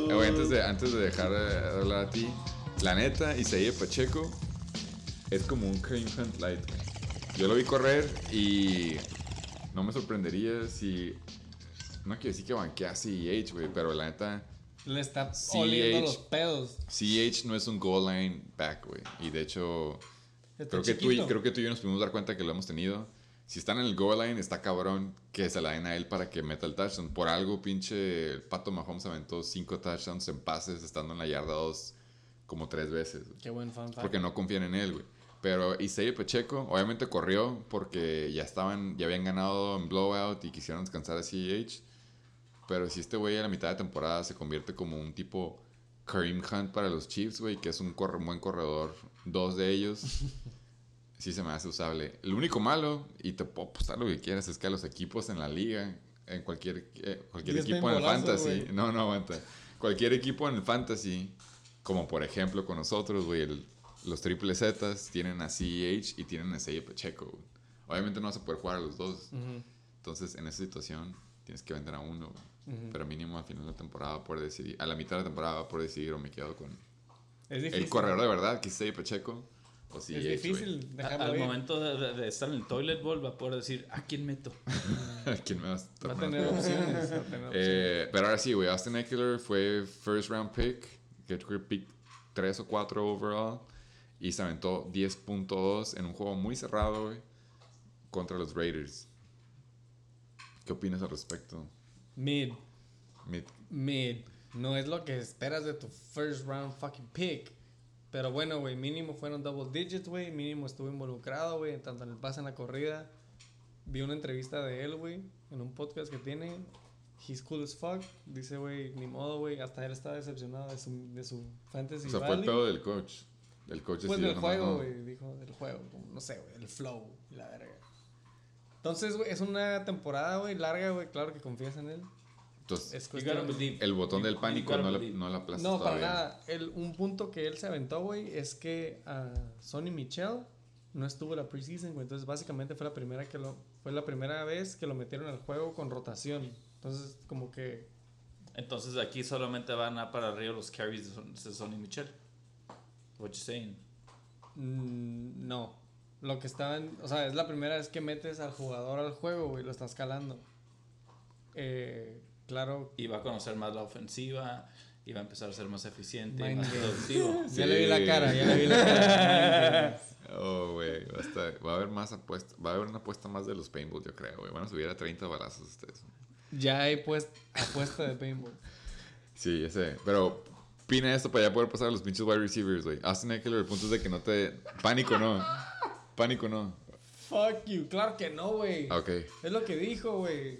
Eh, güey, antes de, antes de dejar de hablar a ti, la neta, Isaías Pacheco es como un Kareem Hunt light, güey. Yo lo vi correr y no me sorprendería si... No quiero decir que banquea a CEH, güey, pero la neta, Le está CH. oliendo los pedos. CEH no es un goal line back, güey. Y de hecho, Está creo que, tú y, creo que tú y yo nos pudimos dar cuenta que lo hemos tenido. Si están en el goal line, está cabrón que se la den a él para que meta el touchdown. Por algo, pinche el Pato Mahomes aventó cinco touchdowns en pases estando en la yarda 2 como tres veces. güey. Qué buen fan. Porque no confían en él, güey. Pero Isaiah Pacheco, obviamente corrió porque ya estaban, ya habían ganado en blowout y quisieron descansar a CEH. Pero si este güey a la mitad de temporada se convierte como un tipo Kareem Hunt para los Chiefs, güey, que es un buen corredor, dos de ellos, sí se me hace usable. El único malo, y te puedo apostar lo que quieras, es que a los equipos en la liga, en cualquier, eh, cualquier equipo en el fantasy, no, no aguanta. Cualquier equipo en el fantasy, como por ejemplo con nosotros, güey, los triple Zetas tienen a CEH y tienen a Isaiah Pacheco. güey. Obviamente no vas a poder jugar a los dos. Entonces, en esa situación, tienes que vender a uno. güey. Pero mínimo al final de la temporada por decidir, a la mitad de la temporada por decidir o me quedo con Es el corredor de verdad, que es Isaiah Pacheco o Es CEH, difícil A- dejarlo Al ir. momento de, estar en el toilet bowl va a poder decir, ¿a quién meto? güey. ¿Quién me va a Va a tener opciones. va a tener opciones. Eh, pero ahora sí, güey, Austin Eckler fue first round pick, que pick 3 o 4 overall, y se aventó 10.2 en un juego muy cerrado, güey, contra los Raiders. ¿Qué opinas al respecto? Mid. Mid- Mid. No es lo que esperas de tu first round fucking pick. Pero bueno, güey, mínimo fueron double digits, güey. Mínimo estuvo involucrado, güey, tanto en el pase en la corrida. Vi una entrevista de él, güey, en un podcast que tiene. He's cool as fuck. Dice, güey, ni modo, güey. Hasta él está decepcionado de su, de su fantasy O sea, fue el pedo del coach. El coach Pues del juego, no. güey, dijo, del juego, no sé, güey, el flow, la verga. Entonces, güey, es una temporada, güey, larga, güey, claro que confías en él. Entonces, Es cuestión- el botón del pánico no, la, no la aplastas No, para todavía. nada. El, un punto que él se aventó, güey, es que a Sonny Michel no estuvo la preseason, güey. Entonces, básicamente fue la primera que lo fue la primera vez que lo metieron al juego con rotación. Entonces, como que Entonces aquí solamente van a para arriba los carries de Sonny Michel. What you saying? mm, no. Lo que estaban, o sea, es la primera vez que metes al jugador al juego, güey, lo estás calando. Eh, claro, Y va a conocer más la ofensiva. Y va a empezar a ser más eficiente. Mind más productivo. ya le vi la cara, ya le vi la cara. Oh, güey, va, a estar- va a haber más apuestas. Va a haber una apuesta más de los paintballs, yo creo, güey. Van a subir a 30 balazos ustedes. ya hay pues apuesta de paintball. Sí, ese. Pero pina esto para ya poder pasar a los pinches wide receivers, güey. Austin Eckler, el punto es de que no te. Pánico no. Pánico no. Fuck you, claro que no, güey. Ok. Es lo que dijo, güey.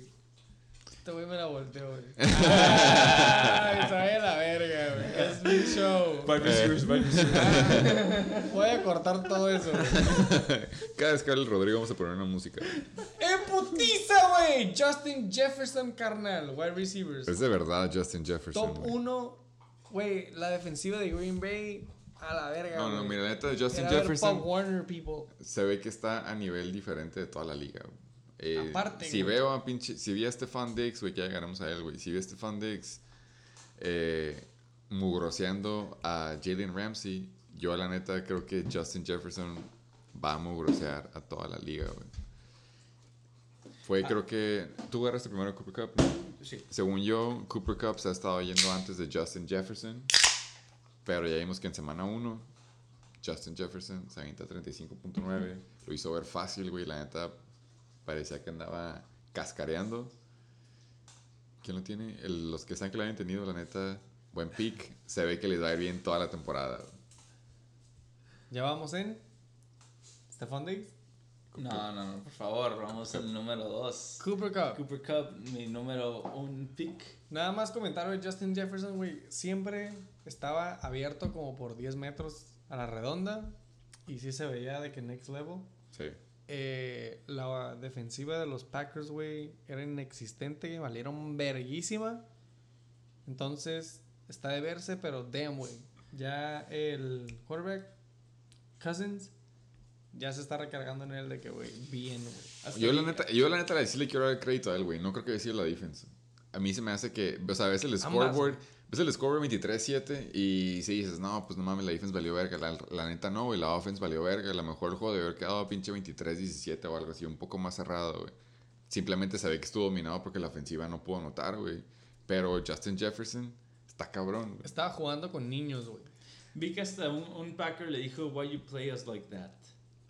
Este güey me la volteó, güey. Ay, a la verga, güey. Es mi show. Voy a cortar todo eso, güey. Cada vez que hable el Rodrigo vamos a poner una música. ¡En putiza, güey! Justin Jefferson, carnal. Wide receivers. Es de verdad Justin Jefferson. Top güey. 1, güey. La defensiva de Green Bay. A la verga, No, no, güey. mira, la neta de Justin Era Jefferson Pop Warner, people. se ve que está a nivel diferente de toda la liga. güey. Eh, Aparte, si güey. veo a pinche, si vi a Stefan Diggs, güey, que ya llegaremos a él, güey. Si vi a Stefan Diggs eh, mugroseando a Jalen Ramsey, yo la neta creo que Justin Jefferson va a mugrosear a toda la liga, güey. Fue, creo que. Tú agarraste primero Cooper Cup. ¿no? Sí. según yo, Cooper Cup se ha estado yendo antes de Justin Jefferson. Pero ya vimos que en semana 1, Justin Jefferson se avienta 35.9. Lo hizo ver fácil, güey. La neta parecía que andaba cascareando. ¿Quién lo tiene? El- los que saben que lo hayan tenido, la neta, buen pick. Se ve que les va a ir bien toda la temporada. Ya vamos en. Stephon Diggs. No, no, no, por favor, vamos al número 2. Cooper Cup. Cooper Cup, mi número un pick. Nada más comentar, güey, Justin Jefferson, güey, siempre estaba abierto como por 10 metros a la redonda. Y sí se veía de que next level. Sí. Eh, la defensiva de los Packers, güey, era inexistente, valieron verguísima. Entonces, está de verse, pero damn, güey. Ya el quarterback, Cousins, ya se está recargando en él de que, güey, bien, güey. Yo la neta, yo la neta sí le quiero dar crédito a él, güey. No creo que decir la defense. A mí se me hace que, o sea, ves el scoreboard. Ves el scoreboard 23-7 y si dices, no, pues no mames, la defense valió verga. La, la neta no, güey, la offense valió verga. A lo mejor el juego debe haber quedado pinche 23-17 o algo así, un poco más cerrado, güey. Simplemente se ve que estuvo dominado porque la ofensiva no pudo anotar, güey. Pero Justin Jefferson está cabrón, güey. Estaba jugando con niños, güey. Vi que hasta un, un Packer le dijo, why you play us like that.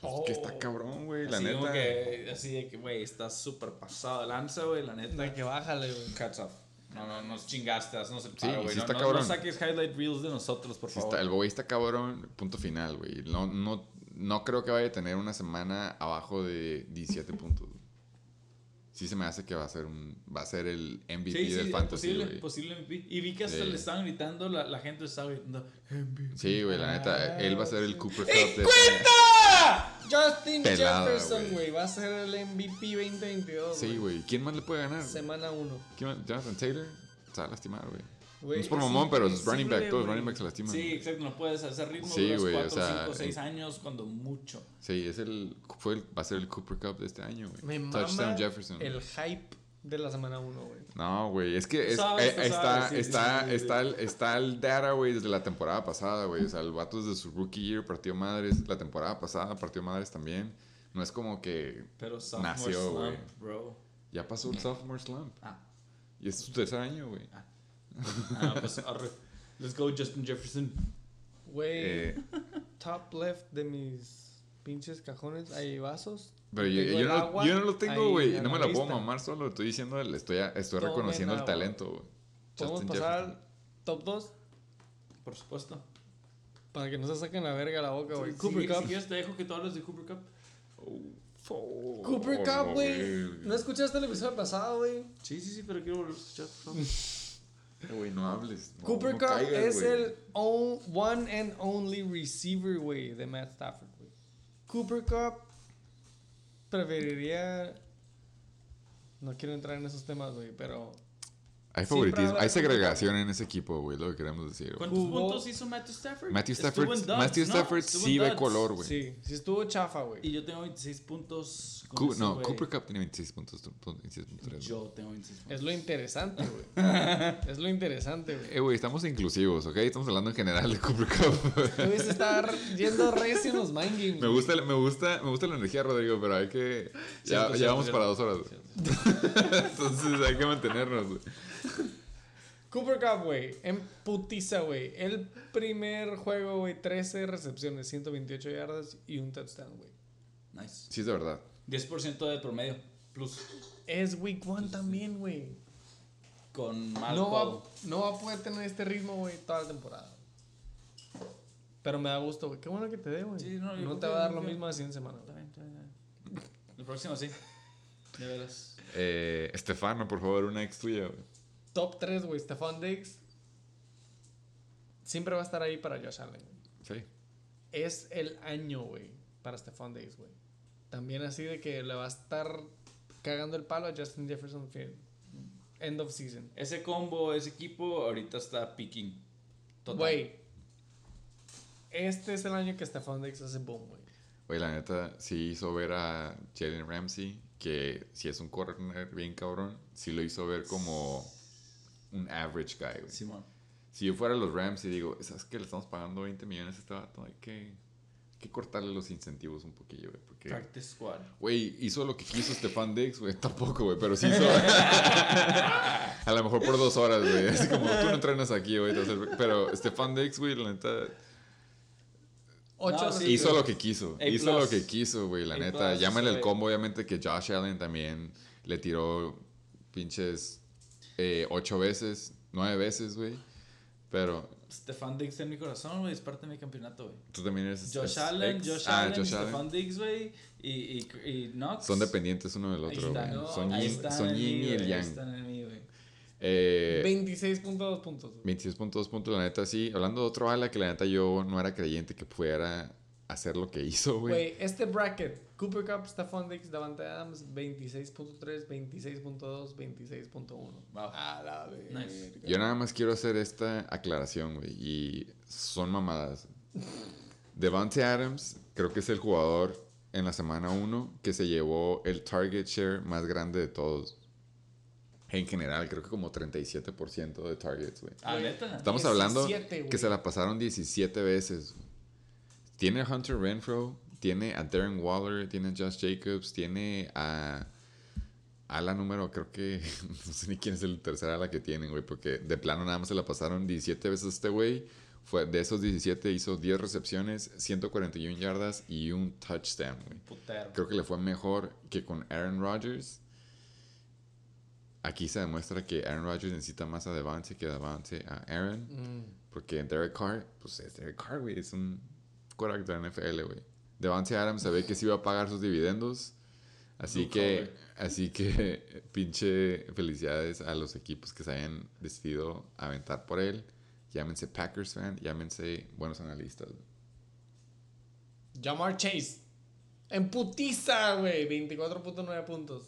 Pues que está cabrón, güey, la así como neta. que, así de que, güey, está súper pasado de lanza, güey, la neta. De que bájale, güey. Cuts off. No, no, nos chingaste, no se para, güey. sí no, está no, cabrón. no saques highlight reels de nosotros, por Sí favor. está, el güey está cabrón, punto final, güey. No, no, no creo que vaya a tener una semana abajo de 17 puntos. Sí se me hace que va a ser un va a ser el MVP Sí, del sí, fantasy, posible, posible MVP. Y vi que hasta Sí. le estaban gritando, la, la gente estaba gritando, MVP. Sí, güey, la neta, él va a ser el Cooper Cup de este Justin Pelada, Jefferson, güey. va a ser el MVP 2022. Sí, güey. ¿Quién más le puede ganar? Semana 1. ¿Quién más? Jonathan Taylor se va a lastimar, güey. No es por mamón, pero es running back, todos los running backs se lastiman. Sí, exacto, no puedes hacer ritmo Sí, de güey, o 4, sea, 5, 6 eh, años cuando mucho. Sí, es el, fue el- va a ser el Cooper Cup de este año, güey. Me Touchdown Jefferson. el hype de la semana 1, güey. No, güey, es que es- Sabes, eh, tú está, sabes, sí, sí, está, sí, sí, está, el, está el data, güey, desde la temporada pasada, güey. O sea, el vato desde su rookie year partió madres. La temporada pasada partió madres también. No es como que Pero sophomore Nació, slump, güey. bro. ya pasó el sophomore slump. Ah, Y es su tercer año, güey. ah pues arre. Let's go Justin Jefferson. Güey, Eh, top left de mis pinches cajones hay vasos. pero yo, yo no, agua yo no lo tengo, güey. No me la puedo mamar solo. Estoy diciendo, el- estoy, estoy Tomen reconociendo el talento, güey. Podemos Justin pasar Jefferson. al top 2 Por supuesto. para que no se saquen la verga la boca, güey. Si- Cooper si Cup. quieres te dejo que tú hables de Cooper Cup. Oh, Cooper no, Cup, güey. ¿No escuchaste el episodio pasado, güey? Sí, sí, sí, pero quiero volver a escuchar, Güey, no hables. No, Cooper no Cup caigas, es el on- one and only receiver, güey, de Matt Stafford, güey. Cooper Cup preferiría... No quiero entrar en esos temas, güey, pero... Hay favoritismo, hay segregación en ese equipo, güey, lo que queremos decir. güey. ¿Cuántos Jugó- puntos hizo Matthew Stafford? Matthew Estuvo Stafford, en duds, Matthew ¿no? Stafford Estuvo en sí ve color, güey. Sí, sí estuvo chafa, güey. Y yo tengo 26 puntos. con Cu- ese no, güey. Cooper Cup tiene 26 puntos, tu- tu- 26.3. güey. Yo tengo 26 puntos. Es lo interesante, güey. es lo interesante, güey. Eh, güey, estamos inclusivos, ¿ok? Estamos hablando en general de Cooper Cup. Debes estar yendo recio en los mind games. me, güey. gusta, me, gusta, me gusta la energía, Rodrigo, pero hay que... Ya, Cierto, ya cierto, vamos cierto. para dos horas. güey. Entonces hay que mantenernos, güey. Cooper Cup, güey. En putiza, güey. El primer juego, güey. 13 recepciones, 128 yardas y un touchdown, güey. Nice. Sí, es de verdad. 10% de promedio. Plus. Es week one también, güey. Con mal No va, no va a poder tener este ritmo, güey, toda la temporada. Pero me da gusto, güey. Qué bueno que te dé, güey. Sí, no, te va a dar lo mismo de 100 semanas. Está bien, está bien, está bien. El próximo sí. De veras. Eh, Estefano, por favor, una ex tuya, güey. Top 3, güey. Stephon Diggs. Siempre va a estar ahí para Josh Allen. Sí. Es el año, güey, para Stephon Diggs, güey. También así de que le va a estar cagando el palo a Justin Jefferson end of season. Ese combo, ese equipo, ahorita está picking. Total. Güey, este es el año que Stephon Diggs hace boom, güey. Güey, la neta, sí hizo ver a Jalen Ramsey, que si es un corner bien cabrón, sí lo hizo ver como un average guy, güey. Simón. Si yo fuera los Rams y digo, ¿sabes que Le estamos pagando 20 millones a este vato, hay que que cortarle los incentivos un poquillo, güey. Porque, Practice Squad. güey, hizo lo que quiso Stefan Diggs, güey. Tampoco, güey, pero sí hizo. a lo mejor por dos horas, güey. Así como tú no entrenas aquí, güey. entonces, Pero Stefan Diggs, güey, la neta. Ocho No, sí, sí, hizo lo que quiso. A hizo plus. lo que quiso, güey, la A neta. plus, Llámale el güey. combo, obviamente, que Josh Allen también le tiró pinches eh, ocho veces, nueve veces, güey. Pero Stefan Diggs en mi corazón, güey, es parte de mi campeonato, güey. tú también eres. Josh es Allen, ex- Josh ah, Allen, Josh Stefan Allen. Diggs, güey, y, y, y Knox. Son dependientes uno del otro, güey. están, Son ahí yin, están son en yin mí, y el yang. están en mí, güey. Eh, 26.2 puntos. güey. 26.2 puntos, la neta, sí. Hablando de otro ala que la neta yo no era creyente que pudiera hacer lo que hizo, güey. Güey, este bracket, Cooper Cup, Stephon Diggs, Davante Adams, 26.3, 26.2, 26.1. Wow. A la. Nice. Yo nada más quiero hacer esta aclaración, güey. Y son mamadas. Devante Adams, creo que es el jugador en la semana 1 que se llevó el target share más grande de todos. En general, creo que como 37% de targets, güey. Ah. Estamos 17, hablando que se la pasaron 17 veces. Tiene Hunter Renfro, tiene a Darren Waller, tiene a Josh Jacobs, tiene a. A la número, creo que. No sé ni quién es el tercer ala que tienen, güey, porque de plano nada más se la pasaron 17 veces a este güey. Fue, de esos 17 hizo 10 recepciones, 141 yardas y un touchdown, güey. Creo que le fue mejor que con Aaron Rodgers. Aquí se demuestra que Aaron Rodgers necesita más a Devante que Devante a Aaron. Mm. Porque Derek Carr, pues es Derek Carr, güey. Es un quarterback de la NFL, güey. Devante Adams se ve que sí va a pagar sus dividendos. Así que, así que, pinche felicidades a los equipos que se hayan decidido aventar por él. Llámense Packers fan, llámense buenos analistas. Jamar Chase. En putiza, güey. 24.9 puntos.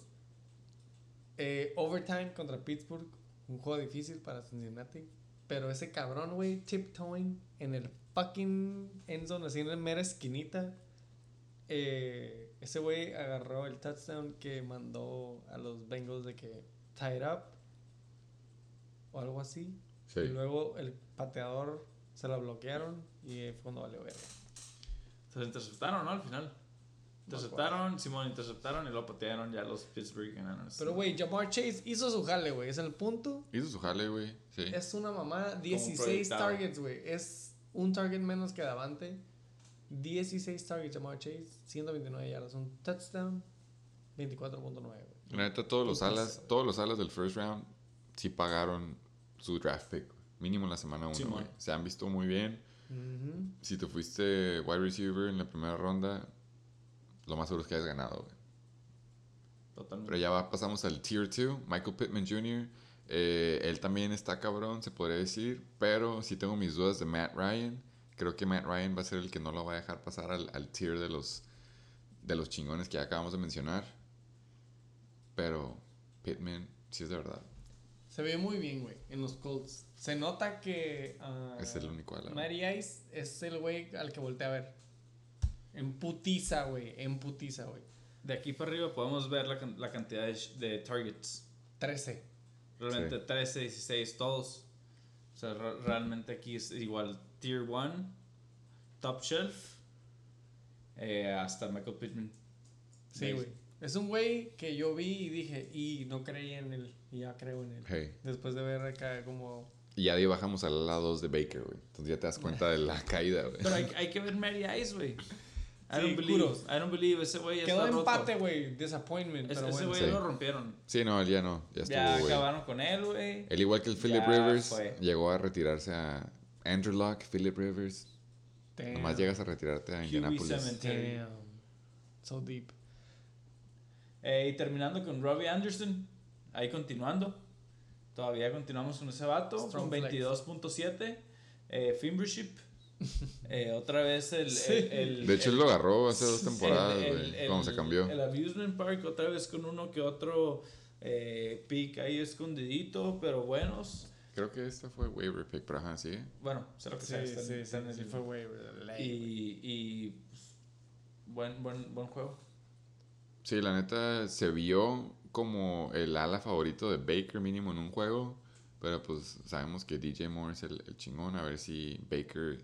Eh, overtime contra Pittsburgh. Un juego difícil para Cincinnati. Pero ese cabrón, güey, tiptoeing en el fucking end zone, así en la mera esquinita. Eh, ese güey agarró el touchdown que mandó a los Bengals de que tie it up. O algo así. Sí. Y luego el pateador se la bloquearon y fue cuando valió verga. Se interceptaron, ¿no? Al final. Interceptaron, Simón interceptaron y lo patearon ya los Pittsburgh Bananas. Pero, güey, Jamar Chase hizo su jale, güey. Es el punto. Hizo su jale, güey. Sí. Es una mamá. 16 proyectado. targets, güey. Es un target menos que Davante. 16 targets, Jamar Chase. 129 yardas. Un touchdown. 24.9, güey. La neta, todos los alas, todos los alas del first round sí pagaron su draft pick. Mínimo en la semana 1, Simón. güey. Se han visto muy bien. Si te fuiste wide receiver en la primera ronda, lo más seguro es que hayas ganado, güey. Totalmente. Pero ya va- pasamos al Tier 2, Michael Pittman Jr. Eh, él también está cabrón, se podría decir. Pero sí tengo mis dudas de Matt Ryan. Creo que Matt Ryan va a ser el que no lo va a dejar pasar al, al tier de los, de los chingones que ya acabamos de mencionar. Pero Pittman, sí es de verdad. Se ve muy bien, güey, en los Colts. Se nota que. ah, Es el único ala. Matty Ice es el güey al que volteé a ver. En putiza, güey. En putiza, güey. De aquí para arriba podemos ver la, la cantidad de, de targets. 13. Realmente Sí. 13, 16, todos. O sea, re- realmente aquí es igual Tier 1, Top Shelf, eh, hasta Michael Pittman. Sí, güey. Es un güey que yo vi y dije, y no creía en él. Y ya creo en él. Hey. Después de ver acá como. Y ya de ahí bajamos al ala 2 de Baker, güey. Entonces ya te das cuenta de la caída, güey. Pero hay, hay que ver Mary Ice, güey. I Sí, don't believe. kudos. I don't believe. Ese güey ya Quedó empate, güey. Disappointment. Es- pero ese bueno. güey Sí. lo rompieron. Sí, no, él ya no. Ya Ya estuvo, güey. acabaron con él, güey. Él igual que el Philip Ya Rivers, fue. llegó a retirarse a Andrew Locke, Philip Rivers. Damn. Nomás llegas a retirarte a Indianapolis. Damn. So deep. Eh, y terminando con Robbie Anderson. Ahí continuando. Todavía continuamos con ese vato. Strong con flex. 22.7. Eh, Finbership. Eh, otra vez el. Sí. el- el- De hecho, él lo agarró hace dos temporadas, el- güey, el- cuando se cambió. El Amusement Park, otra vez con uno que otro eh, pick ahí escondidito, pero buenos. Creo que esta fue waiver pick, pero ajá, sí. Bueno, sé lo que Sí, sea. sí, está- sí, está en sí, el- fue waiver. Y, y pues, buen, buen, buen juego. Sí, la neta se vio como el ala favorito de Baker mínimo en un juego. Pero pues sabemos que DJ Moore es el, el chingón. A ver si Baker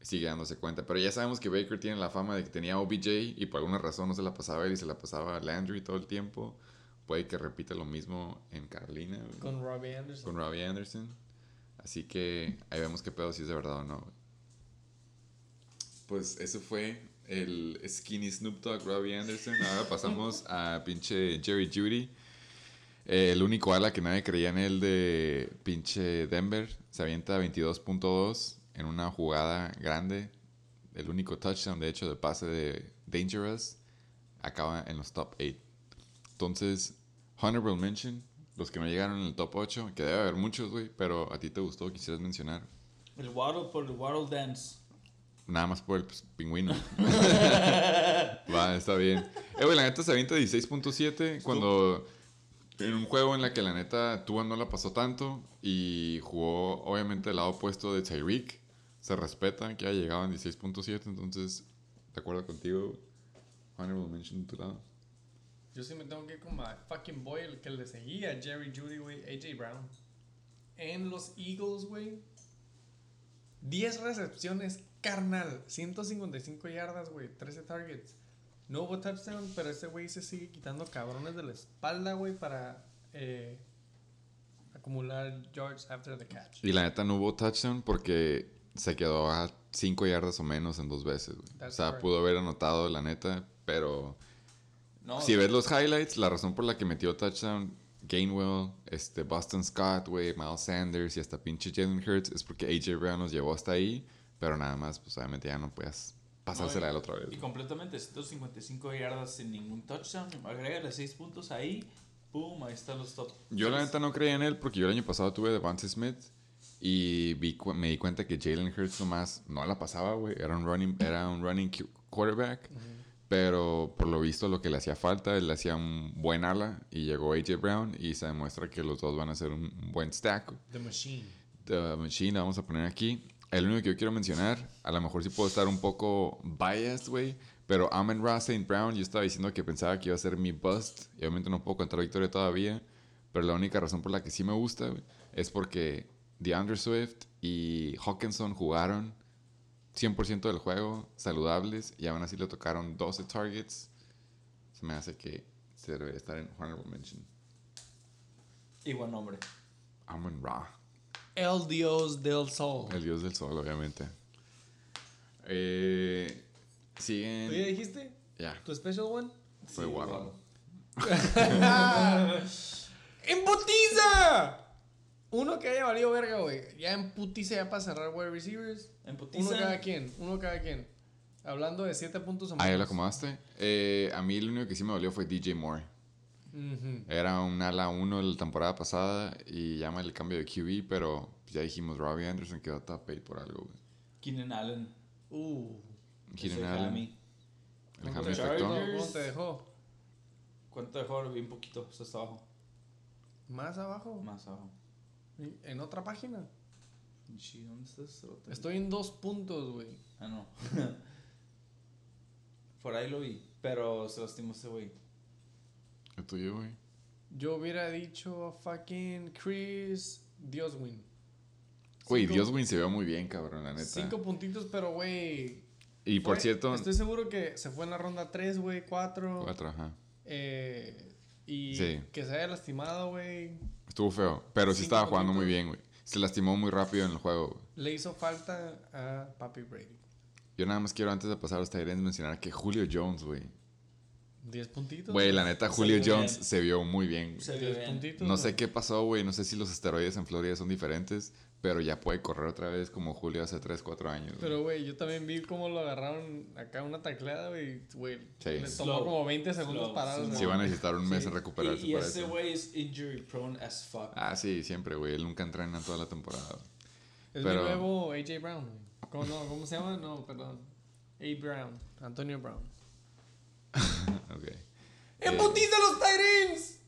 sigue dándose cuenta. Pero ya sabemos que Baker tiene la fama de que tenía OBJ y por alguna razón no se la pasaba a él y se la pasaba a Landry todo el tiempo. Puede que repita lo mismo en Carolina. güey, Con Robbie Anderson. con Robbie Anderson. Así que ahí vemos qué pedo si es de verdad o no. güey. Pues eso fue el Skinny Snoop Dogg Robbie Anderson. Ahora pasamos a pinche Jerry Judy. Eh, el único ala que nadie creía en él de pinche Denver. Se avienta 22.2 en una jugada grande. El único touchdown, de hecho, de pase de Dangerous. Acaba en los top 8. Entonces, Honorable Mention. Los que no llegaron en el top 8. Que debe haber muchos, güey. Pero a ti te gustó, quisieras mencionar. El Waddle por el Waddle Dance. Nada más por el pues, pingüino. Va, está bien. Eh, güey, la neta se avienta 16.7 cuando en un juego en la que la neta Tua no la pasó tanto y jugó obviamente el lado opuesto de Tyreek. Se respeta que haya llegado en 16.7, entonces, de acuerdo contigo, Honorable Mention de tu lado. Yo sí me tengo que ir con my fucking boy, el que le seguía, Jerry Judy, güey, AJ Brown. En los Eagles, güey. 10 recepciones, carnal. 155 yardas, güey. 13 targets. No hubo touchdown, pero ese güey se sigue quitando cabrones de la espalda, güey, para eh, acumular yards after the catch. Y la neta no hubo touchdown porque se quedó a 5 yardas o menos en dos veces. O sea, correct. pudo haber anotado la neta, pero No, si ves los highlights, la razón por la que metió touchdown Gainwell, este, Boston Scott, güey, Miles Sanders y hasta pinche Jalen Hurts es porque AJ Brown nos llevó hasta ahí, pero nada más, pues obviamente ya no puedes pasársela No, a él otra vez. Y completamente 155 yardas sin ningún touchdown. Agrégale 6 puntos ahí. Boom, ahí están los top. Yo la neta no creía en él porque yo el año pasado tuve Devontae Smith y vi, me di cuenta que Jalen Hurts nomás no la pasaba, güey. Era un running, era un running qu- quarterback. Pero por lo visto lo que le hacía falta, él le hacía un buen ala y llegó AJ Brown y se demuestra que los dos van a ser un buen stack. The Machine. The Machine, la vamos a poner aquí. El único que yo quiero mencionar, a lo mejor sí puedo estar un poco biased, güey, pero Amon Ra St. Brown, yo estaba diciendo que pensaba que iba a ser mi bust, y obviamente no puedo contar victoria todavía, pero la única razón por la que sí me gusta, güey, es porque DeAndre Swift y Hawkinson jugaron 100% del juego, saludables, y aún así le tocaron 12 targets. Se me hace que se debe estar en Honorable Mention. Y buen nombre. Amon Ra. El Dios del Sol. El dios del sol, obviamente. Eh, siguen. ¿Tú ya dijiste? Ya, ¿Tu special one? fue Sí, Waddle. Waddle. Uno que haya valido verga, güey. Ya embutiza ya para cerrar wide receivers. En Uno putiza. cada quien, uno cada quien. Hablando de 7 puntos o más. Ah, ya lo acomodaste. Eh, a mí lo único que sí me dolió fue DJ Moore. Era un ala 1 de la temporada pasada y llama el cambio de QB, pero ya dijimos Robbie Anderson quedó top 8 por algo, güey. Keenan Allen. Uh. Keenan Allen. Hammy. El ¿Cómo Hammy te- afectó. Chargers. ¿Cómo te dejó? ¿Cuánto dejó? Bien poquito. Está hasta abajo. ¿Más abajo? Más abajo. ¿En otra página? Sí, ¿dónde estás? Estoy en dos puntos, güey. Ah, no. Por ahí lo vi. Pero se lastimó ese güey. El tuyo, güey. Yo hubiera dicho fucking Chris Dioswin. Güey, Cinco- Dios, güey, se ve muy bien, cabrón, la neta. Cinco puntitos, pero güey. y por fue- cierto, Estoy seguro que se fue en la ronda 3, güey, 4. cuatro, ajá. Eh, y Sí. que se haya lastimado, güey. Estuvo feo, pero sí estaba jugando muy bien, güey. Se lastimó muy rápido en el juego, güey. Le hizo falta a Papi Brady. Yo nada más quiero, antes de pasar a los Tyrants, mencionar que Julio Jones, güey. 10 puntitos. Güey, la neta, Julio vio Jones bien. se vio muy bien. güey. Se vio 10 bien. puntitos. No sé qué pasó, güey. No sé si los esteroides en Florida son diferentes, pero ya puede correr otra vez como Julio hace 3, 4 años. güey. Pero, güey, yo también vi cómo lo agarraron acá una tacleada, güey. Güey, Sí. le tomó Slow. como 20 segundos Slow, parar. sí, Sí, van a necesitar un mes Sí. en recuperarse Y, y para ese güey es injury prone as fuck. Ah, sí, siempre, güey. Él nunca entrena toda la temporada. Es Pero- mi nuevo AJ Brown, güey. ¿Cómo, no, ¿Cómo se llama? No, perdón. A. Brown. Antonio Brown. ok. ¡Embutiza los Tyrants!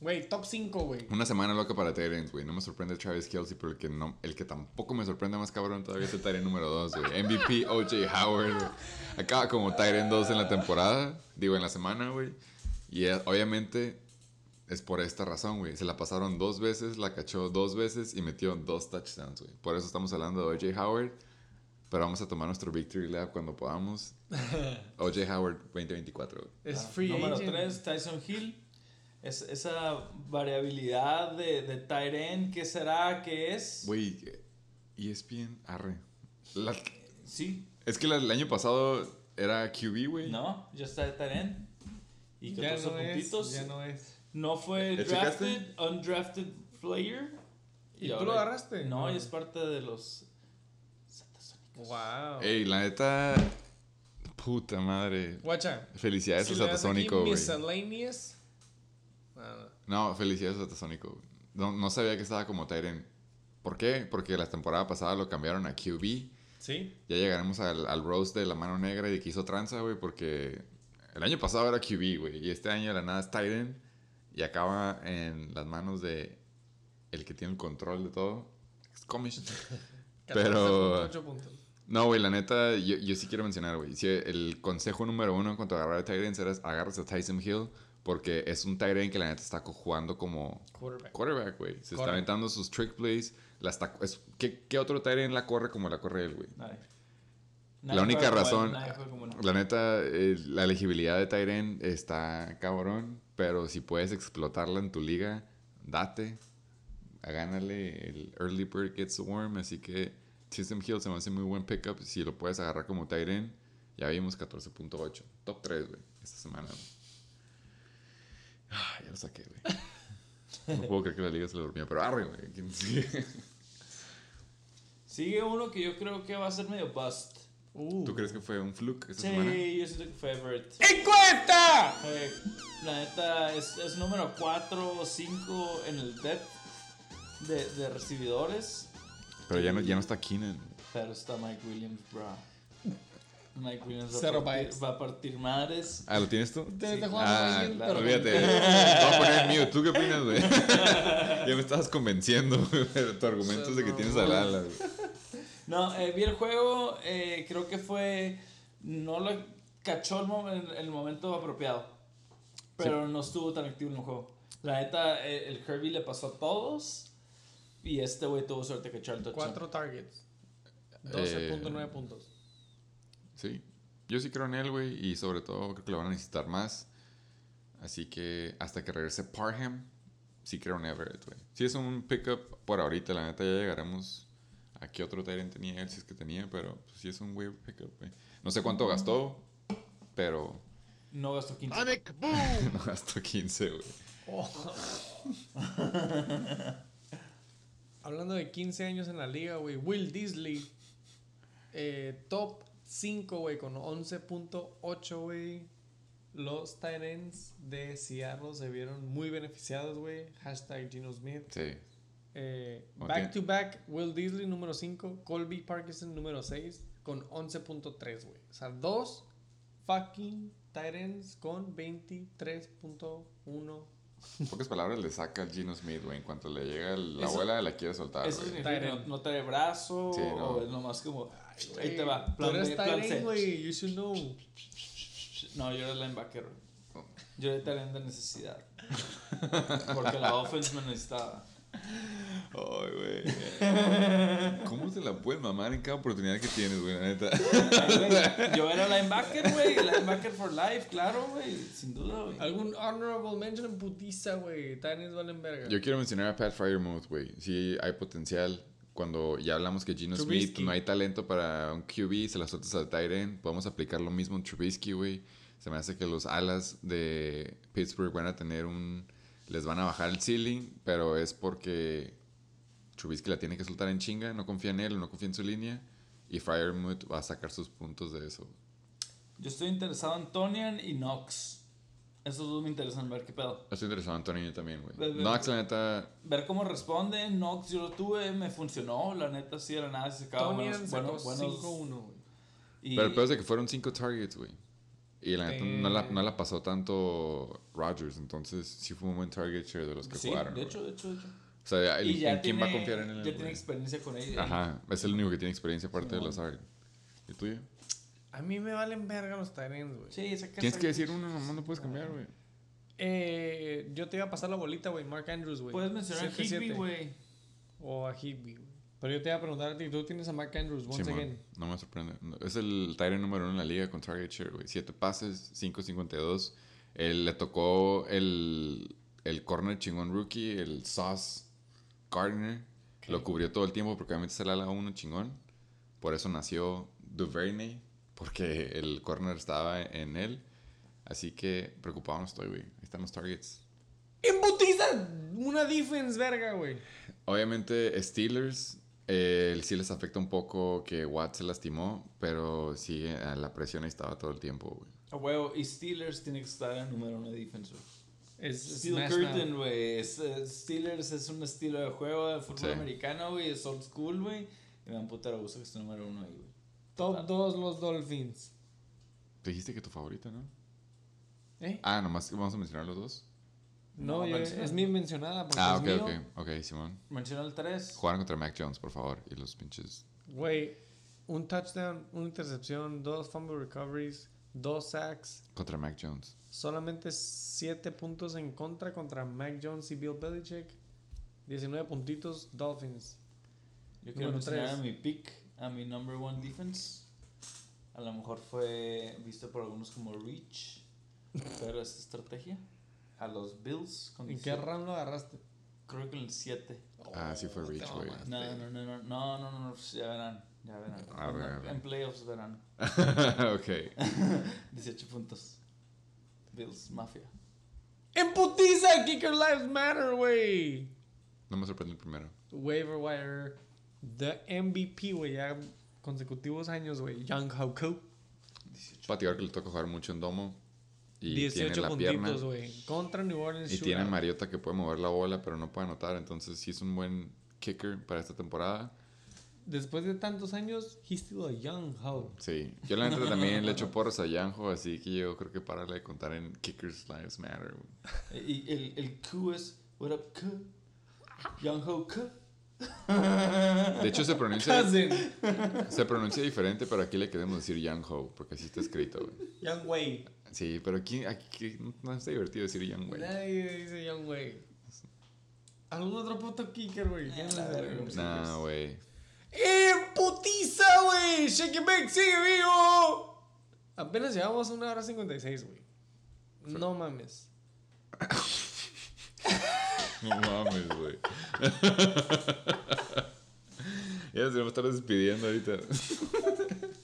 Güey, top 5, güey. Una semana loca para Tyrants, güey. No me sorprende Travis Kelsey, pero el que, no, el que tampoco me sorprende más cabrón todavía es el Tyrant número 2, güey. MVP OJ Howard, güey. Acaba como Tyrant 2 en la temporada, digo en la semana, güey. Y eh, obviamente es por esta razón, güey. Se la pasaron dos veces, la cachó dos veces y metió dos touchdowns, güey. Por eso estamos hablando de OJ Howard. pero vamos a tomar nuestro Victory Lab cuando podamos. O.J. Howard 2024. güey. Es Ah, free Número agent. 3, Tyson Hill. Es, esa variabilidad de, de tight end, ¿qué será? ¿Qué es? Güey, ESPN, arre. La- Sí, es que la- el año pasado era QB, güey. no, ya está de tight end. Y Ya 14 no es, puntitos. ya no es. No fue ¿Le drafted, checaste? undrafted player. ¿Y tú ahora- lo agarraste? No, No. y es parte de los Satasónicos. Wow. Ey, la neta. Puta madre. Guacha. Felicidades si a Satasónico, güey. Miscellaneous. No, felicidades a Satasónico. güey. No, no sabía que estaba como Tyren. ¿Por qué? Porque la temporada pasada lo cambiaron a QB. Sí. Ya llegaremos al, al roast de la mano negra y de que hizo tranza, güey, porque el año pasado era QB, güey, y este año de la nada es Titan y acaba en las manos de el que tiene el control de todo. Es Comish. Pero- 14.8 puntos. No, güey, la neta, yo, yo sí quiero mencionar, güey. sí, el consejo número uno en cuanto a agarrar a Titans era agarras a Tyson Hill porque es un Titan que la neta está jugando como Quarterback. güey. Se está aventando sus trick plays. La está, es, ¿qué, ¿Qué otro Titan la corre como la corre él, güey? La única razón, como la neta, eh, la elegibilidad de Tyren está cabrón, pero si puedes explotarla en tu liga, date, gánale el early bird gets the worm, así que System Hill se me hace muy buen pickup, si lo puedes agarrar como Tyren, ya vimos 14.8, top 3, güey, esta semana. güey. Ah, ya lo saqué, güey. No puedo creer que la liga se lo durmió, pero arre, güey. ¿quién sigue? Sigue uno que yo creo que va a ser medio bust. Uh. ¿Tú crees que fue un fluke esta Sí, semana? yo siento que fue Everett. ¡Encuesta! Eh, la neta es, es número 4 o 5 en el depth de, de recibidores. Pero ya no, ya no está Keenan. Pero está Mike Williams, bro. Mike Williams va, Cero a, partir, va a partir madres. Ah, ¿lo tienes tú? Ustedes Sí. te Ah, bien, claro. pero- olvídate. Te voy a poner mute. ¿Tú qué opinas, güey? ya me estabas convenciendo, güey. Tu argumento es de que tienes al ala, güey. No, eh, vi el juego, eh, creo que fue. No lo cachó el, mo- en el momento apropiado. Pero no estuvo tan activo en el juego. La neta, eh, el Kirby le pasó a todos. Y este güey tuvo suerte de cachar el touchdown. Cuatro targets. Eh, 12.9 puntos. Sí. Yo sí creo en él, güey. Y sobre todo creo que lo van a necesitar más. Así que hasta que regrese Parham, sí creo en Everett, güey. Sí es un pickup por ahorita, la neta ya llegaremos a qué otro Tyrant tenía él, si es que tenía, pero pues, sí es un waiver pickup, güey. No sé cuánto gastó, pero No gastó 15. no gastó 15, güey. Hablando de 15 años en la liga, güey. Will Disley. eh, top 5, güey, con 11.8, güey. Los Titans de Seattle se vieron muy beneficiados, güey. Hashtag Gino Smith. Sí. Eh. Back to back, Will Disley número 5, Colby Parkinson número 6 con 11.3, güey. O sea, dos fucking Titans con 23.1. En pocas palabras le saca al Gino Smith, güey. En cuanto le llega el- la Eso- abuela, la quiere soltar, Eso significa que no, Tyrant. no trae brazo Sí, no. o es nomás como. Ahí te va. Tú Plan eres B, plan Tyrant, C. güey. You should know. No, yo era linebacker. güey. Yo era talent de necesidad. Porque la offense me necesitaba. Ay, güey. ¿Cómo te la puedes mamar en cada oportunidad que tienes, güey? La neta. Ay, güey, Yo era linebacker, güey. Linebacker for life, claro, güey. Sin duda, güey. Algún honorable mention en putiza, güey. Titans valen verga. Yo quiero mencionar a Pat Fryermuth, güey. Sí, hay potencial. Cuando ya hablamos que Gino Trubisky. Smith no hay talento para un QB, se las sueltas al Tyren. Podemos aplicar lo mismo en Trubisky, güey. Se me hace que los alas de Pittsburgh van a tener un. Les van a bajar el ceiling, pero es porque Trubisky la tiene que soltar en chinga. No confía en él, no confía en su línea. Y Fryermuth va a sacar sus puntos de eso. Yo estoy interesado en Tonian y Knox. Esos dos me interesan ver qué pedo. Estoy interesado en Tony también, güey. Knox, la neta, Ver cómo responde. Knox yo lo tuve, me funcionó. La neta, sí, era nada. Se buenos, sacó buenos, buenos- 5-1, güey. Pero el peor es de que fueron cinco targets, güey. Y la neta no la, Eh. no la pasó tanto Rodgers, entonces sí fue un buen target share de los que Sí, jugaron. de hecho, de hecho, de hecho. o sea, el- ¿en quién va a confiar en él? Ya güey? tiene experiencia con ella. Ajá, es el único que tiene experiencia aparte de Simón. Lazard. ¿Y tuyo? A mí me valen verga los Titans, güey. Sí, saca- Tienes que decir uno, nomás no puedes cambiar, güey. Eh, yo te iba a pasar la bolita, güey. Mark Andrews, güey. Puedes mencionar a 7-7. Higby, güey. O a Higby, güey. Pero yo te iba a preguntar a ti, tú tienes a Mark Andrews once Simón, again. no me sorprende. Es el Tyrant número uno en la liga con target share, güey. Siete pases, 5.52. Él le tocó el, el corner chingón rookie, el Sauce Gardner. Lo cubrió todo el tiempo porque obviamente es el ala uno chingón. Por eso nació Duvernay, porque el corner estaba en él. Así que preocupado no estoy, güey. Ahí están los targets. ¡Embutiza! Una defense, verga, güey. Obviamente Steelers, eh, sí les afecta un poco que Watt se lastimó, pero sigue, eh, la presión ahí estaba todo el tiempo, güey. A huevo, y Steelers tiene que estar en número uno de defense, güey. Es Steel Curtain, güey. Es, Steelers es un estilo de juego de fútbol Sí. americano, güey. Es old school, güey. Y me dan putero gusto que esté número uno ahí, güey. Top 2 los Dolphins. Te dijiste que tu favorita, ¿no? ¿Eh? Ah, nomás que vamos a mencionar los dos. No, No, yo- es mi mencionada porque Ah, es ok, mío. ok, ok, Simón. Menciona el 3. Jugaron contra Mac Jones, por favor, y los pinches. Güey, un touchdown, una intercepción, dos fumble recoveries, dos sacks, Contra Mac Jones. solamente 7 puntos en contra contra Mac Jones y Bill Belichick. 19 puntitos, Dolphins. Yo quiero mencionar a mi pick, a mi number one defense. A lo mejor fue visto por algunos como reach, pero es estrategia. A los Bills con ¿En qué 17, round lo agarraste? Creo que en el 7. Ah, sí fue Oh, Rich, güey. No, no, no, no, no, no, no, no, pues ya verán, ya verán. A ver, a ver. En playoffs verán. ok. 18 puntos. Bills, Mafia. ¡En putiza! Kicker Lives Matter, güey. No me sorprende el primero. Waiver wire. The MVP, güey. Ya consecutivos años, güey. Young Hoku. 18. Pateador que le toca jugar mucho en domo. Y tiene 18 la puntitos, güey. Contra New Orleans. Y tiene. Mariota que puede mover la bola, pero no puede anotar. Entonces, sí es un buen kicker para esta temporada. Después de tantos años, he's still a young hoe. Sí. Yo, la neta, también le echo porros a Yanjo. Así que yo creo que para de contar en Kickers Lives Matter. güey. Y el, el Q es, what up, Q? Young Ho Q. De hecho, se pronuncia, Cousin. se pronuncia diferente, pero aquí le queremos decir Young Ho, porque así está escrito. güey. Young Way. Sí, pero aquí, aquí no está divertido decir Young güey. Nadie dice Young Way. ¿Algún otro puto kicker, güey? La verga, güey. Nah, güey. ¡Eh, putiza, güey! ¡Shake it back, sigue vivo! Apenas llevamos una hora 56, güey. No mames. No mames, güey. ya se me estar despidiendo ahorita.